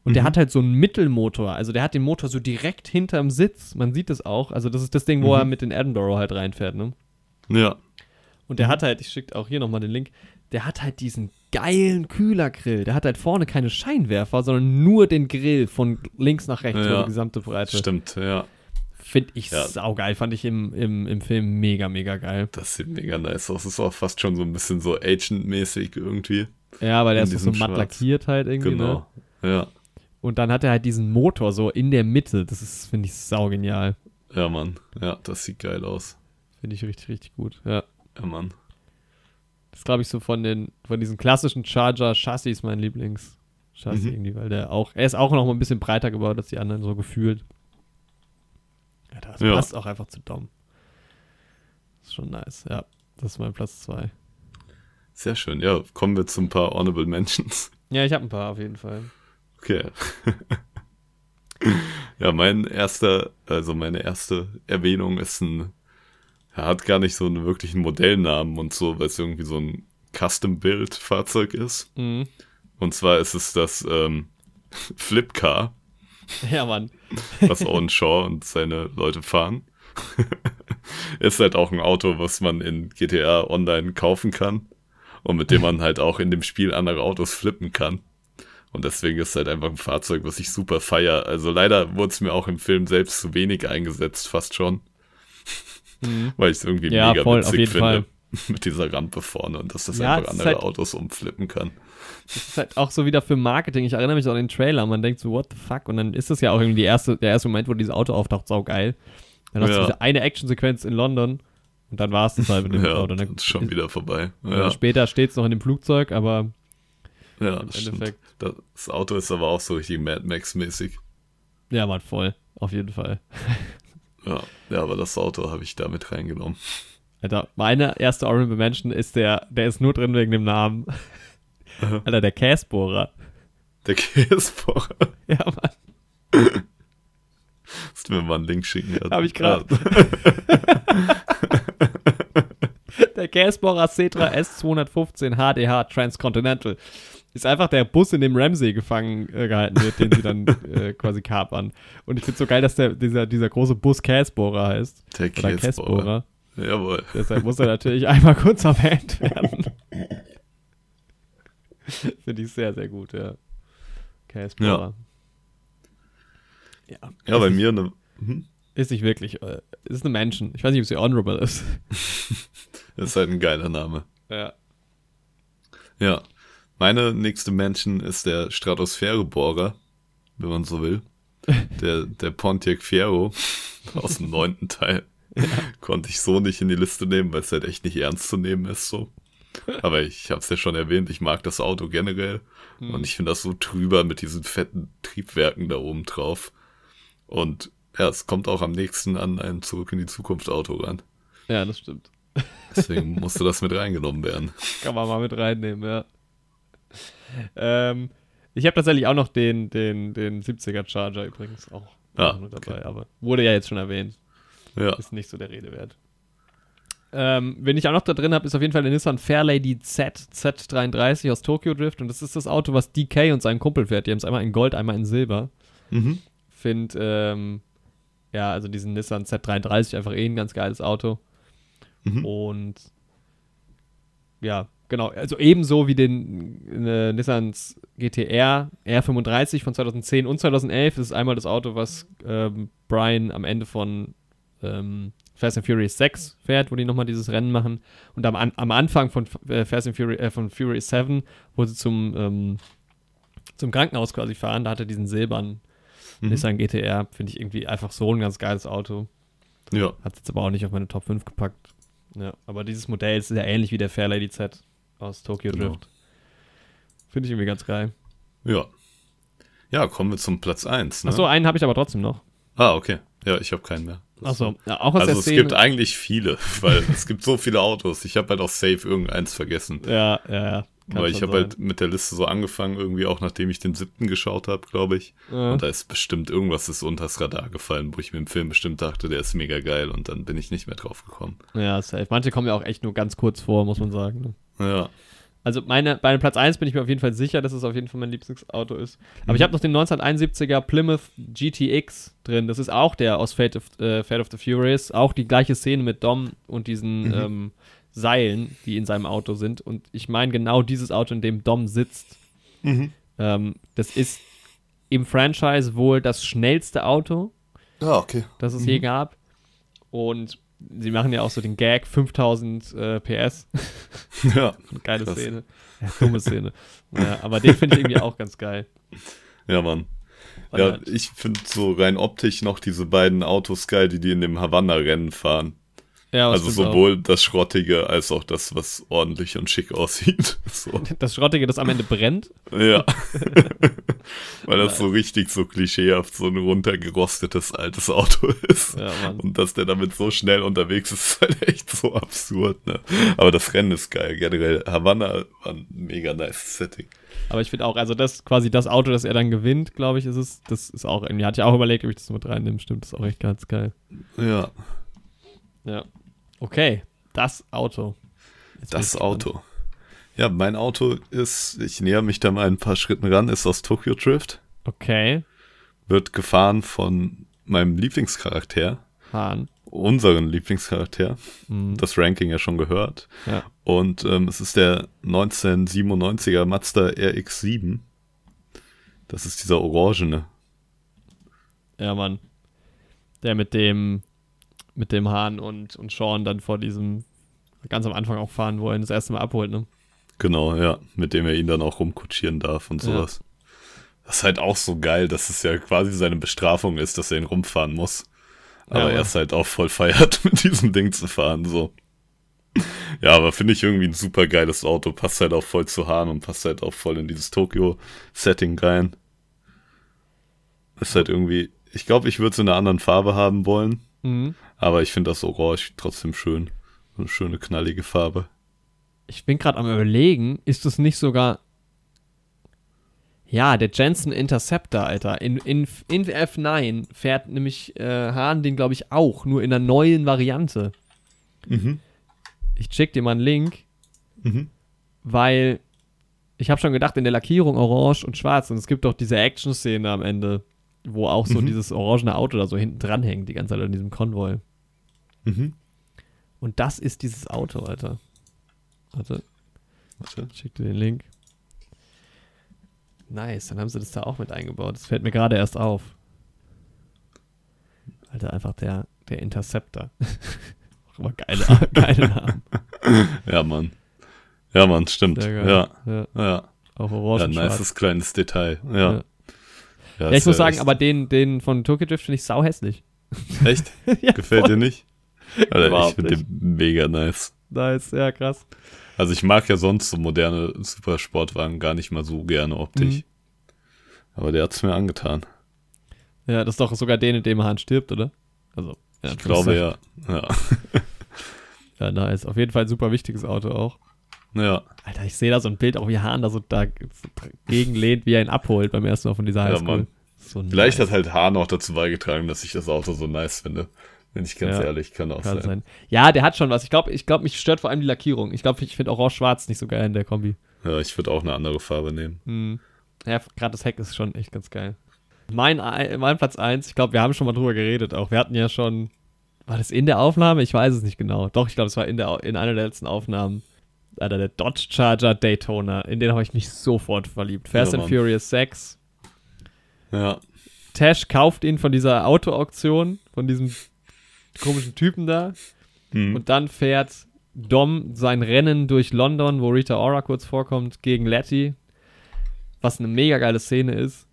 Und der Mhm. hat halt so einen Mittelmotor. Also der hat den Motor so direkt hinterm Sitz. Man sieht das auch. Also das ist das Ding, wo Mhm. er mit den Edinburgh halt reinfährt, ne? Ja. Und der hat halt, ich schicke auch hier nochmal den Link, der hat halt diesen geilen Kühlergrill. Der hat halt vorne keine Scheinwerfer, sondern nur den Grill von links nach rechts Ja. über die gesamte Breite. Stimmt, ja. Finde ich Ja. saugeil. Fand ich im, im, im Film mega, mega geil. Das sieht mega nice aus. Das ist auch fast schon so ein bisschen so Agent-mäßig irgendwie. Ja, weil der ist so matt Schwarz. lackiert halt irgendwie. Ne? Genau. Ja. Und dann hat er halt diesen Motor so in der Mitte. Das ist, finde ich, saugenial. Ja, Mann. Ja, das sieht geil aus. Finde ich richtig, richtig gut. Ja. Ja, Mann. Das ist, glaube ich, so von den, von diesen klassischen Charger-Chassis mein Lieblings-Chassis Mhm. irgendwie, weil der auch, er ist auch noch mal ein bisschen breiter gebaut als die anderen, so gefühlt. Ja, das Ja. passt auch einfach zu Dom. Ist schon nice, ja. Das ist mein Platz 2. Sehr schön. Ja, kommen wir zu ein paar Honorable Mentions. Ja, ich habe ein paar auf jeden Fall. Okay. ja, mein erster, also meine erste Erwähnung ist ein, er hat gar nicht so einen wirklichen Modellnamen und so, weil es irgendwie so ein Custom-Build-Fahrzeug ist. Mhm. Und zwar ist es das ähm, Flipcar, Ja, Mann. was Owen Shaw und seine Leute fahren. ist halt auch ein Auto, was man in GTA Online kaufen kann und mit dem man halt auch in dem Spiel andere Autos flippen kann. Und deswegen ist es halt einfach ein Fahrzeug, was ich super feier. Also leider wurde es mir auch im Film selbst zu wenig eingesetzt, fast schon. Mhm. Weil ich es irgendwie Ja, mega voll, auf witzig jeden finde. Fall. Mit dieser Rampe vorne und dass das Ja, einfach andere halt- Autos umflippen kann. Das ist halt auch so wieder für Marketing. Ich erinnere mich an den Trailer. Man denkt so, what the fuck? Und dann ist das ja auch irgendwie die erste, der erste Moment, wo dieses Auto auftaucht, saugeil. Dann hast du Ja. diese eine Actionsequenz in London und dann war es das halt mit dem Ja, Auto. Und dann dann ist schon wieder vorbei. Ja. Ja, Später steht es noch in dem Flugzeug, aber ja im stimmt. Das Auto ist aber auch so richtig Mad Max-mäßig. ja, man, voll. Auf jeden Fall. Ja. ja, aber das Auto habe ich da mit reingenommen. Alter, meine erste Honorable Mention ist der, der ist nur drin wegen dem Namen. Alter, der Käsbohrer. Der Käsebohrer. Ja, Mann. Musst du mir mal einen Link schicken? Ja. Hab ich grad. Der Käsbohrer Cetra S215 HDH Transcontinental. Ist einfach der Bus, in dem Ramsey gefangen äh, gehalten wird, den sie dann äh, quasi kapern. Und ich finde so geil, dass der, dieser, dieser große Bus Käsbohrer heißt. Der Oder. Käsbohrer. Jawohl. Deshalb muss er natürlich einmal kurz erwähnt werden. Finde ich sehr, sehr gut, ja. Käsbohrer. Ja. Ja, bei mir eine. Hm? Ist nicht wirklich. Äh, ist eine Menschen. Ich weiß nicht, ob sie honorable ist. Das ist halt ein geiler Name. Ja. Ja. Meine nächste Mention ist der Stratosphärebohrer, wenn man so will. Der, der Pontiac Fiero aus dem neunten Teil. Konnte ich so nicht in die Liste nehmen, weil es halt echt nicht ernst zu nehmen ist so. Aber ich habe es ja schon erwähnt, ich mag das Auto generell. Und ich finde das so trüber mit diesen fetten Triebwerken da oben drauf. Und ja, es kommt auch am nächsten an ein Zurück in die Zukunft Auto ran. Ja, das stimmt. Deswegen musste das mit reingenommen werden. Kann man mal mit reinnehmen, ja. Ähm, ich habe tatsächlich auch noch den, den, den 70er Charger übrigens auch Ah, dabei, aber wurde ja jetzt schon erwähnt. Ja, Ist nicht so der Rede wert. Ähm, wenn ich auch noch da drin habe, ist auf jeden Fall der Nissan Fairlady Z Z33 aus Tokyo Drift und das ist das Auto, was DK und sein Kumpel fährt. Die haben es einmal in Gold, einmal in Silber. mhm. Find, ähm, ja, also diesen Nissan Z33 einfach eh ein ganz geiles Auto. Mhm. Und ja, genau. Also ebenso wie den äh, Nissans GTR R35 von 2010 und 2011 ist es einmal das Auto, was ähm, Brian am Ende von ähm, Fast and Furious 6 fährt, wo die nochmal dieses Rennen machen. Und am, am Anfang von äh, Fast and Furious, äh, von Furious 7, wo sie zum, ähm, zum Krankenhaus quasi fahren, da hat er diesen silbernen Mhm. Nissan GTR. Finde ich irgendwie einfach so ein ganz geiles Auto. Ja, Hat jetzt aber auch nicht auf meine Top 5 gepackt. Ja, aber dieses Modell ist sehr ähnlich wie der Fairlady Z aus Tokyo Genau. Drift. Finde ich irgendwie ganz geil. ja. Ja, kommen wir zum Platz 1. Ne? Achso, einen habe ich aber trotzdem noch. Ah, okay. Ja, ich habe keinen mehr. Achso, ja, auch aus Also der es Szene. gibt eigentlich viele, weil es gibt so viele Autos. Ich habe halt auch safe irgendeins vergessen. ja, ja, ja. kann Weil ich habe halt mit der Liste so angefangen, irgendwie auch nachdem ich den siebten geschaut habe, glaube ich. Ja. Und da ist bestimmt irgendwas ist unters Radar gefallen, wo ich mir im Film bestimmt dachte, der ist mega geil und dann bin ich nicht mehr drauf gekommen. Ja, safe. Manche kommen ja auch echt nur ganz kurz vor, muss man sagen. Ja. Also meine, bei Platz 1 bin ich mir auf jeden Fall sicher, dass es auf jeden Fall mein Lieblingsauto ist. Aber Mhm. ich habe noch den 1971er Plymouth GTX drin. Das ist auch der aus Fate of, äh, Fate of the Furious. Auch die gleiche Szene mit Dom und diesen Mhm. ähm, Seilen, die in seinem Auto sind. Und ich meine genau dieses Auto, in dem Dom sitzt. Ähm, das ist im Franchise wohl das schnellste Auto, Ah, okay. das es je gab. Und sie machen ja auch so den Gag 5000 äh, PS. Ja. Geile Krass. Szene. Ja, dumme Szene. Ja, aber den finde ich irgendwie auch ganz geil. Ja, Mann. Weil Ja, halt- ich finde so rein optisch noch diese beiden Autos geil, die die in dem Havanna-Rennen fahren. Ja Also sowohl das Schrottige als auch das, was ordentlich und schick aussieht. So. Auch. Das Schrottige, das am Ende brennt. Ja. Weil das so richtig so klischeehaft so ein runtergerostetes altes Auto ist. Ja, Mann. Und dass der damit so schnell unterwegs ist, ist halt echt so absurd, ne? Aber das Rennen ist geil. Generell, Havanna war ein mega nice Setting. Aber ich finde auch, also das quasi das Auto, das er dann gewinnt, glaube ich, ist es. Das ist auch irgendwie, hatte ich auch überlegt, ob ich das mit reinnehme. Stimmt, das ist auch echt ganz geil. Ja, Ja. Okay, das Auto. Jetzt das. Auto. Ja, mein Auto ist, ich näher mich da mal ein paar Schritten ran, ist aus Tokyo Drift. Okay, Wird gefahren von meinem Lieblingscharakter, Hahn. unseren Lieblingscharakter. Mhm. Das Ranking ja schon gehört. Ja. Und ähm, es ist der 1997er Mazda RX-7. Das ist dieser orangene. ja, Mann. Der mit dem, mit dem Hahn und, und Sean dann vor diesem, ganz am Anfang auch fahren, wo er ihn das erste Mal abholt, ne? Genau, ja. Mit dem er ihn dann auch rumkutschieren darf und Ja. sowas. Das ist halt auch so geil, dass es ja quasi seine Bestrafung ist, dass er ihn rumfahren muss. Ja, Aber Mann. er ist halt auch voll feiert, mit diesem Ding zu fahren, so. Ja, aber finde ich irgendwie ein super geiles Auto. Passt halt auch voll zu Hahn und passt halt auch voll in dieses Tokyo-Setting rein. Ist halt irgendwie, ich glaube, ich würde es in einer anderen Farbe haben wollen. Mhm. Aber ich finde das Orange trotzdem schön. Eine schöne, knallige Farbe. Ich bin gerade am überlegen, ist das nicht sogar. Ja, der Jensen Interceptor, Alter. In, in, in F9 fährt nämlich äh, Hahn den, glaube ich, auch, nur in einer neuen Variante. Mhm. Ich check dir mal einen Link, Mhm. weil ich habe schon gedacht, in der Lackierung orange und schwarz und es gibt doch diese Action-Szene am Ende, wo auch so Mhm. dieses orangene Auto da so hinten dran hängt, die ganze Zeit an diesem Konvoi. Mhm. Und das ist dieses Auto, Alter. Warte, Warte. ich schick dir den Link. Nice, dann haben sie das da auch mit eingebaut. Das fällt mir gerade erst auf. Alter, einfach der, der Interceptor. Auch immer geile, geile Namen. Ja, Mann. Ja, Mann, stimmt. Ja, Ja, ja. auch orange Ja, schwarz. nices kleines Detail. Ja. Ja. Ja, Ja, ich muss sagen, echt- aber den, den von Tokyo Drift finde ich sau hässlich. Echt? ja, Gefällt voll dir nicht? Alter, ich finde den mega nice. Nice, ja, krass. Also ich mag ja sonst so moderne Supersportwagen gar nicht mal so gerne optisch. Mhm. Aber der hat's mir angetan. Ja, das ist doch sogar den, in dem Hahn stirbt, oder? Also, ja, Ich glaube ja. Ja. Ja, nice. Auf jeden Fall ein super wichtiges Auto auch. Ja, Alter, ich sehe da so ein Bild, auch wie Hahn da so dagegen lehnt, wie er ihn abholt beim ersten Mal von dieser Ja, Highschool. Mann. so vielleicht nice. hat halt Hahn auch dazu beigetragen, dass ich das Auto so nice finde. Wenn ich ganz Ja, ehrlich, kann auch Kann sein. sein. Ja, der hat schon was. Ich glaube, ich glaub, mich stört vor allem die Lackierung. Ich glaube, ich finde Orange-Schwarz nicht so geil in der Kombi. Ja, ich würde auch eine andere Farbe nehmen. Hm. Ja, gerade das Heck ist schon echt ganz geil. Mein, Ei- mein Platz 1, ich glaube, wir haben schon mal drüber geredet auch. Wir hatten ja schon, war das in der Aufnahme? Ich weiß es nicht genau. Doch, ich glaube, es war in, der, in einer der letzten Aufnahmen. Alter, der Dodge Charger Daytona. In den habe ich mich sofort verliebt. Fast Ja, and. Furious 6. Ja, Tash kauft ihn von dieser Autoauktion, von diesem komischen Typen da. hm. Und dann fährt Dom sein Rennen durch London, wo Rita Ora kurz vorkommt, gegen Letty. Was eine mega geile Szene ist.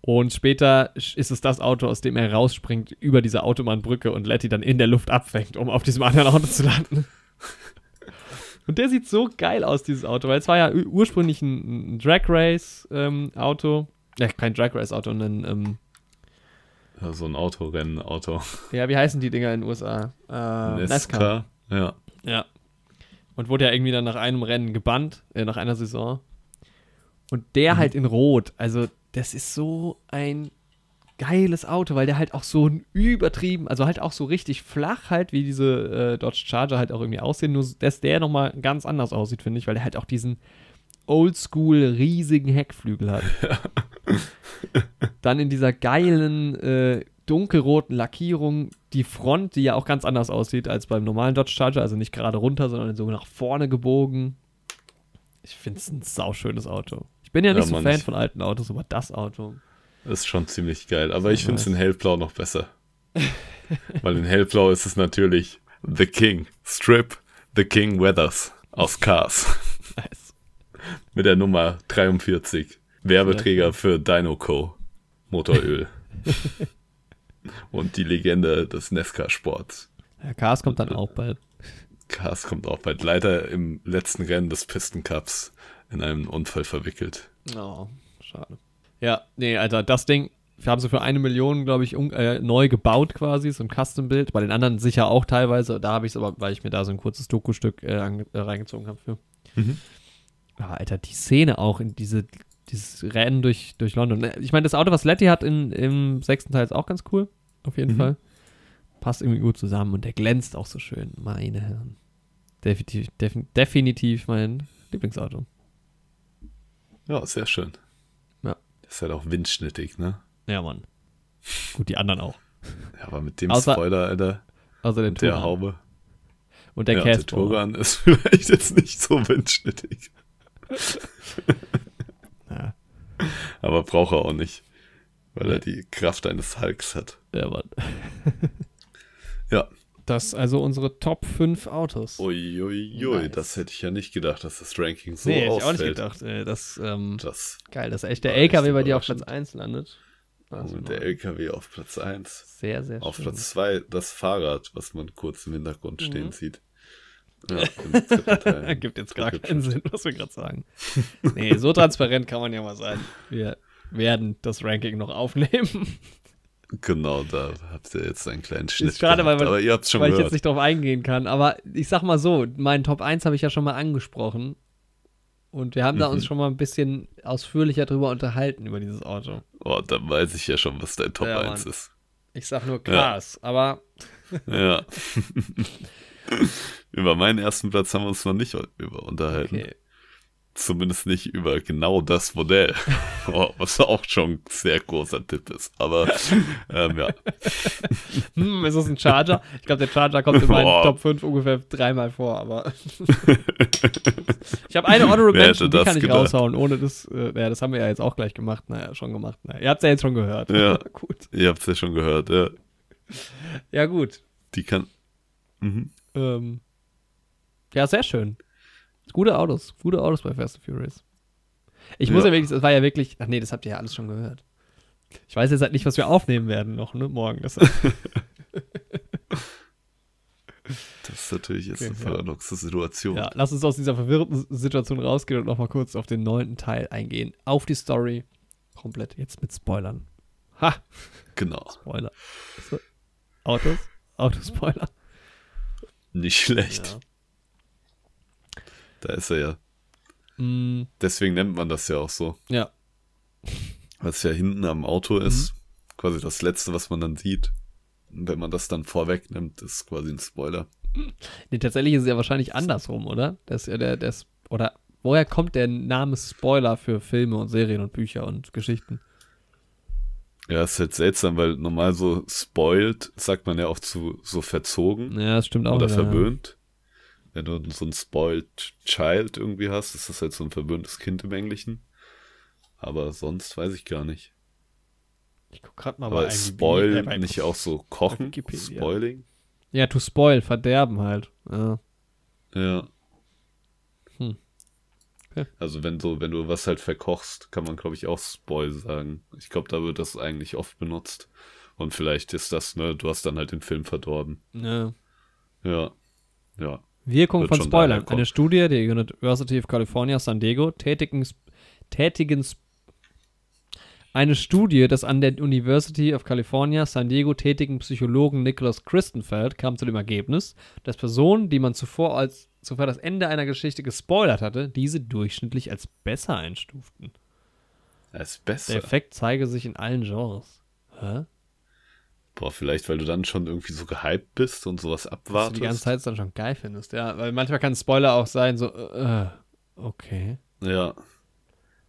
Und später ist es das Auto, aus dem er rausspringt über diese Autobahnbrücke und Letty dann in der Luft abfängt, um auf diesem anderen Auto zu landen. Und der sieht so geil aus, dieses Auto, weil es war ja ur- ursprünglich ein, ein Drag Race ähm, Auto. Ja, kein Drag Race Auto, ein, ähm, ja, so ein Autorennen, Auto. ja, wie heißen die Dinger in den USA? Äh, NASCAR. Ja. Ja. Und wurde ja irgendwie dann nach einem Rennen gebannt, äh, nach einer Saison. Und der halt in Rot, also das ist so ein geiles Auto, weil der halt auch so ein übertrieben, also halt auch so richtig flach halt, wie diese äh, Dodge Charger halt auch irgendwie aussehen, nur dass der nochmal ganz anders aussieht, finde ich, weil der halt auch diesen oldschool riesigen Heckflügel hat. Dann in dieser geilen äh, dunkelroten Lackierung die Front, die ja auch ganz anders aussieht als beim normalen Dodge Charger, also nicht gerade runter, sondern so nach vorne gebogen. Ich finde es ein sauschönes Auto. Ich bin ja nicht Ja, so Fan von alten Autos, aber das Auto. Ist schon ziemlich geil. Aber ich finde es in hellblau noch besser. Weil in hellblau ist es natürlich The King. Strip The King Weathers aus Cars. Nice. Mit der Nummer 43. Werbeträger für Dinoco. Motoröl. Und die Legende des Nesca-Sports. Ja, Cars kommt dann auch bald. Cars kommt auch bald. Leider im letzten Rennen des Piston Cups in einen Unfall verwickelt. Oh, schade. Ja, nee, Alter, das Ding, wir haben so für eine Million, glaube ich, un- äh, neu gebaut quasi, so ein Custom-Bild. Bei den anderen sicher auch teilweise. Da habe ich es aber, weil ich mir da so ein kurzes Doku-Stück äh, äh, reingezogen habe für. Mhm. Aber Alter, die Szene auch in diese, dieses Rennen durch, durch London. Äh, Ich meine, das Auto, was Letty hat in, im sechsten Teil, ist auch ganz cool. Auf jeden Mhm. Fall. Passt irgendwie gut zusammen und der glänzt auch so schön. Meine Herren. Definitiv, defin definitiv mein Lieblingsauto. Ja, sehr schön. Ja. Das ist halt auch windschnittig, ne? Ja, Mann. Gut, die anderen auch. Ja, aber mit dem Außer- Spoiler, Alter, Also den und der. Haube. Und der ja, der Casper. Turan ist vielleicht jetzt nicht so windschnittig. Ja, Aber braucht er auch nicht. Weil Nee. er die Kraft eines Hulks hat. ja, Mann. Das also unsere Top 5 Autos. Uiuiui, Nice. das hätte ich ja nicht gedacht, dass das Ranking so nee, hätte ich ausfällt. auch nicht gedacht. Äh, Das, ähm, Das, geil, dass echt der LKW bei dir auf. Platz 1 landet. Also der LKW auf Platz 1. sehr, sehr Auf schön. Platz 2 das Fahrrad, was man kurz im Hintergrund stehen Mhm. sieht. Ja. Gibt jetzt gar keinen Sinn, was wir gerade sagen. nee, so transparent kann man ja mal sein. Wir werden das Ranking noch aufnehmen. Genau, da habt ihr jetzt einen kleinen Schnitt. schade, weil man- aber ihr habt schon weil ich gehört. jetzt nicht drauf eingehen kann. Aber ich sag mal so, meinen Top 1 habe ich ja schon mal angesprochen. Und wir haben da Mhm. uns schon mal ein bisschen ausführlicher drüber unterhalten, über dieses Auto. Oh, dann weiß ich ja schon, was dein Top Ja, 1 Mann. ist. Ich sag nur krass, aber Ja. über meinen ersten Platz haben wir uns noch nicht über unterhalten. okay. Zumindest nicht über genau das Modell. was auch schon ein sehr großer Tipp ist. Aber ähm, ja. Hm, ist das ein Charger? Ich glaube, der Charger kommt in meinen Boah. Top 5 ungefähr dreimal vor, aber. ich habe eine Honorable Mention, die kann ich gedacht? raushauen, ohne das. Äh, ja, das haben wir ja jetzt auch gleich gemacht. Naja, schon gemacht. Naja, ihr habt es ja jetzt schon gehört. Ja. gut. Ihr habt es ja schon gehört. Ja. Ja, gut. Die kann. Mhm. Ähm, ja, sehr schön. Gute Autos. Gute Autos bei Fast and Furious. Ich muss Ja. ja wirklich, das war ja wirklich. Ach nee, das habt ihr ja alles schon gehört. Ich weiß jetzt halt nicht, was wir aufnehmen werden noch, ne? Morgen. Das, Das ist natürlich jetzt Okay, eine ja. paradoxe Situation. Ja, lass uns aus dieser verwirrten Situation rausgehen und nochmal kurz auf den neunten Teil eingehen. Auf die Story. Komplett jetzt mit Spoilern. Ha! Genau. Spoiler. Autos? Autospoiler. Nicht schlecht. Ja. Da ist er ja. Mm, Deswegen nennt man das ja auch so. ja. Was ja hinten am Auto Mhm. ist. Quasi das letzte, was man dann sieht. Und wenn man das dann vorwegnimmt, ist quasi ein Spoiler. Nee, tatsächlich ist es ja wahrscheinlich andersrum, oder? Das ist ja der, ist, oder woher kommt der Name Spoiler für Filme und Serien und Bücher und Geschichten? Ja, ist halt seltsam, weil normal so spoiled sagt man ja auch zu so verzogen Ja, das stimmt auch. oder wieder, ja. Wenn du so ein spoiled Child irgendwie hast, ist das halt so ein verwöhntes Kind im Englischen. Aber sonst weiß ich gar nicht. Ich guck grad mal Aber bei IMDb, Spoil äh, nicht auch so kochen? Spoiling? Ja, to spoil, verderben halt. Ja. Ja. Hm. Okay. Also wenn so, wenn du was halt verkochst, kann man glaube ich auch Spoil sagen. Ich glaube, da wird das eigentlich oft benutzt. Und vielleicht ist das, ne, du hast dann halt den Film verdorben. ja. Ja. Ja. Wirkung von Spoilern. Eine Studie der University of California, San Diego, tätigen, tätigen eine Studie des an der University of California, San Diego tätigen Psychologen Nicholas Christenfeld kam zu dem Ergebnis, dass Personen, die man zuvor als zuvor das Ende einer Geschichte gespoilert hatte, diese durchschnittlich als besser einstuften. Ist besser. Der Effekt zeige sich in allen Genres. Hä? Boah, vielleicht, weil du dann schon irgendwie so gehypt bist und sowas Was du abwartest. die ganze Zeit dann schon geil findest, ja. Weil manchmal kann Spoiler auch sein, so, äh, okay. Ja.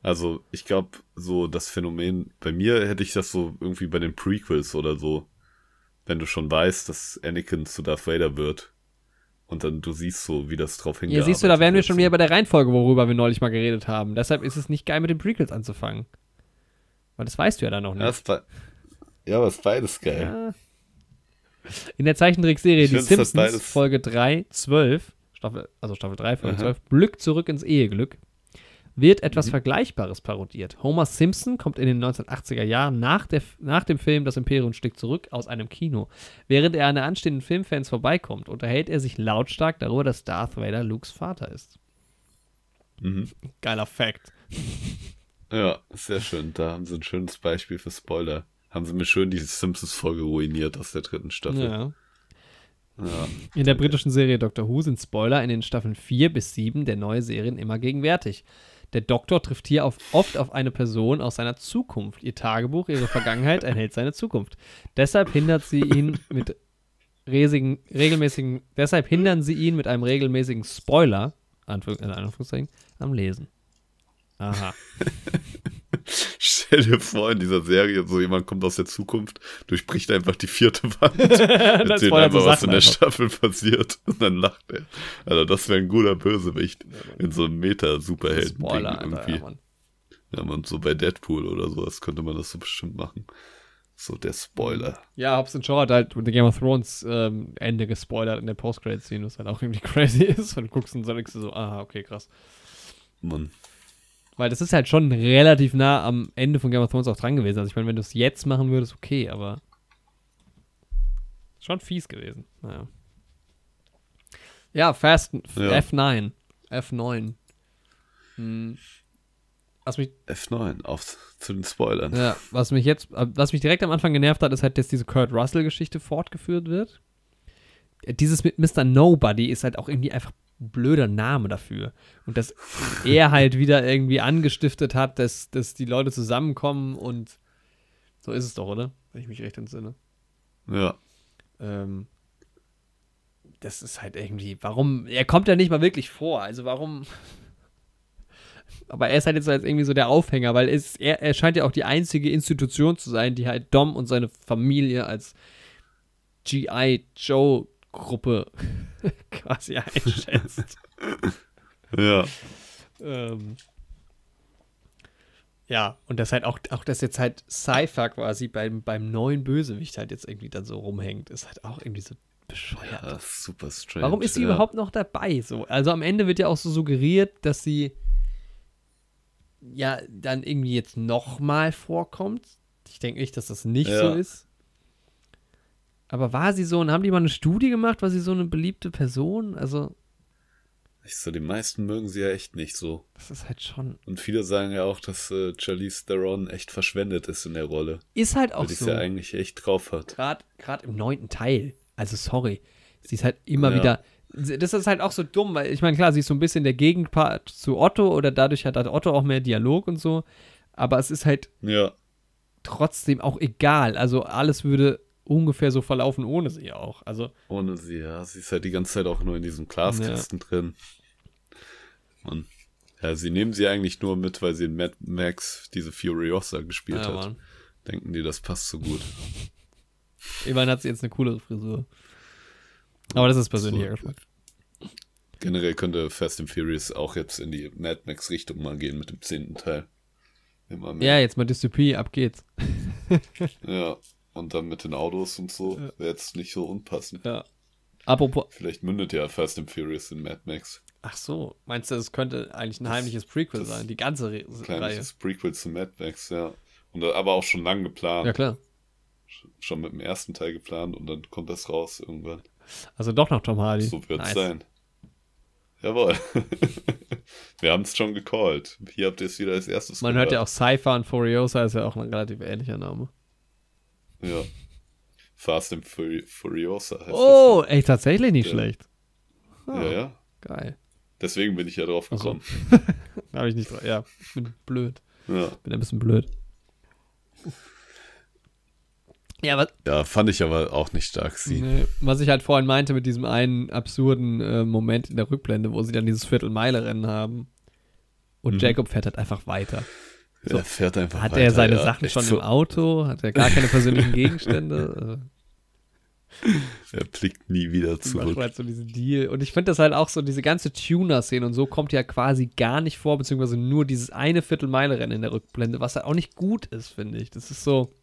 Also, ich glaube, so das Phänomen, bei mir hätte ich das so irgendwie bei den Prequels oder so, wenn du schon weißt, dass Anakin zu Darth Vader wird und dann du siehst so, wie das drauf Ja, hingearbeitet siehst du, da wären wir schon wieder bei der Reihenfolge, worüber wir neulich mal geredet haben. Deshalb ist es nicht geil, mit den Prequels anzufangen. Weil das weißt du ja dann noch Ja, nicht. be- ja, aber ist beides geil. Ja. In der Zeichentrickserie Ich Die Simpsons, Folge 3, 12, Staffel, also Staffel 3, Folge Aha. 12, Glück zurück ins Eheglück, wird Mhm. etwas Vergleichbares parodiert. Homer Simpson kommt in den 1980er Jahren nach, der, nach dem Film Das Imperium schlägt zurück aus einem Kino. Während er an der anstehenden Filmfans vorbeikommt, unterhält er sich lautstark darüber, dass Darth Vader Lukes Vater ist. Mhm. Geiler Fact. Ja, sehr schön. Da haben sie ein schönes Beispiel für Spoiler. Haben sie mir schön die Simpsons-Folge ruiniert aus der dritten Staffel. Ja. Ja. In der britischen Serie Doctor Who sind Spoiler in den Staffeln 4 bis 7 der neuen Serien immer gegenwärtig. Der Doktor trifft hier auf, oft auf eine Person aus seiner Zukunft. Ihr Tagebuch, ihre Vergangenheit enthält seine Zukunft. Deshalb hindert sie ihn mit riesigen, regelmäßigen, deshalb hindern sie ihn mit einem regelmäßigen Spoiler, Anführ Anführungszeichen, am Lesen. Aha. Stell dir vor, in dieser Serie, so jemand kommt aus der Zukunft, durchbricht einfach die vierte Wand, erzählt spoilert so einfach, was in der einfach. Staffel passiert und dann lacht er. Also das wäre ein guter Bösewicht in so einem Meta-Superhelden-Ding Spoiler, Alter, irgendwie. ja. Ja, man, so bei Deadpool oder sowas könnte man das so bestimmt machen. So der Spoiler. Ja, Hobbs Shaw hat halt mit Game of Thrones ähm, Ende gespoilert in der Post-Credit-Scene, was halt auch irgendwie crazy ist. Und du guckst und sagst so, ah, okay, krass. Mann. Weil das ist halt schon relativ nah am Ende von Game of Thrones auch dran gewesen. Also ich meine, wenn du es jetzt machen würdest, okay, aber schon fies gewesen. Naja. Ja, Fast Ja. F9. F9. Hm. Was mich, F9, auf zu den Spoilern. ja, was mich jetzt, äh, was mich direkt am Anfang genervt hat, ist halt, dass diese Kurt Russell-Geschichte fortgeführt wird. Äh, Dieses mit Mr. Nobody ist halt auch irgendwie einfach ein blöder Name dafür. Und dass er halt wieder irgendwie angestiftet hat, dass, dass die Leute zusammenkommen und so ist es doch, oder? Wenn ich mich recht entsinne. Ja. Ähm, das ist halt irgendwie, warum, er kommt ja nicht mal wirklich vor, also warum, aber er ist halt jetzt als irgendwie so der Aufhänger, weil es, er, er scheint ja auch die einzige Institution zu sein, die halt Dom und seine Familie als G.I. Joe Gruppe quasi einschätzt. Ja. ähm, ja, und das halt auch, auch dass jetzt halt Cypher quasi beim, beim neuen Bösewicht halt jetzt irgendwie dann so rumhängt, ist halt auch irgendwie so bescheuert. ja super strange. Warum ist sie ja. überhaupt noch dabei? So, also am Ende wird ja auch so suggeriert, dass sie ja dann irgendwie jetzt nochmal vorkommt. Ich denke nicht, dass das nicht Ja. so ist. Aber war sie so und haben die mal eine Studie gemacht? War sie so eine beliebte Person? Also, Ich so, die meisten mögen sie ja echt nicht so. das ist halt schon. Und viele sagen ja auch, dass äh, Charlize Theron echt verschwendet ist in der Rolle. Ist halt Weil auch die es so. ja eigentlich echt drauf hat. Gerade im neunten Teil. Also, sorry. Sie ist halt immer Ja. wieder. Das ist halt auch so dumm, weil ich meine, klar, sie ist so ein bisschen der Gegenpart zu Otto oder dadurch hat Otto auch mehr Dialog und so. Aber es ist halt Ja. trotzdem auch egal. Also alles würde ungefähr so verlaufen ohne sie auch. Also Ohne sie, ja. Sie ist halt die ganze Zeit auch nur in diesem Glaskasten drin. Mann. Ja, sie nehmen sie eigentlich nur mit, weil sie in Mad Max diese Furiosa gespielt ja, hat. Mann. Denken die, das passt so gut. Immerhin hat sie jetzt eine coolere Frisur. Aber das ist persönlicher So. Geschmack. Generell könnte Fast and Furious auch jetzt in die Mad Max Richtung mal gehen mit dem zehnten Teil. Ja, jetzt mal Dystopie, ab geht's. Ja. Und dann mit den Autos und so Ja. wäre jetzt nicht so unpassend. Ja. Apropos. Vielleicht mündet ja Fast and Furious in Mad Max. Ach so, meinst du, es könnte eigentlich ein heimliches Prequel das- sein? Die ganze Re Reihe. Kleines Prequel zu Mad Max, ja. Und da- aber auch schon lang geplant. Ja, klar. Schon mit dem ersten Teil geplant und dann kommt das raus irgendwann. Also doch noch Tom Hardy. So wird es Nice. sein. Jawohl. Wir haben es schon gecallt. Hier habt ihr es wieder als erstes Man hört ja auch Cypher und Furiosa ist ja auch ein relativ ähnlicher Name. Ja. Fast and Furi Furiosa heißt Oh, ey, tatsächlich nicht Ja. schlecht. das. Ah, Ja, ja. Geil. Deswegen bin ich ja drauf Ach so. gekommen. Habe ich nicht drauf. Ja, ich bin blöd. Ja. Bin ein bisschen blöd. Ja, was, ja, fand ich aber auch nicht stark, sie. nee, was ich halt vorhin meinte mit diesem einen absurden äh, Moment in der Rückblende, wo sie dann dieses Viertelmeile-Rennen haben. Und Mhm. Jacob fährt halt einfach weiter. So. Er fährt einfach Hat weiter, er seine ja. Sachen schon so, im Auto? Hat er gar keine persönlichen Gegenstände? Er blickt nie wieder Äh, zurück. Halt so diesen Deal. Und ich finde das halt auch so, diese ganze Tuner-Szene und so kommt ja quasi gar nicht vor, beziehungsweise nur dieses eine Viertelmeile-Rennen in der Rückblende, was halt auch nicht gut ist, finde ich. Das ist so,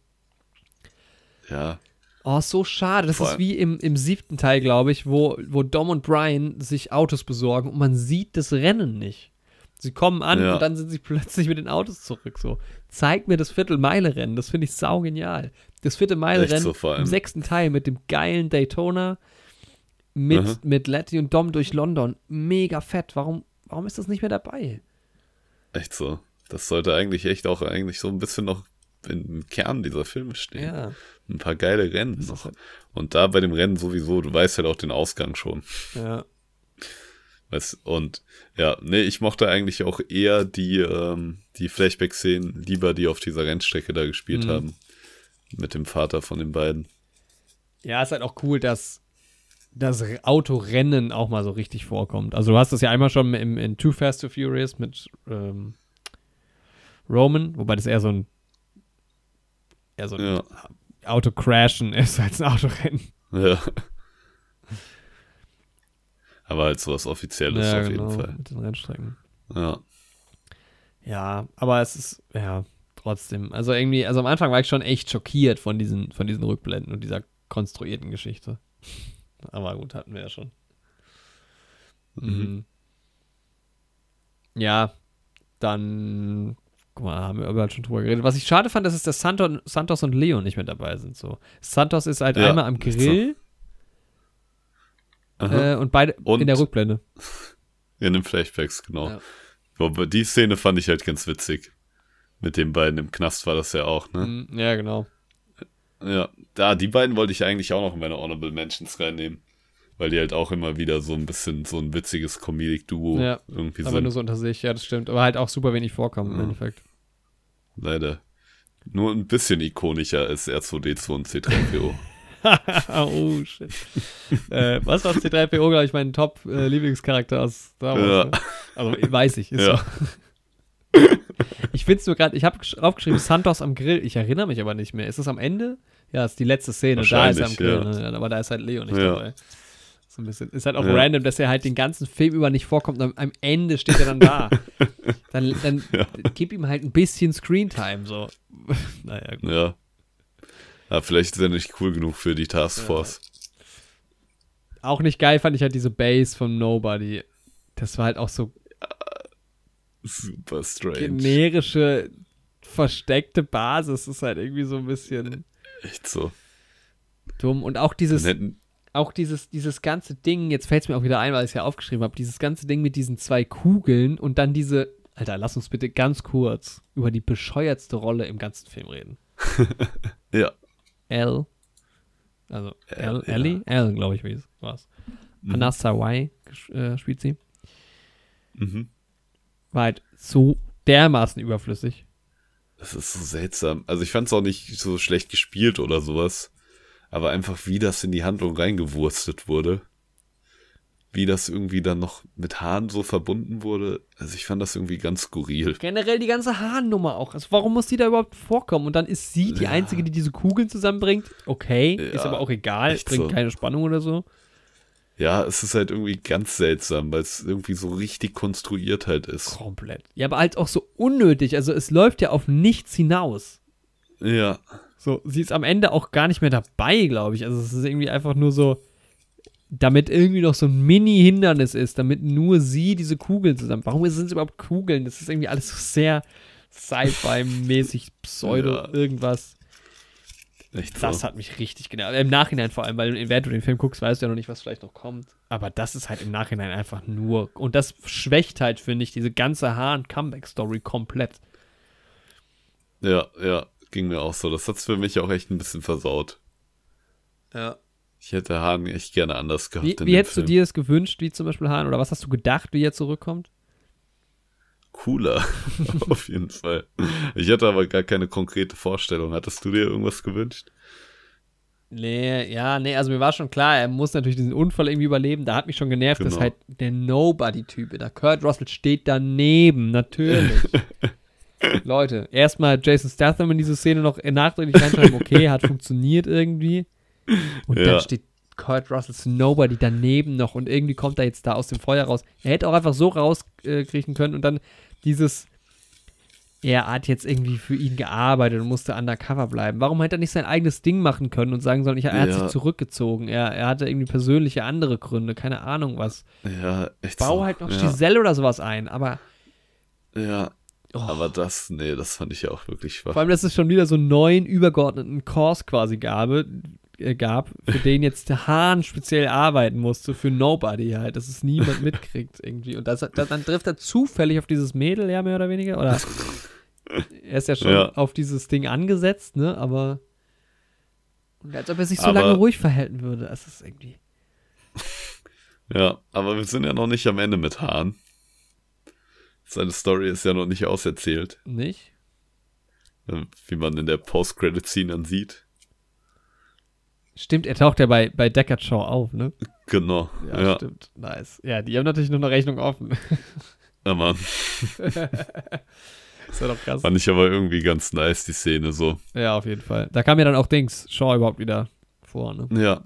Ja. Oh, so schade. Das Vor ist wie im, im siebten Teil, glaube ich, wo, wo Dom und Brian sich Autos besorgen und man sieht das Rennen nicht. Sie kommen an Ja. und dann sind sie plötzlich mit den Autos zurück. So, zeig mir das Viertelmeile-Rennen. Das finde ich saugenial. Das Viertelmeile-Rennen so, im sechsten Teil mit dem geilen Daytona mit, Aha. mit Letty und Dom durch London. Mega fett. Warum, warum ist das nicht mehr dabei? Echt so. Das sollte eigentlich echt auch eigentlich so ein bisschen noch im Kern dieser Filme stehen. Ja. Ein paar geile Rennen noch. halt- Und da bei dem Rennen sowieso, du weißt halt auch den Ausgang schon. Ja. Weißt, und ja, nee, ich mochte eigentlich auch eher die, ähm, die Flashback-Szenen lieber, die auf dieser Rennstrecke da gespielt Mhm. haben. Mit dem Vater von den beiden. Ja, ist halt auch cool, dass das Autorennen auch mal so richtig vorkommt. Also du hast das ja einmal schon im, in Too Fast to Furious mit ähm, Roman, wobei das eher so ein eher so ein Ja. Autocrashen ist als ein Autorennen. Ja. Aber halt sowas Offizielles auf jeden Fall. genau, Mit den Rennstrecken. Ja. Ja, aber es ist, ja, trotzdem. Also irgendwie, also am Anfang war ich schon echt schockiert von diesen, von diesen Rückblenden und dieser konstruierten Geschichte. Aber gut, hatten wir ja schon. Mhm. Ja, dann, guck mal, haben wir überall schon drüber geredet. Was ich schade fand, ist, dass das Santos, Santos und Leon nicht mehr dabei sind. So. Santos ist halt Ja, einmal am. Grill. Äh, und beide Und- in der Rückblende. In den Flashbacks, genau. Ja. Aber die Szene fand ich halt ganz witzig. Mit den beiden im Knast war das ja auch, ne? Mhm, Ja, genau. Ja, da, die beiden wollte ich eigentlich auch noch in meine Honorable Mentions reinnehmen. Weil die halt auch immer wieder so ein bisschen so ein witziges Comedic-Duo Ja, irgendwie Aber sind. nur so unter sich, ja, das stimmt. Aber halt auch super wenig vorkommen im Ja. Endeffekt. Leider. Nur ein bisschen ikonischer als R2D2 und C3PO. oh, shit. äh, was war C3PO, glaube ich, mein Top-Lieblingscharakter aus Star Wars? Ja. Ne? Also, weiß ich. Ist Ja. so. ich finde es nur gerade, ich habe aufgeschrieben, Santos am Grill. Ich erinnere mich aber nicht mehr. Ist es am Ende? Ja, ist die letzte Szene. Da ist er am Grill. ja. Ne? Aber da ist halt Leo nicht Ja. dabei. So ein bisschen. Ist halt auch Ja. random, dass er halt den ganzen Film über nicht vorkommt und am, am Ende steht er dann da. dann dann Ja. gib ihm halt ein bisschen Screentime. So. naja, gut. ja. Ja, vielleicht ist er nicht cool genug für die Taskforce. Auch nicht geil fand ich halt diese Base von Nobody. Das war halt auch so Super strange. generische, versteckte Basis. Ist halt irgendwie so ein bisschen Echt so. dumm. Und auch dieses, auch dieses, dieses ganze Ding, jetzt fällt es mir auch wieder ein, weil ich es ja aufgeschrieben habe, dieses ganze Ding mit diesen zwei Kugeln und dann diese, Alter, lass uns bitte ganz kurz über die bescheuertste Rolle im ganzen Film reden. ja. L, also L, L, ja. Ellie? L, glaube ich, wie es war. Mhm. Ges- äh, spielt sie. Mhm. War halt so dermaßen überflüssig. Das ist so seltsam. Also ich fand es auch nicht so schlecht gespielt oder sowas. Aber einfach, wie das in die Handlung reingewurstet wurde. Wie das irgendwie dann noch mit Hahn so verbunden wurde. Also ich fand das irgendwie ganz skurril. Generell die ganze Hahnnummer auch. Also warum muss die da überhaupt vorkommen? Und dann ist sie die Ja. Einzige, die diese Kugeln zusammenbringt. Okay, ist Ja, aber auch egal. echt Bringt so. keine Spannung oder so. Ja, es ist halt irgendwie ganz seltsam, weil es irgendwie so richtig konstruiert halt ist. Komplett. Ja, aber halt auch so unnötig. Also es läuft ja auf nichts hinaus. Ja. So, sie ist am Ende auch gar nicht mehr dabei, glaube ich. Also es ist irgendwie einfach nur so, damit irgendwie noch so ein Mini-Hindernis ist, damit nur sie diese Kugeln zusammen. Warum sind es überhaupt Kugeln? Das ist irgendwie alles so sehr Sci-Fi-mäßig, Pseudo, Ja. irgendwas. Echt so. Das hat mich richtig genervt. Im Nachhinein vor allem, weil während du den Film guckst, weißt du ja noch nicht, was vielleicht noch kommt. Aber das ist halt im Nachhinein einfach nur. Und das schwächt halt, finde ich, diese ganze Hahn-Comeback-Story komplett. Ja, ja, ging mir auch so. Das hat's für mich auch echt ein bisschen versaut. Ja. Ich hätte Hahn echt gerne anders gehabt. Wie, wie hättest du Film. dir es gewünscht, wie zum Beispiel Hahn? Oder was hast du gedacht, wie er zurückkommt? Cooler, auf jeden Fall. Ich hatte aber gar keine konkrete Vorstellung. Hattest du dir irgendwas gewünscht? Nee, ja, nee, also mir war schon klar, er muss natürlich diesen Unfall irgendwie überleben. Da hat mich schon genervt, dass Genau. halt der Nobody-Typ, der Kurt Russell steht daneben, natürlich. Leute, erstmal Jason Statham in diese Szene noch nachträglich reinschreiben, okay, hat funktioniert irgendwie. Und Ja. dann steht Kurt Russells Nobody daneben noch und irgendwie kommt er jetzt da aus dem Feuer raus. Er hätte auch einfach so rauskriechen können und dann dieses er hat jetzt irgendwie für ihn gearbeitet und musste undercover bleiben. Warum hätte er nicht sein eigenes Ding machen können und sagen sollen, ich, er hat Ja. sich zurückgezogen. Er, er hatte irgendwie persönliche andere Gründe, keine Ahnung was. Ja, echt Bau so. halt noch ja. Giselle oder sowas ein, aber Ja, oh, aber das, nee, das fand ich ja auch wirklich schwach. vor allem, dass es schon wieder so einen neuen übergeordneten Kurs quasi gabe, äh, gab, für den jetzt der Hahn speziell arbeiten musste, für Nobody halt, dass es niemand mitkriegt irgendwie. Und das, das, dann trifft er zufällig auf dieses Mädel, ja, mehr oder weniger, oder er ist ja schon Ja. auf dieses Ding angesetzt, ne, aber und als ob er sich so Aber- lange ruhig verhalten würde, das ist irgendwie Ja, aber wir sind ja noch nicht am Ende mit Hahn. Seine Story ist ja noch nicht auserzählt, nicht. äh, wie man in der Post-Credit-Scene dann sieht. Stimmt, er taucht ja bei, bei Deckard Shaw auf, ne? Genau, Ja, ja. stimmt. Nice. Ja, die haben natürlich noch eine Rechnung offen. Ja, Mann. ist ja doch krass. Fand ich aber irgendwie ganz nice, die Szene so. Ja, auf jeden Fall. Da kam ja dann auch Dings, Shaw überhaupt wieder vor, ne? Ja,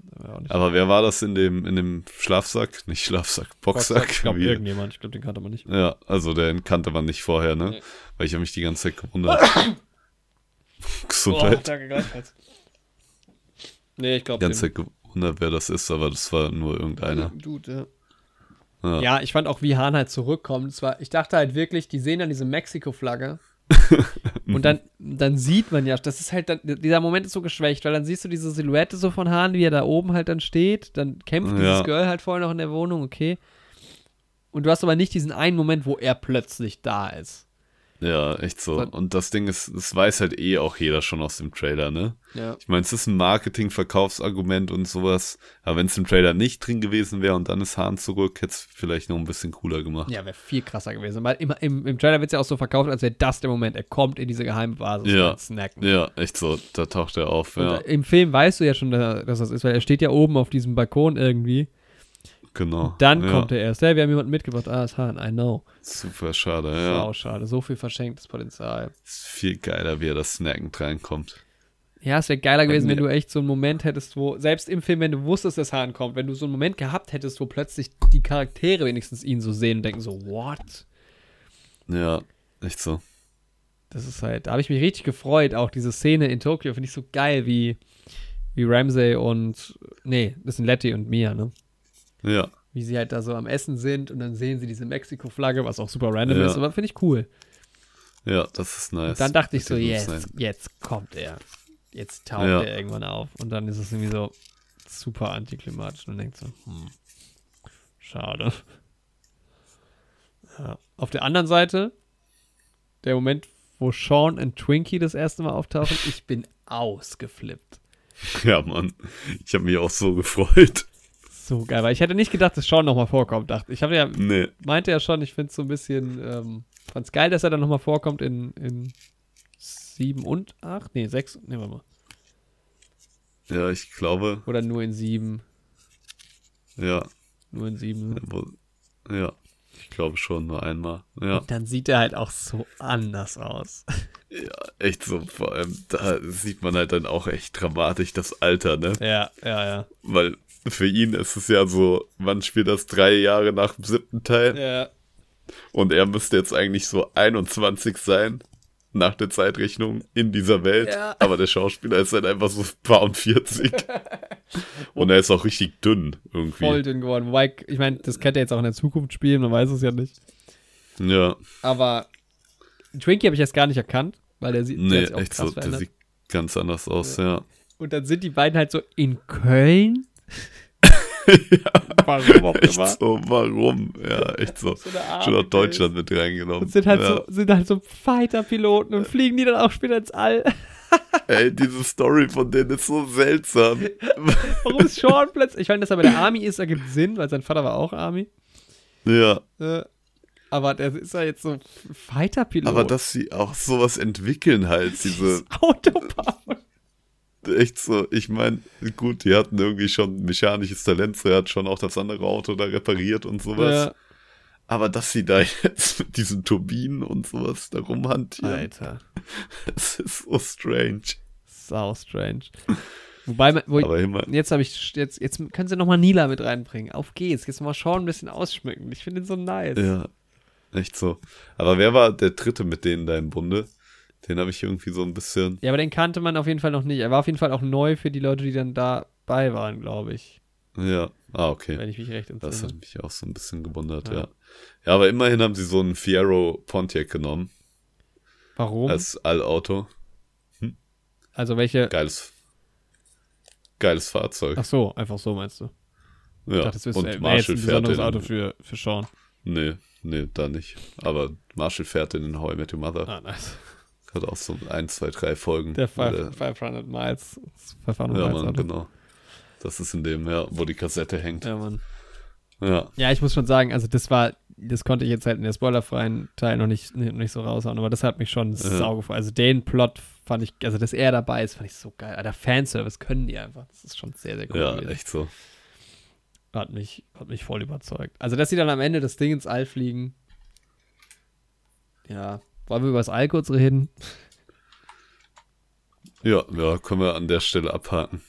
aber wer war das in dem, in dem Schlafsack? Nicht Schlafsack, Boxsack. Ich glaube, irgendjemand. Ich glaube, den kannte man nicht. Ja, also den kannte man nicht vorher, ne? Nee. Weil ich habe mich die ganze Zeit gewundert. Gesundheit. danke gleichfalls. Nee, ich die glaube, ganze Zeit gewundert, wer das ist, aber das war nur irgendeiner. Dude, ja. Ja. Ja, ich fand auch, wie Hahn halt zurückkommt. Es war, ich dachte halt wirklich, die sehen dann diese Mexiko-Flagge. und dann, dann sieht man ja, das ist halt, dann, dieser Moment ist so geschwächt, weil dann siehst du diese Silhouette so von Hahn, wie er da oben halt dann steht. Dann kämpft Ja. dieses Girl halt vorher noch in der Wohnung, okay. Und du hast aber nicht diesen einen Moment, wo er plötzlich da ist. Ja, echt so. Und das Ding ist, das weiß halt eh auch jeder schon aus dem Trailer, ne? Ja. Ich meine, es ist ein Marketing-Verkaufsargument und sowas. Aber wenn es im Trailer nicht drin gewesen wäre und dann ist Hahn zurück, hätte es vielleicht noch ein bisschen cooler gemacht. Ja, wäre viel krasser gewesen. Weil im, im, im Trailer wird es ja auch so verkauft, als wäre das der Moment. Er kommt in diese geheime Basis Ja. und snacken. Ja, echt so. Da taucht er auf. Ja, im Film weißt du ja schon, dass das ist, weil er steht ja oben auf diesem Balkon irgendwie. Genau. Dann ja. kommt er erst. Hey, wir haben jemanden mitgebracht. Ah, ist Hahn, I know. Super schade, Ja. ja. Sau schade. So viel verschenktes Potenzial. Ist viel geiler, wie er das snackend reinkommt. Ja, es wäre geiler gewesen, wenn du echt so einen Moment hättest, wo, selbst im Film, wenn du wusstest, dass Hahn kommt, wenn du so einen Moment gehabt hättest, wo plötzlich die Charaktere wenigstens ihn so sehen und denken so, what? Ja, echt so. Das ist halt, da habe ich mich richtig gefreut. Auch diese Szene in Tokio finde ich so geil, wie, wie Ramsey und, nee, das sind Letty und Mia, ne? Ja, Wie sie halt da so am Essen sind und dann sehen sie diese Mexiko-Flagge, was auch super random Ja. ist, aber finde ich cool. ja, das ist nice. Und dann dachte ich so, jetzt, Snack. jetzt kommt er. Jetzt taucht Ja. er irgendwann auf. Und dann ist es irgendwie so super antiklimatisch und denkt so, hm, schade. Ja. Auf der anderen Seite, der Moment, wo Sean und Twinkie das erste Mal auftauchen, ich bin ausgeflippt. Ja, Mann. Ich habe mich auch so gefreut. So geil, weil ich hätte nicht gedacht, dass Sean nochmal vorkommt. Dachte, ich habe ja, Nee. meinte ja schon, ich finde es so ein bisschen, ähm, fand's geil, dass er dann nochmal vorkommt in, in 7 und 8, nee, 6, nehmen wir mal. Ja, ich glaube, Oder nur in 7, ja. nur in 7. Wo- Ja, ich glaube schon nur einmal. Ja, Und dann sieht er halt auch so anders aus. echt so. Vor allem, da sieht man halt dann auch echt dramatisch das Alter, ne? Ja, ja, ja. Weil für ihn ist es ja so, man spielt das drei Jahre nach dem siebten Teil Ja, und er müsste jetzt eigentlich so 21 sein nach der Zeitrechnung in dieser Welt. Ja. Aber der Schauspieler ist halt einfach so ein paar und 40. und er ist auch richtig dünn irgendwie. voll dünn geworden. Wobei, ich meine, das könnte er jetzt auch in der Zukunft spielen, man weiß es ja nicht. Ja, Aber Twinkie habe ich jetzt gar nicht erkannt, weil der sieht der nee, auch echt so. Der sieht ganz anders aus, ja. Und dann sind die beiden halt so in Köln. Warum auch Echt immer. so, warum? Ja, echt so. So Schon auch. Deutschland mit reingenommen. Und sind halt ja. so, sind halt so Fighter-Piloten und fliegen die dann auch später ins All. Ey, diese Story von denen ist so seltsam. Warum ist Sean plötzlich? Ich meine, dass er bei der Army ist, ergibt Sinn, weil sein Vater war auch Army. ja, Äh, aber der ist ja jetzt so Fighter-Pilot. aber dass sie auch sowas entwickeln halt, diese, Autobahn. Echt so, ich meine, gut, die hatten irgendwie schon mechanisches Talent, so er hat schon auch das andere Auto da repariert und sowas. Ja. Aber dass sie da jetzt mit diesen Turbinen und sowas da rumhantieren, Alter. das ist so strange. Sau strange. Wobei, wo ich, jetzt habe ich, jetzt, jetzt können sie nochmal Nila mit reinbringen. Auf geht's. Jetzt mal Sean ein bisschen ausschmücken. Ich finde ihn so nice. ja. Echt so. Aber wer war der dritte mit denen da im Bunde? Den habe ich irgendwie so ein bisschen. Ja, aber den kannte man auf jeden Fall noch nicht. Er war auf jeden Fall auch neu für die Leute, die dann dabei waren, glaube ich. Ja. Ah, okay. Wenn ich mich recht entsinne. Das hat mich auch so ein bisschen gewundert, Ja. ja. Ja, aber immerhin haben sie so einen Fiero Pontiac genommen Warum? als Allauto. also welche. Geiles, geiles Fahrzeug. Ach so, einfach so meinst du. Ich ja. dachte, das wäre Und jetzt Marshall ein fährt besonderes Auto für, für Sean. Nee, nee, da nicht. Aber Marshall fährt in den How I Met Your Mother. Ah, nice. Hat auch so ein, zwei, drei Folgen. Der wo 5, 500 Miles. das 500 ja, Miles Mann, genau. Das ist in dem, ja, wo die Kassette hängt. Ja, Mann. Ja. Ja, ich muss schon sagen, also das war, das konnte ich jetzt halt in der spoilerfreien Teil noch nicht, nicht, nicht so raushauen, aber das hat mich schon sau gefreut. Also den Plot fand ich, also dass er dabei ist, fand ich so geil. Alter, Fanservice können die einfach. Das ist schon sehr, sehr cool. Ja, gewesen. echt so. Hat mich, hat mich voll überzeugt. Also, dass sie dann am Ende das Ding ins All fliegen. Ja. Wollen wir über das All kurz reden? Ja, ja, können wir an der Stelle abhaken.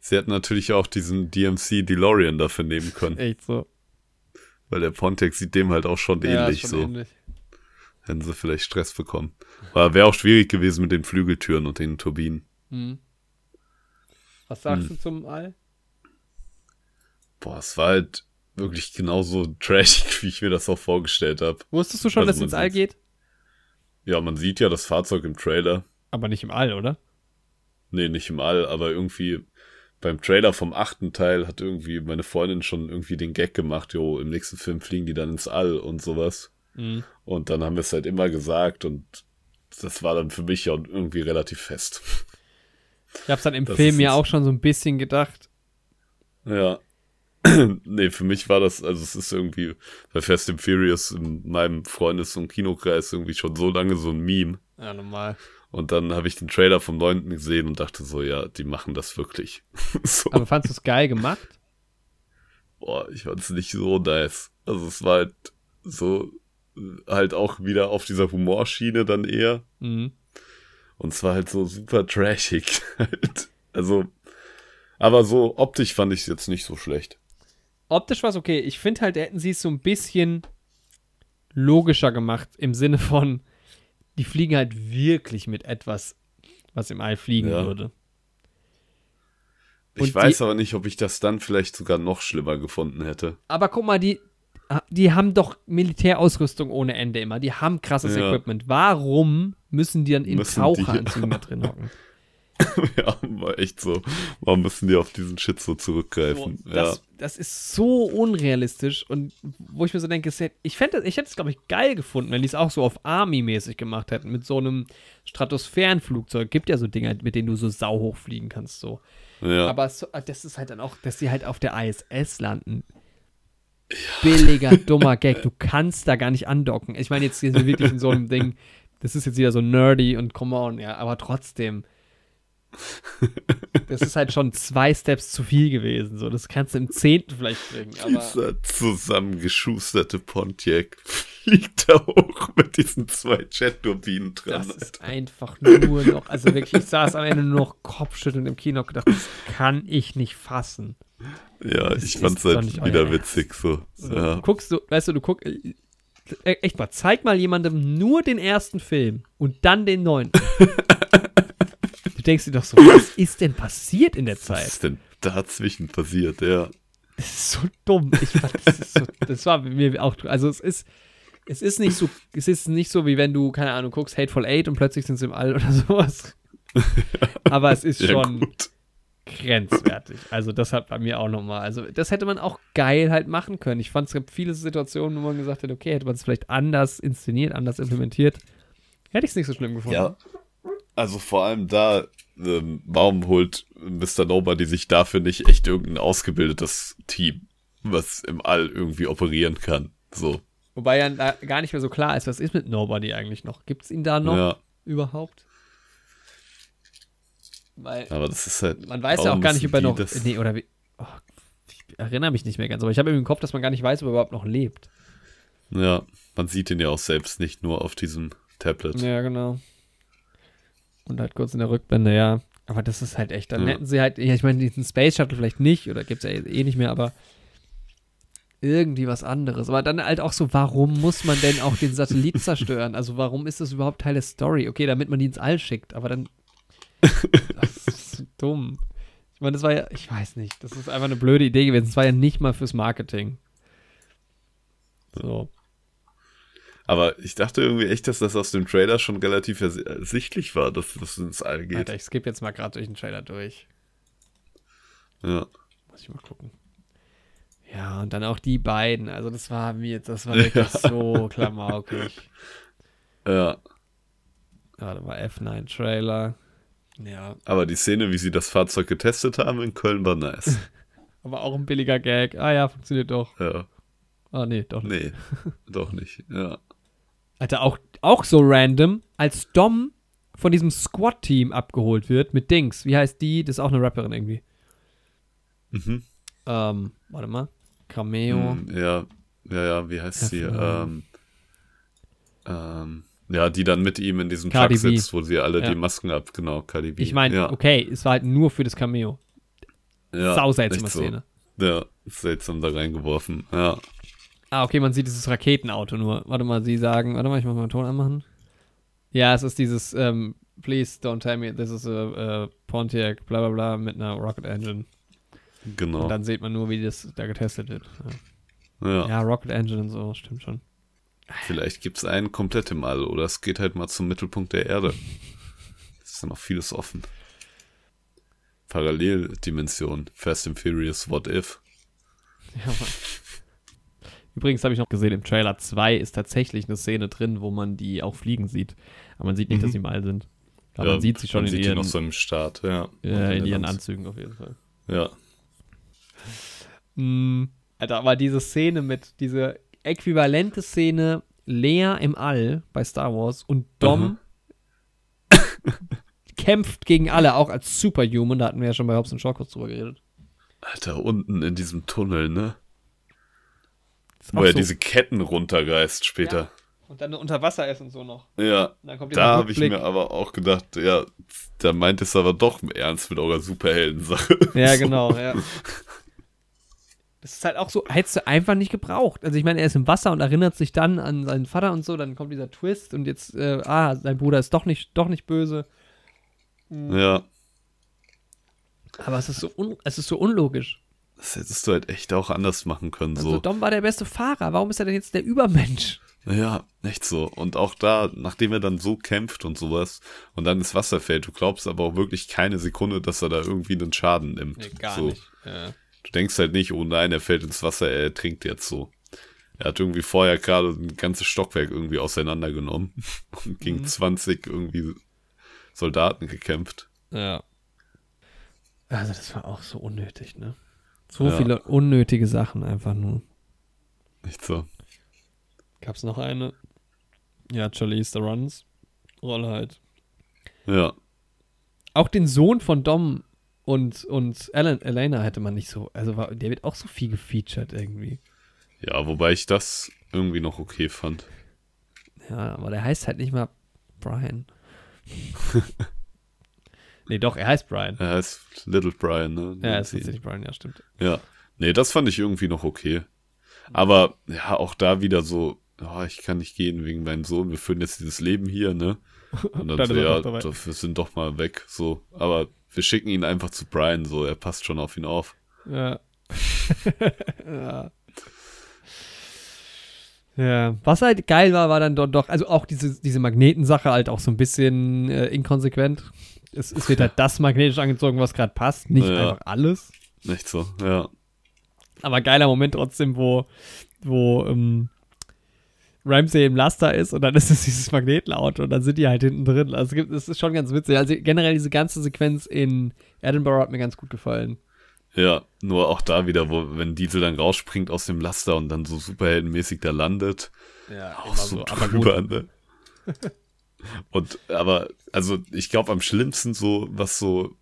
Sie hätten natürlich auch diesen DMC DeLorean dafür nehmen können, Echt so. weil der Pontiac sieht dem halt auch schon Ja, ähnlich schon so. ähnlich. Hätten sie vielleicht Stress bekommen. Aber wäre auch schwierig gewesen mit den Flügeltüren und den Turbinen. Hm. Was sagst Hm. du zum All? Boah, es war halt wirklich genauso trashig, wie ich mir das auch vorgestellt habe. Wusstest du schon, Also dass es ins All geht? Ja, man sieht ja das Fahrzeug im Trailer. Aber nicht im All, oder? Nee, nicht im All, aber irgendwie beim Trailer vom achten Teil hat irgendwie meine Freundin schon irgendwie den Gag gemacht, jo, im nächsten Film fliegen die dann ins All und sowas. Mhm. Und dann haben wir es halt immer gesagt und das war dann für mich ja irgendwie relativ fest. Ich hab's dann im Das Film ja auch schon so ein bisschen gedacht. Ja. nee, für mich war das, also es ist irgendwie bei Fast and Furious in meinem Freundes- und Kinokreis irgendwie schon so lange so ein Meme. Ja, normal. Und dann habe ich den Trailer vom 9. gesehen und dachte so, ja, die machen das wirklich. so. Aber fandst du es geil gemacht? Boah, ich fand es nicht so nice. Also es war halt so, halt auch wieder auf dieser Humorschiene dann eher. Mhm. Und es war halt so super trashig. halt. Also, aber so optisch fand ich es jetzt nicht so schlecht. Optisch war es okay. Ich finde halt, hätten sie es so ein bisschen logischer gemacht im Sinne von, die fliegen halt wirklich mit etwas, was im All fliegen Ja. würde. Ich Und weiß die- aber nicht, ob ich das dann vielleicht sogar noch schlimmer gefunden hätte. Aber guck mal, die, die haben doch Militärausrüstung ohne Ende immer. Die haben krasses Ja. Equipment. Warum müssen die dann in Taucheranzügen da drin hocken? ja, war echt so. Warum müssen die auf diesen Shit so So, zurückgreifen? das, das ist so unrealistisch und wo ich mir so denke, ich ich hätte es glaube ich geil gefunden, wenn die es auch so auf Army-mäßig gemacht hätten mit so einem Stratosphärenflugzeug. Gibt ja so Dinger, mit denen du so sauhoch fliegen kannst so. ja. ja. Aber so, das ist halt dann auch, dass die halt auf der ISS landen. Billiger, dummer Gag. Du kannst da gar nicht andocken. Ich meine, jetzt sind wir wirklich in so einem Ding, das ist jetzt wieder so nerdy und come on, ja, aber trotzdem. Das ist halt schon zwei Steps zu viel gewesen. So, das kannst du im zehnten vielleicht bringen. Dieser zusammengeschusterte Pontiac fliegt da hoch mit diesen zwei Jet-Turbinen dran. das ist einfach nur noch, also wirklich, ich saß am Ende nur noch kopfschüttelnd im Kino und gedacht, das kann ich nicht fassen. ja, das ich fand's doch halt wieder witzig so. So, Ja. Guckst du, weißt du, du guckst, äh, echt mal, zeig mal jemandem nur den ersten Film und dann den neunten. du denkst dir doch so, was ist denn passiert in der Was Zeit? ist denn dazwischen passiert? Ja. Das ist so dumm. Ich fand, das, ist so, das war mir auch, also es ist, es ist nicht so, es ist nicht so, wie wenn du, keine Ahnung, guckst Hateful Eight und plötzlich sind sie im All oder sowas. Aber es ist ja, schon gut. grenzwertig. Also das hat bei mir auch nochmal, also das hätte man auch geil halt machen können. Ich fand, es gab viele Situationen, wo man gesagt hat, okay, hätte man es vielleicht anders inszeniert, anders implementiert. Hätte ich es nicht so schlimm gefunden. Ja. Also vor allem da, ähm, warum holt Mr. Nobody sich dafür nicht echt irgendein ausgebildetes Team, was im All irgendwie operieren kann? So. Wobei ja gar nicht mehr so klar ist, was ist mit Nobody eigentlich noch? Gibt es ihn da noch Ja. überhaupt? Weil Aber das ist halt. man weiß ja auch gar nicht, ob er noch. Nee, oder wie. Oh, ich erinnere mich nicht mehr ganz, aber ich habe im Kopf, dass man gar nicht weiß, ob er überhaupt noch lebt. Ja, man sieht ihn ja auch selbst nicht nur auf diesem Tablet. Ja, genau. Und halt kurz in der Rückblende, ja. Aber das ist halt echt. Dann Ja. hätten sie halt, ja, ich meine, diesen Space Shuttle vielleicht nicht, oder gibt es ja eh nicht mehr, aber irgendwie was anderes. Aber dann halt auch so, warum muss man denn auch den Satellit zerstören? Also warum ist das überhaupt Teil der Story? Okay, damit man die ins All schickt, aber dann. Das ist so dumm. Ich meine, das war ja, ich weiß nicht, das ist einfach eine blöde Idee gewesen. Das war ja nicht mal fürs Marketing. So. Aber ich dachte irgendwie echt, dass das aus dem Trailer schon relativ ersichtlich war, dass das ins All geht. Alter, ich skippe jetzt mal gerade durch den Trailer durch. Ja. Muss ich mal gucken. Ja, und dann auch die beiden. Also das war mir, das war wirklich Ja. so klamaukig. Ja. Warte mal, F9 Trailer. Ja, Aber die Szene, wie sie das Fahrzeug getestet haben in Köln, war nice. aber auch ein billiger Gag. Ah ja, funktioniert doch. Ja. Ah nee, doch nicht. Nee, doch nicht. Ja. Alter, auch, auch so random, als Dom von diesem Squad-Team abgeholt wird mit Dings. Wie heißt die? Das ist auch eine Rapperin irgendwie. Mhm. Ähm, warte mal. Cameo. Hm, Ja, ja, ja, wie heißt sie? Ja, Ähm, ähm, ja, die dann mit ihm in diesem Truck sitzt, wo sie alle Ja. die Masken ab, genau, Cardi B. Ich meine, ja, okay, es war halt nur für das Cameo. ja, Sau seltsame so. Szene. Ja, seltsam da reingeworfen. Ja, Ah, okay, man sieht dieses Raketenauto nur. Warte mal, sie sagen, warte mal, ich muss mal den Ton anmachen. Ja, es ist dieses, ähm, please don't tell me this is a, a Pontiac, bla bla bla, mit einer Rocket Engine. genau. Und dann sieht man nur, wie das da getestet wird. Ja, ja. ja Rocket Engine und so, stimmt schon. Vielleicht gibt es einen komplett im All oder es geht halt mal zum Mittelpunkt der Erde. Es ist ja noch vieles offen. Paralleldimension, Fast and Furious, What If. Ja, Mann. Übrigens habe ich noch gesehen, im Trailer 2 ist tatsächlich eine Szene drin, wo man die auch fliegen sieht. Aber man sieht nicht, Mhm. dass sie im All sind. Aber Ja, man sieht sie schon man in sieht die ihren, noch so im Start, ja. Äh, in ihren Anzügen auf jeden Fall. Ja, Mm, Alter, aber diese Szene mit, diese äquivalente Szene Lea im All bei Star Wars und Dom kämpft gegen alle, auch als Superhuman, da hatten wir ja schon bei Hobbs und Shaw kurz drüber geredet. Alter, unten in diesem Tunnel, ne? Wo auch er so- diese Ketten runterreißt später. und dann unter Wasser ist und so noch. Ja, Und dann kommt da habe ich mir aber auch gedacht, ja, da meint es aber doch ernst mit eurer Superheldensache. Ja, genau, ja. Das ist halt auch so, hättest du einfach nicht gebraucht. Also ich meine, er ist im Wasser und erinnert sich dann an seinen Vater und so, dann kommt dieser Twist und jetzt, äh, ah, sein Bruder ist doch nicht, doch nicht böse. ja, Aber es ist so, un, es ist so unlogisch. Das hättest du halt echt auch anders machen können, Also so. Dom war der beste Fahrer, warum ist er denn jetzt der Übermensch? Ja, echt so. Und auch da, nachdem er dann so kämpft und sowas und dann ins Wasser fällt, du glaubst aber auch wirklich keine Sekunde, dass er da irgendwie einen Schaden nimmt. so. Ja. Du denkst halt nicht, oh nein, er fällt ins Wasser, er trinkt jetzt so. Er hat irgendwie vorher gerade ein ganzes Stockwerk irgendwie auseinandergenommen und gegen Mhm. 20 irgendwie Soldaten gekämpft. ja. Also das war auch so unnötig, ne? So Ja. viele unnötige Sachen einfach nur. Nicht so. Gab's noch eine? Ja, Charlize Theron's Rolle halt. Ja. Auch den Sohn von Dom und, und Alan, Elena hätte man nicht so, also war, der wird auch so viel gefeatured irgendwie. Ja, wobei ich das irgendwie noch okay fand. Ja, aber der heißt halt nicht mal Brian. nee, doch, er heißt Brian. Er heißt Little Brian, ne? Ja, er ist tatsächlich Brian, ja, stimmt. Ja. Nee, das fand ich irgendwie noch okay. Aber ja, auch da wieder so, oh, ich kann nicht gehen wegen meinem Sohn, wir führen jetzt dieses Leben hier, ne? Und dann, Dann so, ja, doch wir sind doch mal weg, so. Aber wir schicken ihn einfach zu Brian, so, er passt schon auf ihn auf. Ja. ja. Ja, was halt geil war, war dann doch, also auch diese, diese Magnetensache halt auch so ein bisschen äh, inkonsequent. Es, es wird halt das magnetisch angezogen, was gerade passt, nicht Ja. einfach alles. Nicht so, ja. Aber geiler Moment trotzdem, wo, wo ähm, Ramsey im Laster ist und dann ist es dieses Magnetenauto und dann sind die halt hinten drin. Also es gibt- es ist schon ganz witzig. Also generell diese ganze Sequenz in Edinburgh hat mir ganz gut gefallen. Ja, nur auch da wieder, wo, wenn Diesel dann rausspringt aus dem Laster und dann so superheldenmäßig da landet. Ja, Auch so drüber, ne? Und aber, also ich glaube am schlimmsten so, was so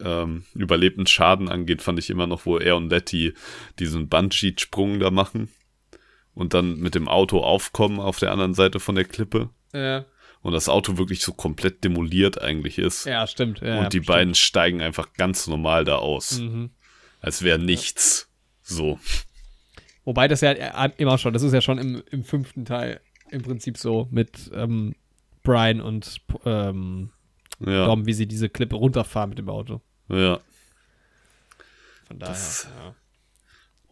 ähm, überlebten Schaden angeht, fand ich immer noch, wo er und Letty diesen Bungee-Sprung da machen und dann mit dem Auto aufkommen auf der anderen Seite von der Klippe Ja, und das Auto wirklich so komplett demoliert eigentlich ist. ja stimmt. Ja, und die stimmt. beiden steigen einfach ganz normal da aus, Mhm. als wäre nichts. So. Wobei das ja immer schon, das ist ja schon im, im fünften Teil im Prinzip so mit ähm, Brian und ähm, Ja. Dom, wie sie diese Klippe runterfahren mit dem Auto. Ja. Von daher. Das- ja,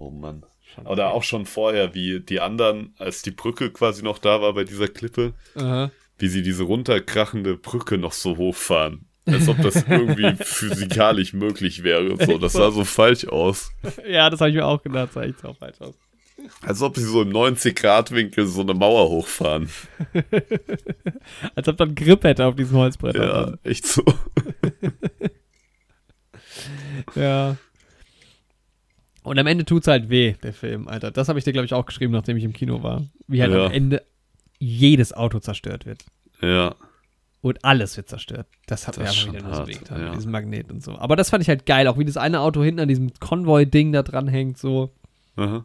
Oh Mann. schon Oder auch schon vorher, wie die anderen, als die Brücke quasi noch da war bei dieser Klippe, Aha. wie sie diese runterkrachende Brücke noch so hochfahren. Als ob das irgendwie physikalisch möglich wäre. So, das sah so falsch aus. Ja, das habe ich mir auch gedacht, sah echt so falsch aus. Als ob sie so im 90-Grad-Winkel so eine Mauer hochfahren. Als ob dann Grip hätte auf diesem Holzbrett. Ja, echt so. ja. Und am Ende tut's halt weh, der Film, Alter. Das habe ich dir, glaube ich, auch geschrieben, nachdem ich im Kino war. Wie halt Ja. am Ende jedes Auto zerstört wird. Ja, Und alles wird zerstört. Das hat Das mir schon wieder nur so wehgetan, ja. mit diesem Magnet und so. Aber das fand ich halt geil, auch wie das eine Auto hinten an diesem Konvoi-Ding da dran hängt, so. aha.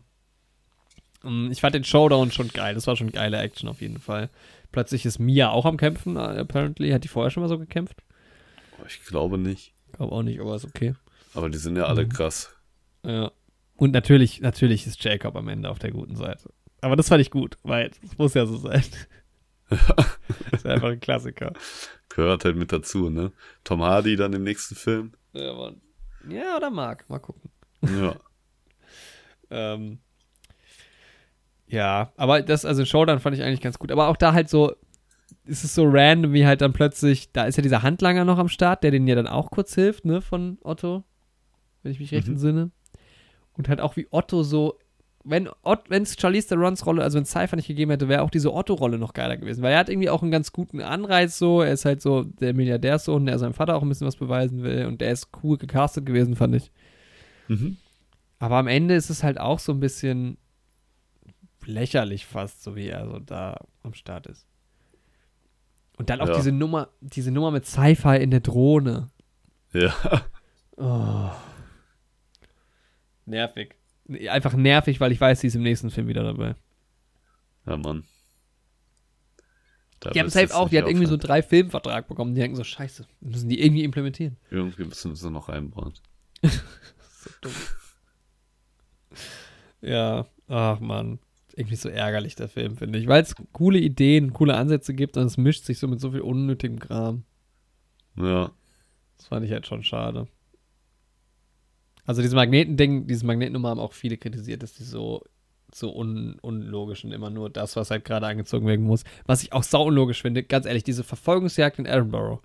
Ich fand den Showdown schon geil. Das war schon geile Action auf jeden Fall. Plötzlich ist Mia auch am Kämpfen, äh, apparently. Hat die vorher schon mal so gekämpft? Oh, ich glaube nicht. Glaube auch nicht, aber ist okay. Aber die sind ja alle Mhm. krass. Ja. Und natürlich, natürlich ist Jacob am Ende auf der guten Seite. Aber das fand ich gut, weil es muss ja so sein. das ist einfach ein Klassiker. Gehört halt mit dazu, ne? Tom Hardy dann im nächsten Film. Ja, Mann. Ja, oder Mark. Mal gucken. Ja. Ähm, ja, aber das, also Showdown fand ich eigentlich ganz gut. Aber auch da halt so, ist es so random, wie halt dann plötzlich, da ist ja dieser Handlanger noch am Start, der denen ja dann auch kurz hilft, ne, von Otto, wenn ich mich recht Mhm. entsinne. Und halt auch wie Otto so, wenn es Charlize Therons Rolle, also wenn es Cypher nicht gegeben hätte, wäre auch diese Otto-Rolle noch geiler gewesen, weil er hat irgendwie auch einen ganz guten Anreiz so, er ist halt so der Milliardärssohn, der seinem Vater auch ein bisschen was beweisen will und der ist cool gecastet gewesen, fand ich. Mhm. Aber am Ende ist es halt auch so ein bisschen lächerlich fast, so wie er so da am Start ist. Und dann auch Ja. diese Nummer, diese Nummer mit Sci-Fi in der Drohne. Ja. Oh. Nervig. Einfach nervig, weil ich weiß, sie ist im nächsten Film wieder dabei. Ja, Mann. Da Die haben safe jetzt auch, die hat irgendwie so aufhören. drei Filmvertrag bekommen. Die denken so, scheiße, müssen die irgendwie implementieren. Irgendwie müssen sie noch einbauen. So dumm. ja, ach man. Irgendwie so ärgerlich, der Film, finde ich. Weil es coole Ideen, coole Ansätze gibt und es mischt sich so mit so viel unnötigem Kram. Ja. Das fand ich halt schon schade. Also dieses Magnetending, diese Magnetnummer haben auch viele kritisiert, dass die so, so un, unlogisch und immer nur das, was halt gerade angezogen werden muss. Was ich auch sau unlogisch finde, ganz ehrlich, diese Verfolgungsjagd in Edinburgh.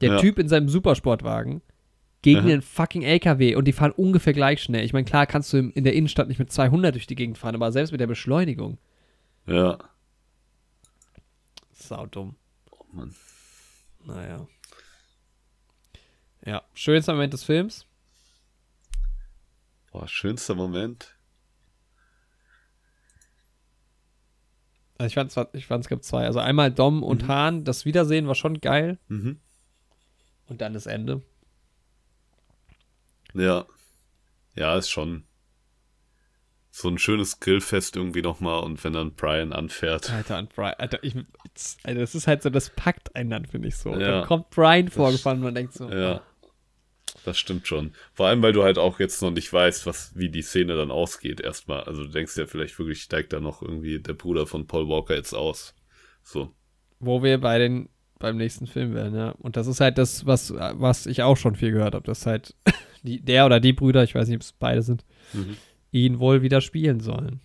Der Ja. Typ in seinem Supersportwagen gegen den fucking LKW und die fahren ungefähr gleich schnell. Ich meine, klar kannst du in der Innenstadt nicht mit 200 durch die Gegend fahren, aber selbst mit der Beschleunigung. Ja. Sau dumm. Oh Mann. Naja. Ja, schönster Moment des Films. Boah, schönster Moment. Also ich fand, ich fand es gab zwei. Also einmal Dom und Mhm. Hahn, das Wiedersehen war schon geil. Mhm. Und dann das Ende. Ja. Ja, ist schon so ein schönes Grillfest irgendwie nochmal und wenn dann Brian anfährt. Alter, und Brian, Alter, ich, Alter, das ist halt so, das packt einen dann, finde ich so. Ja. Dann kommt Brian vorgefahren und man denkt so, Ja. Das stimmt schon. Vor allem, weil du halt auch jetzt noch nicht weißt, was, wie die Szene dann ausgeht, erstmal. Also du denkst ja vielleicht wirklich, steigt da noch irgendwie der Bruder von Paul Walker jetzt aus. So. wo wir bei den, beim nächsten Film werden, ja. Und das ist halt das, was, was ich auch schon viel gehört habe, dass halt die, der oder die Brüder, ich weiß nicht, ob es beide sind, Mhm. ihn wohl wieder spielen sollen.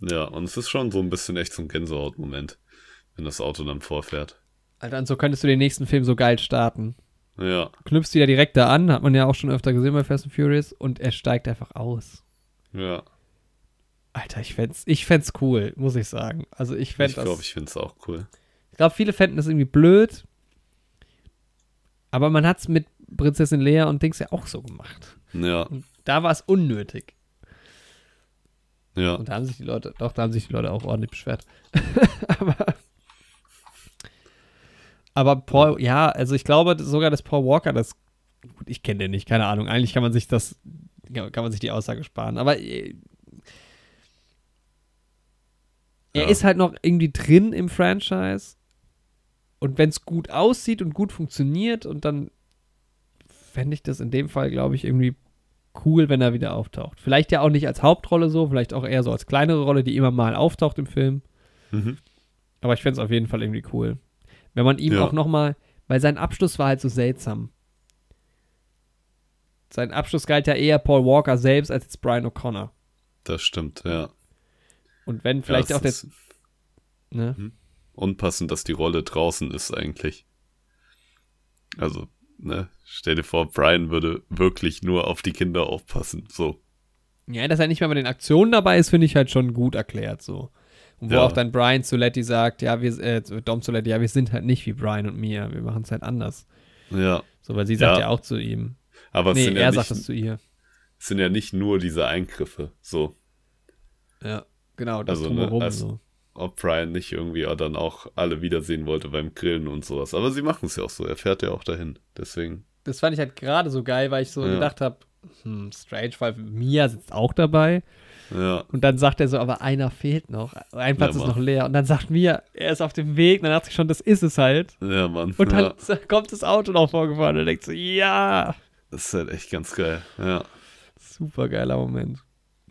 Ja, und es ist schon so ein bisschen echt so ein Gänsehaut-Moment, wenn das Auto dann vorfährt. Alter, und so könntest du den nächsten Film so geil starten. Ja, Knüpfst wieder direkt da an, hat man ja auch schon öfter gesehen bei Fast and Furious, und er steigt einfach aus. ja. Alter, ich fänd's, ich fänd's cool, muss ich sagen. Also ich fänd Ich das. glaube, ich finde es auch cool. Ich glaube, viele fänden das irgendwie blöd. Aber man hat's mit Prinzessin Lea und Dings ja auch so gemacht. Ja, Und da war es unnötig. ja. Und da haben sich die Leute, doch, da haben sich die Leute auch ordentlich beschwert. aber, aber Paul, ja, also ich glaube sogar, dass Paul Walker das, gut, ich kenne den nicht, keine Ahnung. Eigentlich kann man sich das, kann man sich die Aussage sparen. Aber äh, er Ja. ist halt noch irgendwie drin im Franchise. Und wenn es gut aussieht und gut funktioniert und dann fände ich das in dem Fall, glaube ich, irgendwie cool, wenn er wieder auftaucht. Vielleicht ja auch nicht als Hauptrolle so, vielleicht auch eher so als kleinere Rolle, die immer mal auftaucht im Film. Mhm. Aber ich fände es auf jeden Fall irgendwie cool. Wenn man ihm Ja. auch nochmal, weil sein Abschluss war halt so seltsam. Sein Abschluss galt ja eher Paul Walker selbst als jetzt Brian O'Connor. Das stimmt, ja. Und wenn vielleicht ja, auch der. ist Ne? unpassend, dass die Rolle draußen ist eigentlich. Also, ne, stell dir vor, Brian würde wirklich nur auf die Kinder aufpassen. So. Ja, dass er nicht mehr bei den Aktionen dabei ist, finde ich halt schon gut erklärt so. Und wo Ja. auch dann Brian Zuletti sagt, ja, wir, äh, Dom Zuletti, ja, wir sind halt nicht wie Brian und Mia, wir machen es halt anders. Ja. So, weil sie sagt ja, Ja. auch zu ihm. Aber nee, sind, er ja sagt es zu ihr. es sind ja nicht nur diese Eingriffe. So. Ja, genau, das Also, ne, drumherum als- so. Ob Brian nicht irgendwie dann auch alle wiedersehen wollte beim Grillen und sowas. Aber sie machen es ja auch so. Er fährt ja auch dahin. Deswegen. Das fand ich halt gerade so geil, weil ich so Ja. gedacht habe, hm, strange, weil Mia sitzt auch dabei. Ja. Und dann sagt er so, aber einer fehlt noch. Ein Platz Ja, ist noch leer. Und dann sagt Mia, er ist auf dem Weg. Und dann dachte ich schon, das ist es halt. Ja, Mann. Und dann ja. kommt das Auto noch vorgefahren. Und er denkt so, ja. Das ist halt echt ganz geil. Ja. Super geiler Moment.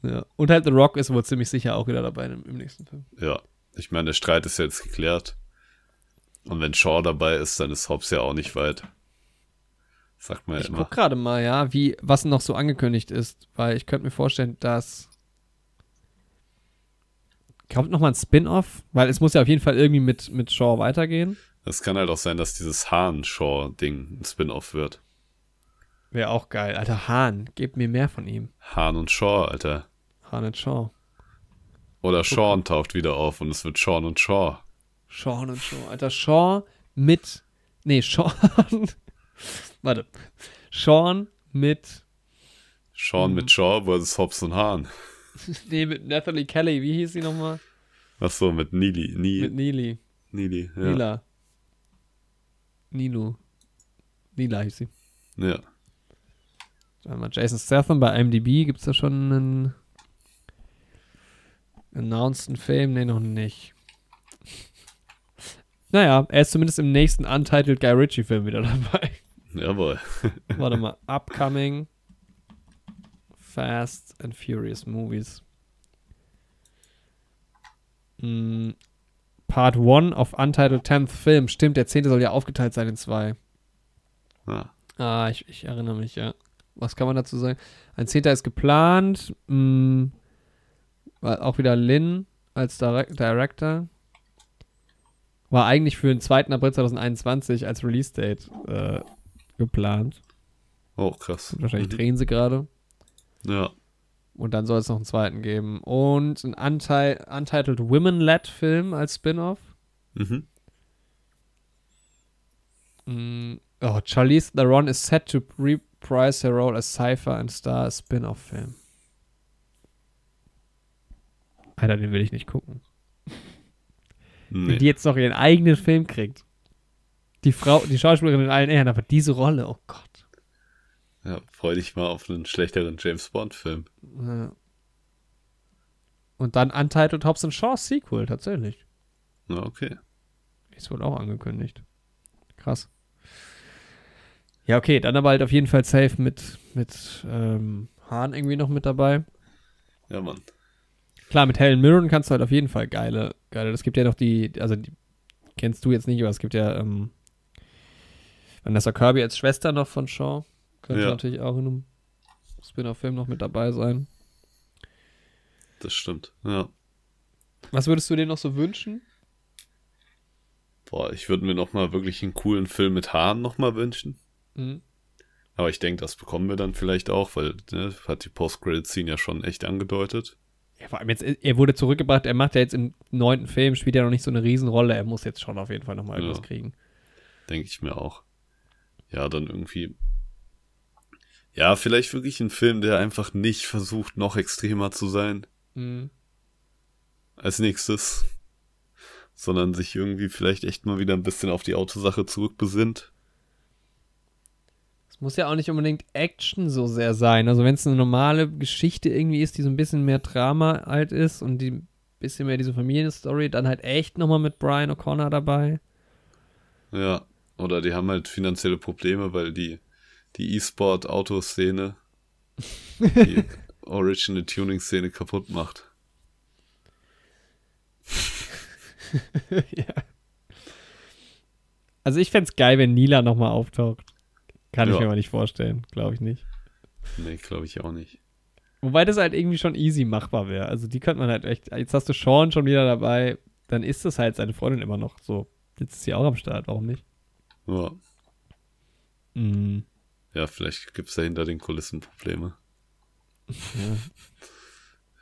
Ja. Und halt The Rock ist wohl ziemlich sicher auch wieder dabei im, im nächsten Film. Ja. Ich meine, der Streit ist jetzt geklärt. Und wenn Shaw dabei ist, dann ist Hobbs ja auch nicht weit. Sagt man ja Ich immer. guck gerade mal, ja, wie, was noch so angekündigt ist, weil ich könnte mir vorstellen, dass kommt noch mal ein Spin-off, weil es muss ja auf jeden Fall irgendwie mit, mit Shaw weitergehen. Es kann halt auch sein, dass dieses Hahn-Shaw-Ding ein Spin-off wird. Wäre auch geil. Alter, Hahn, gebt mir mehr von ihm. Hahn und Shaw, Alter. Hahn und Shaw. Oder Sean taucht wieder auf und es wird Sean und Shaw. Sean und Shaw. Alter, Shaw mit. Nee, Sean. Warte. Sean mit. Sean Mhm. mit Shaw versus Hobbs und Hahn. Nee, mit Natalie Kelly. Wie hieß sie nochmal? Ach so, mit Neely. Nie, Mit Neely. Neely, ja. Nila. Nilu. Nila hieß sie. Ja. Jason Statham bei IMDb gibt es da schon einen announced Film? Nee, noch nicht. Naja, er ist zumindest im nächsten Untitled Guy Ritchie Film wieder dabei. Jawohl. Warte mal. Upcoming Fast and Furious Movies. Mm, Part 1 of Untitled 10th Film. Stimmt, der 10. soll ja aufgeteilt sein in zwei. Ja. Ah, ich, ich erinnere mich, ja. Was kann man dazu sagen? Ein Zehnter ist geplant. War auch wieder Lin als Director. War eigentlich für den 2. April 2021 als Release-Date äh, geplant. Oh, krass. Wahrscheinlich Mhm. drehen sie gerade. Ja. Und dann soll es noch einen zweiten geben. Und ein Unti Untitled Women-Led-Film als Spin-off. Mhm. Mm, Oh, Charlize Theron is set to reprise her role as Cypher and Star Spin-off-Film. Alter, den will ich nicht gucken. Wenn Nee. die jetzt noch ihren eigenen Film kriegt. Die Frau, die Schauspielerin in allen Ehren, aber diese Rolle, oh Gott. Ja, freu dich mal auf einen schlechteren James Bond-Film. Ja. Und dann Untitled Hobbs Shaw Sequel, tatsächlich. Ja, okay. Ist wohl auch angekündigt. Krass. Ja, okay, dann aber halt auf jeden Fall safe mit, mit ähm, Hahn irgendwie noch mit dabei. Ja, Mann. Klar, mit Helen Mirren kannst du halt auf jeden Fall geile, geile. Es gibt ja noch die, also die kennst du jetzt nicht, aber es gibt ja ähm, Vanessa Kirby als Schwester noch von Shaw. Könnte Ja. natürlich auch in einem Spin-off-Film noch mit dabei sein. Das stimmt. Ja. Was würdest du dir noch so wünschen? Boah, ich würde mir noch mal wirklich einen coolen Film mit Haaren noch mal wünschen. Mhm. Aber ich denke, das bekommen wir dann vielleicht auch, weil ne, hat die Post-Credit-Scene ja schon echt angedeutet. Ja, vor allem jetzt, er wurde zurückgebracht, er macht ja jetzt im neunten Film, spielt ja noch nicht so eine Riesenrolle, er muss jetzt schon auf jeden Fall nochmal Ja. irgendwas kriegen. Denke ich mir auch. Ja, dann irgendwie. Ja, vielleicht wirklich ein Film, der einfach nicht versucht, noch extremer zu sein Mhm. als nächstes. Sondern sich irgendwie vielleicht echt mal wieder ein bisschen auf die Autosache zurückbesinnt. Muss ja auch nicht unbedingt Action so sehr sein. Also wenn es eine normale Geschichte irgendwie ist, die so ein bisschen mehr Drama halt ist und die ein bisschen mehr diese Familienstory, dann halt echt nochmal mit Brian O'Connor dabei. Ja. Oder die haben halt finanzielle Probleme, weil die, die E-Sport-Autoszene die Original Tuning-Szene kaputt macht. ja. Also ich fände es geil, wenn Nila nochmal auftaucht. Kann ich Ja. mir aber nicht vorstellen. Glaube ich nicht. Nee, glaube ich auch nicht. Wobei das halt irgendwie schon easy machbar wäre. Also die könnte man halt echt. Jetzt hast du Sean schon wieder dabei. Dann ist es halt seine Freundin immer noch so. Jetzt ist sie auch am Start. Warum nicht? Ja, Mhm. ja vielleicht gibt es da hinter den Kulissen Probleme.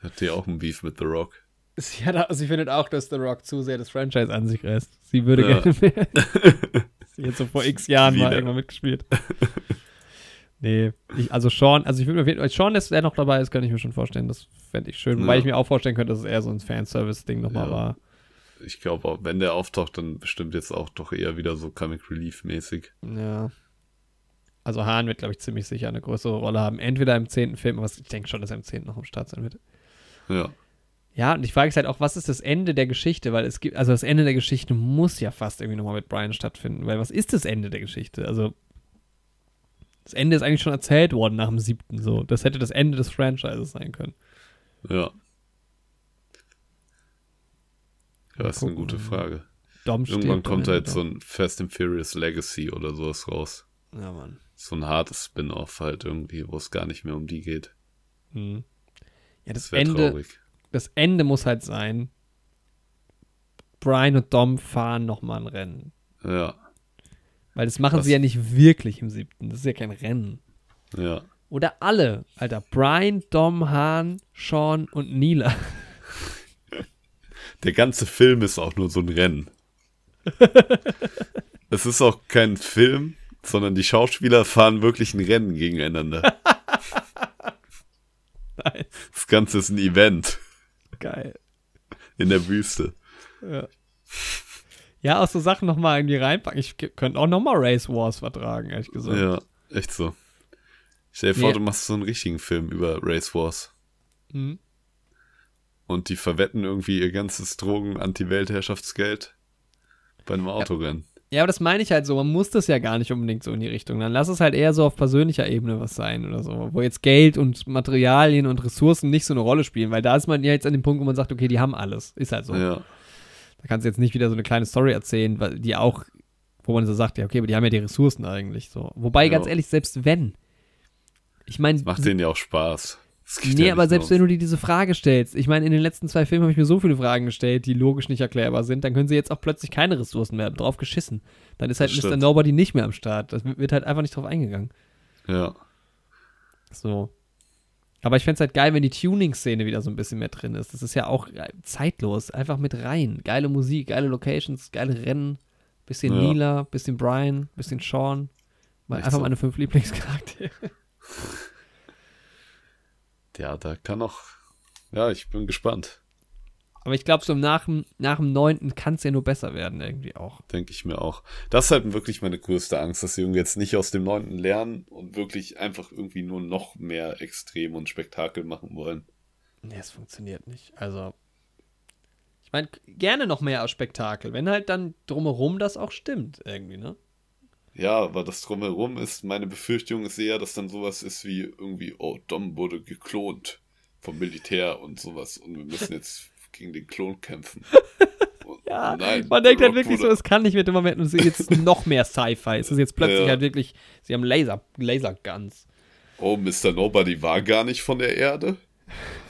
Hat die auch ein Beef mit The Rock? Sie, hat, sie findet auch, dass The Rock zu sehr das Franchise an sich reißt. Sie würde Ja. gerne mehr. hat so vor x Jahren mal Wieder. irgendwann mitgespielt. nee, ich, also Sean, also ich würde mir auf jeden Fall, Sean, dass der noch dabei ist, kann ich mir schon vorstellen. Das fände ich schön. Ja. ich mir auch vorstellen könnte, dass es eher so ein Fanservice-Ding nochmal Ja. war. Ich glaube, auch, wenn der auftaucht, dann bestimmt jetzt auch doch eher wieder so Comic Relief mäßig. Ja. Also Hahn wird, glaube ich, ziemlich sicher eine größere Rolle haben. Entweder im zehnten Film, aber ich denke schon, dass er im zehnten noch am Start sein wird. Ja, Ja, und ich frage mich halt auch, was ist das Ende der Geschichte? Weil es gibt, also das Ende der Geschichte muss ja fast irgendwie nochmal mit Brian stattfinden. Weil was ist das Ende der Geschichte? Also, das Ende ist eigentlich schon erzählt worden nach dem siebten. So, das hätte das Ende des Franchises sein können. ja. Ja, Mal ist eine gute Frage. Dom Irgendwann kommt halt Ende so ein Fast and Furious Legacy oder sowas raus. Ja, Mann. So ein hartes Spin-off halt irgendwie, wo es gar nicht mehr um die geht. Hm. Ja, das Das wäre Ende, traurig. Das Ende muss halt sein. Brian und Dom fahren nochmal ein Rennen. Ja, Weil das machen Was- sie ja nicht wirklich im siebten. Das ist ja kein Rennen. ja. Oder alle, Alter. Brian, Dom, Hahn, Sean und Nila. Der ganze Film ist auch nur so ein Rennen. es ist auch kein Film, sondern die Schauspieler fahren wirklich ein Rennen gegeneinander. Nice. Das Ganze ist ein Event Geil. in der Wüste. Ja. Ja, auch so Sachen nochmal irgendwie reinpacken. Ich könnte auch nochmal Race Wars vertragen, ehrlich gesagt. Ja, echt so. Stell dir vor, Ja. du machst so einen richtigen Film über Race Wars. Mhm. Und die verwetten irgendwie ihr ganzes Drogen-Anti-Weltherrschaftsgeld bei einem Autorennen. Ja, aber das meine ich halt so. Man muss das ja gar nicht unbedingt so in die Richtung. Dann lass es halt eher so auf persönlicher Ebene was sein oder so. Wo jetzt Geld und Materialien und Ressourcen nicht so eine Rolle spielen. Weil da ist man ja jetzt an dem Punkt, wo man sagt, okay, die haben alles. Ist halt so. Ja, Da kannst du jetzt nicht wieder so eine kleine Story erzählen, weil die auch, wo man so sagt, ja, okay, aber die haben ja die Ressourcen eigentlich so. Wobei, Ja. ganz ehrlich, selbst wenn. Ich meine, macht denen ja auch Spaß. Nee, ja aber selbst nur wenn du dir diese Frage stellst, ich meine, in den letzten zwei Filmen habe ich mir so viele Fragen gestellt, die logisch nicht erklärbar sind, dann können sie jetzt auch plötzlich keine Ressourcen mehr haben, drauf geschissen. Dann ist halt Mr. Nobody nicht mehr am Start. Das wird halt einfach nicht drauf eingegangen. Ja, So. Aber ich fände es halt geil, wenn die Tuning-Szene wieder so ein bisschen mehr drin ist. Das ist ja auch äh, zeitlos. Einfach mit rein. Geile Musik, geile Locations, geile Rennen. Bisschen Ja. Nila, bisschen Brian, bisschen Sean. Mal einfach so. meine fünf Lieblingscharaktere. ja, da kann auch. Ja, ich bin gespannt. Aber ich glaube, so nach dem, nach dem 9. kann es ja nur besser werden, irgendwie auch. Denke ich mir auch. Das ist halt wirklich meine größte Angst, dass sie irgendwie jetzt nicht aus dem neunten lernen und wirklich einfach irgendwie nur noch mehr Extrem und Spektakel machen wollen. Nee, es funktioniert nicht. Also, ich meine, gerne noch mehr Spektakel, wenn halt dann drumherum das auch stimmt, irgendwie, ne? Ja, aber das drumherum ist, meine Befürchtung ist eher, dass dann sowas ist wie irgendwie, oh, Dom wurde geklont vom Militär und sowas und wir müssen jetzt gegen den Klon kämpfen. Ja, nein, man denkt halt wirklich so, es kann nicht mit dem Moment und es ist jetzt noch mehr Sci-Fi. Es ist jetzt plötzlich Ja. halt wirklich, sie haben Laser, Laserguns. Oh, Mr. Nobody war gar nicht von der Erde?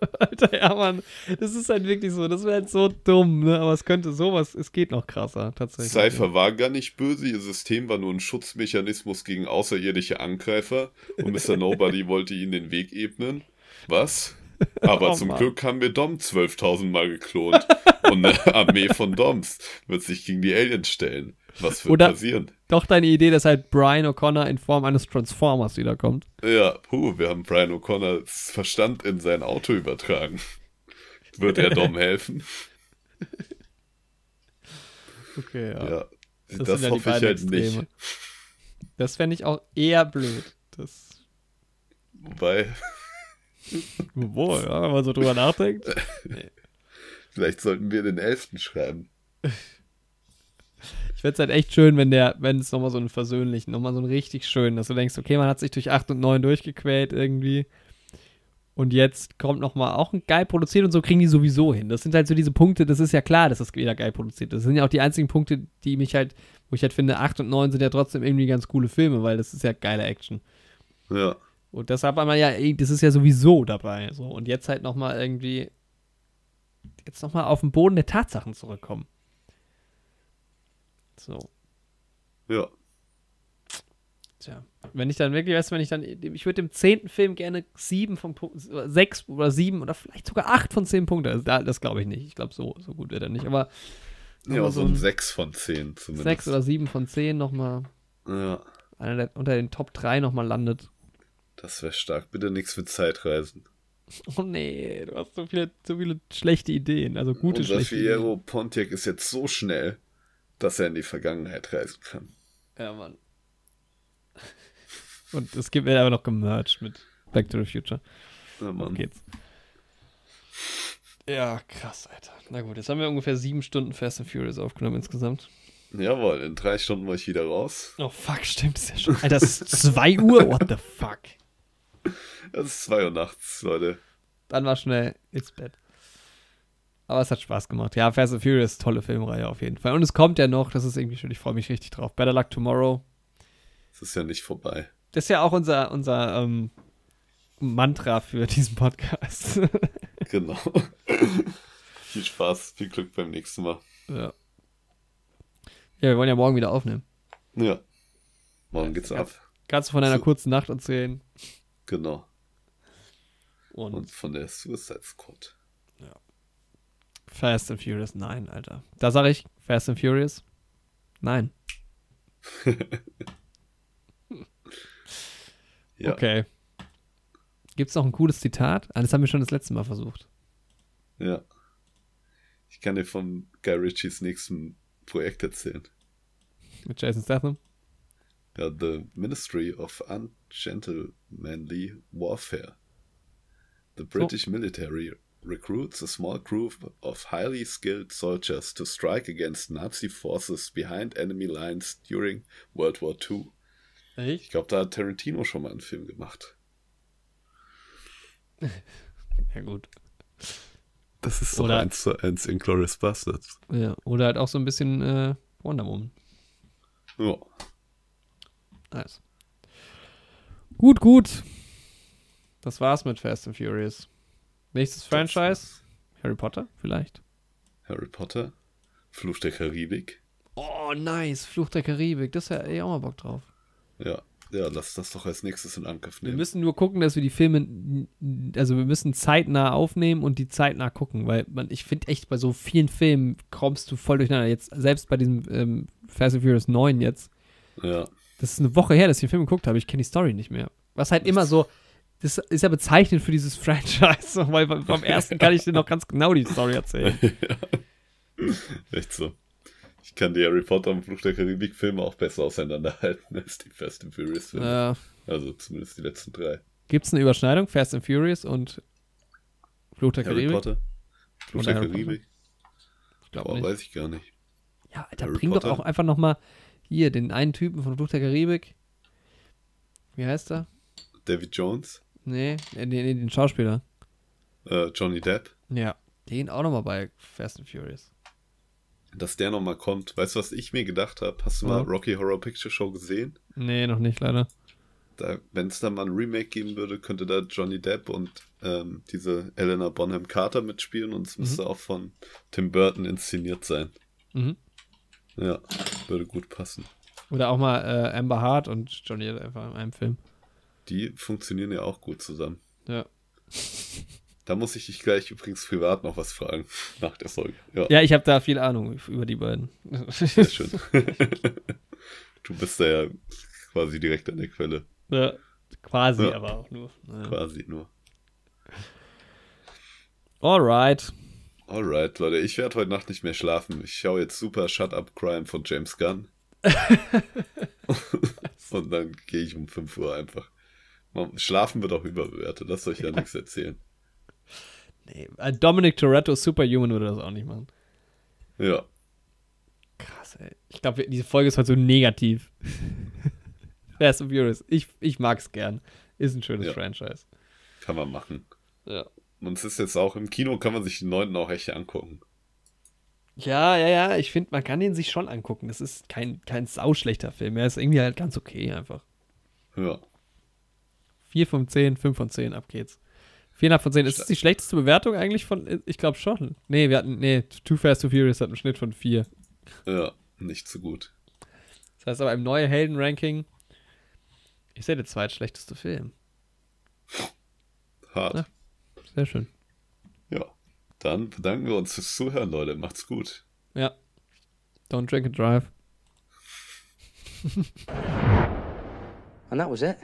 Alter, ja, Mann, das ist halt wirklich so, das wäre halt so dumm, ne? Aber es könnte sowas, es geht noch krasser, tatsächlich. Cypher war gar nicht böse, ihr System war nur ein Schutzmechanismus gegen außerirdische Angreifer und Mr. Nobody wollte ihnen den Weg ebnen. Was? Aber Oh zum Mann. Glück haben wir Dom 12.000 Mal geklont und eine Armee von Doms wird sich gegen die Aliens stellen. Was wird Oder- passieren? Doch deine Idee, dass halt Brian O'Connor in Form eines Transformers wiederkommt. Ja, puh, wir haben Brian O'Connors Verstand in sein Auto übertragen. Wird er Dom helfen? Okay, Ja, das, ja die hoffe ich halt nicht. Extreme. Das fände ich auch eher blöd. Das, Wobei, wohl, ja, wenn man so drüber nachdenkt. vielleicht sollten wir den Elften schreiben. Fände es halt echt schön, wenn der, wenn es nochmal so einen versöhnlichen, nochmal so einen richtig schönen, dass du denkst, okay, man hat sich durch 8 und 9 durchgequält irgendwie. Und jetzt kommt nochmal auch ein geil produziert und so kriegen die sowieso hin. Das sind halt so diese Punkte, das ist ja klar, dass das wieder geil produziert ist. Das sind ja auch die einzigen Punkte, die mich halt, wo ich halt finde, 8 und 9 sind ja trotzdem irgendwie ganz coole Filme, weil das ist ja geile Action. Ja. Und deshalb einmal ja, das ist ja sowieso dabei. So. Und jetzt halt nochmal irgendwie, jetzt nochmal auf den Boden der Tatsachen zurückkommen. So. Ja. Tja. Wenn ich dann wirklich, weißt du, wenn ich dann, ich würde dem zehnten Film gerne sieben von Punkt, sechs oder sieben oder vielleicht sogar acht von zehn Punkte. Also da, das glaube ich nicht. Ich glaube, so, so gut wird er nicht. Aber Ja, so ein 6 von 10 zumindest. sechs oder sieben von zehn nochmal, Ja, einer der unter den Top 3 nochmal landet. das wäre stark. Bitte nichts mit Zeitreisen. Oh nee, du hast so viele, so viele schlechte Ideen. Also gute, Unser schlechte Ideen. Fiero Pontiac ist jetzt so schnell, dass er in die Vergangenheit reisen kann. Ja, Mann. Und es gibt wird aber noch gemerged mit Back to the Future. Ja, Auf Mann. geht's. Ja, krass, Alter. Na gut, jetzt haben wir ungefähr sieben Stunden Fast and Furious aufgenommen insgesamt. Jawohl, in drei Stunden war ich wieder raus. Oh fuck, stimmt, ist ja schon. Alter, es ist 2 Uhr, what the fuck. Es ist 2 Uhr nachts, Leute. Dann war schnell ins Bett. Aber es hat Spaß gemacht. Ja, Fast and Furious, tolle Filmreihe auf jeden Fall. Und es kommt ja noch, das ist irgendwie schön, ich freue mich richtig drauf. Better Luck Tomorrow. Es ist ja nicht vorbei. Das ist ja auch unser, unser ähm, Mantra für diesen Podcast. Genau. viel Spaß, viel Glück beim nächsten Mal. ja. Ja, wir wollen ja morgen wieder aufnehmen. Ja. Morgen geht's ab. Kannst du von deiner So. kurzen Nacht erzählen? Genau. Und, Und von der Suicide Squad. Fast and Furious, nein, Alter. Da sage ich Fast and Furious, nein. Ja. Okay. Gibt es noch ein cooles Zitat? Ah, das haben wir schon das letzte Mal versucht. Ja. Ich kann dir von Guy Ritchies nächsten Projekt erzählen. Mit Jason Statham. Ja, The Ministry of Ungentlemanly Warfare. The British military recruits a small group of highly skilled soldiers to strike against Nazi forces behind enemy lines during World War II. Ich Echt? glaube, da hat Tarantino schon mal einen Film gemacht. Ja, gut. Das ist Oder- eins zu eins Inglourious Bastards. Ja, oder halt auch so ein bisschen äh, Wonder Woman. Ja. Nice. Gut, gut. Das war's mit Fast and Furious. Nächstes Franchise? Harry Potter vielleicht? Harry Potter, Fluch der Karibik. Oh, nice. Fluch der Karibik. Das hätte ich auch mal Bock drauf. Ja, ja, lass das doch als nächstes in Angriff Wir nehmen. müssen nur gucken, dass wir die Filme, also wir müssen zeitnah aufnehmen und die zeitnah gucken, weil man, ich finde echt, bei so vielen Filmen kommst du voll durcheinander. Jetzt, selbst bei diesem ähm, Fast and Furious 9 jetzt, Ja, das ist eine Woche her, dass ich den Film geguckt habe, ich kenne die Story nicht mehr. Was halt immer so, das ist ja bezeichnend für dieses Franchise, weil beim ersten kann ich dir noch ganz genau die Story erzählen. echt so. Ich kann die Harry Potter und Fluch der Karibik Filme auch besser auseinanderhalten als die Fast and Furious Filme. Äh, Also zumindest die letzten drei. Gibt es eine Überschneidung? Fast and Furious und Fluch der Harry Karibik? Potter, Fluch der Harry Potter? Karibik. Ich glaube nicht. weiß ich gar nicht. Ja, Alter, Harry bring Potter? doch auch einfach noch mal hier den einen Typen von Fluch der Karibik. Wie heißt er? David Jones, Nee, nee, nee den Schauspieler. äh, Johnny Depp, Ja. Den auch noch mal bei Fast and Furious. dass der nochmal kommt. Weißt du, was ich mir gedacht habe? Hast du Ja. mal Rocky Horror Picture Show gesehen? Nee, noch nicht, leider. Wenn es da mal ein Remake geben würde, könnte da Johnny Depp und ähm, diese Helena Bonham Carter mitspielen und es müsste auch von Tim Burton inszeniert sein. Mhm. Ja, würde gut passen. Oder auch mal äh, Amber Hart und Johnny Depp einfach in einem Film. Die funktionieren ja auch gut zusammen. Ja. Da muss ich dich gleich übrigens privat noch was fragen nach der Folge. Ja, Ja, ich habe da viel Ahnung über die beiden. sehr schön. du bist da ja quasi direkt an der Quelle, ja, quasi, Ja. aber auch nur. Naja. quasi nur. Alright. Alright, Leute, ich werde heute Nacht nicht mehr schlafen. Ich schaue jetzt Super Shut Up Crime von James Gunn. Und dann gehe ich um 5 Uhr einfach. Schlafen wird auch überbewertet, das soll ich ja nichts erzählen. Nee, äh, Dominic Toretto Superhuman würde das auch nicht machen. Ja. Krass, ey. Ich glaube, diese Folge ist heute so negativ. Fast and Furious. Ich, ich mag's gern. Ist ein schönes Ja. Franchise. Kann man machen. Ja. Und es ist jetzt auch im Kino, kann man sich den neunten auch echt angucken. Ja, ja, ja. Ich finde, man kann den sich schon angucken. Das ist kein, kein sauschlechter Film. Er ist irgendwie halt ganz okay einfach. Ja. 4 von 10, 5 von 10, ab geht's. 4,5 von 10. Ist das die schlechteste Bewertung eigentlich von. Ich glaube schon. Nee, wir hatten. Nee, Too Fast, Too Furious hat einen Schnitt von 4. Ja, nicht so gut. Das heißt aber im neuen Helden-Ranking ist er der zweitschlechteste Film. Hart. Ja. Sehr schön. Ja. Dann bedanken wir uns fürs Zuhören, Leute. Macht's gut. Ja. Don't drink and drive. And that was it.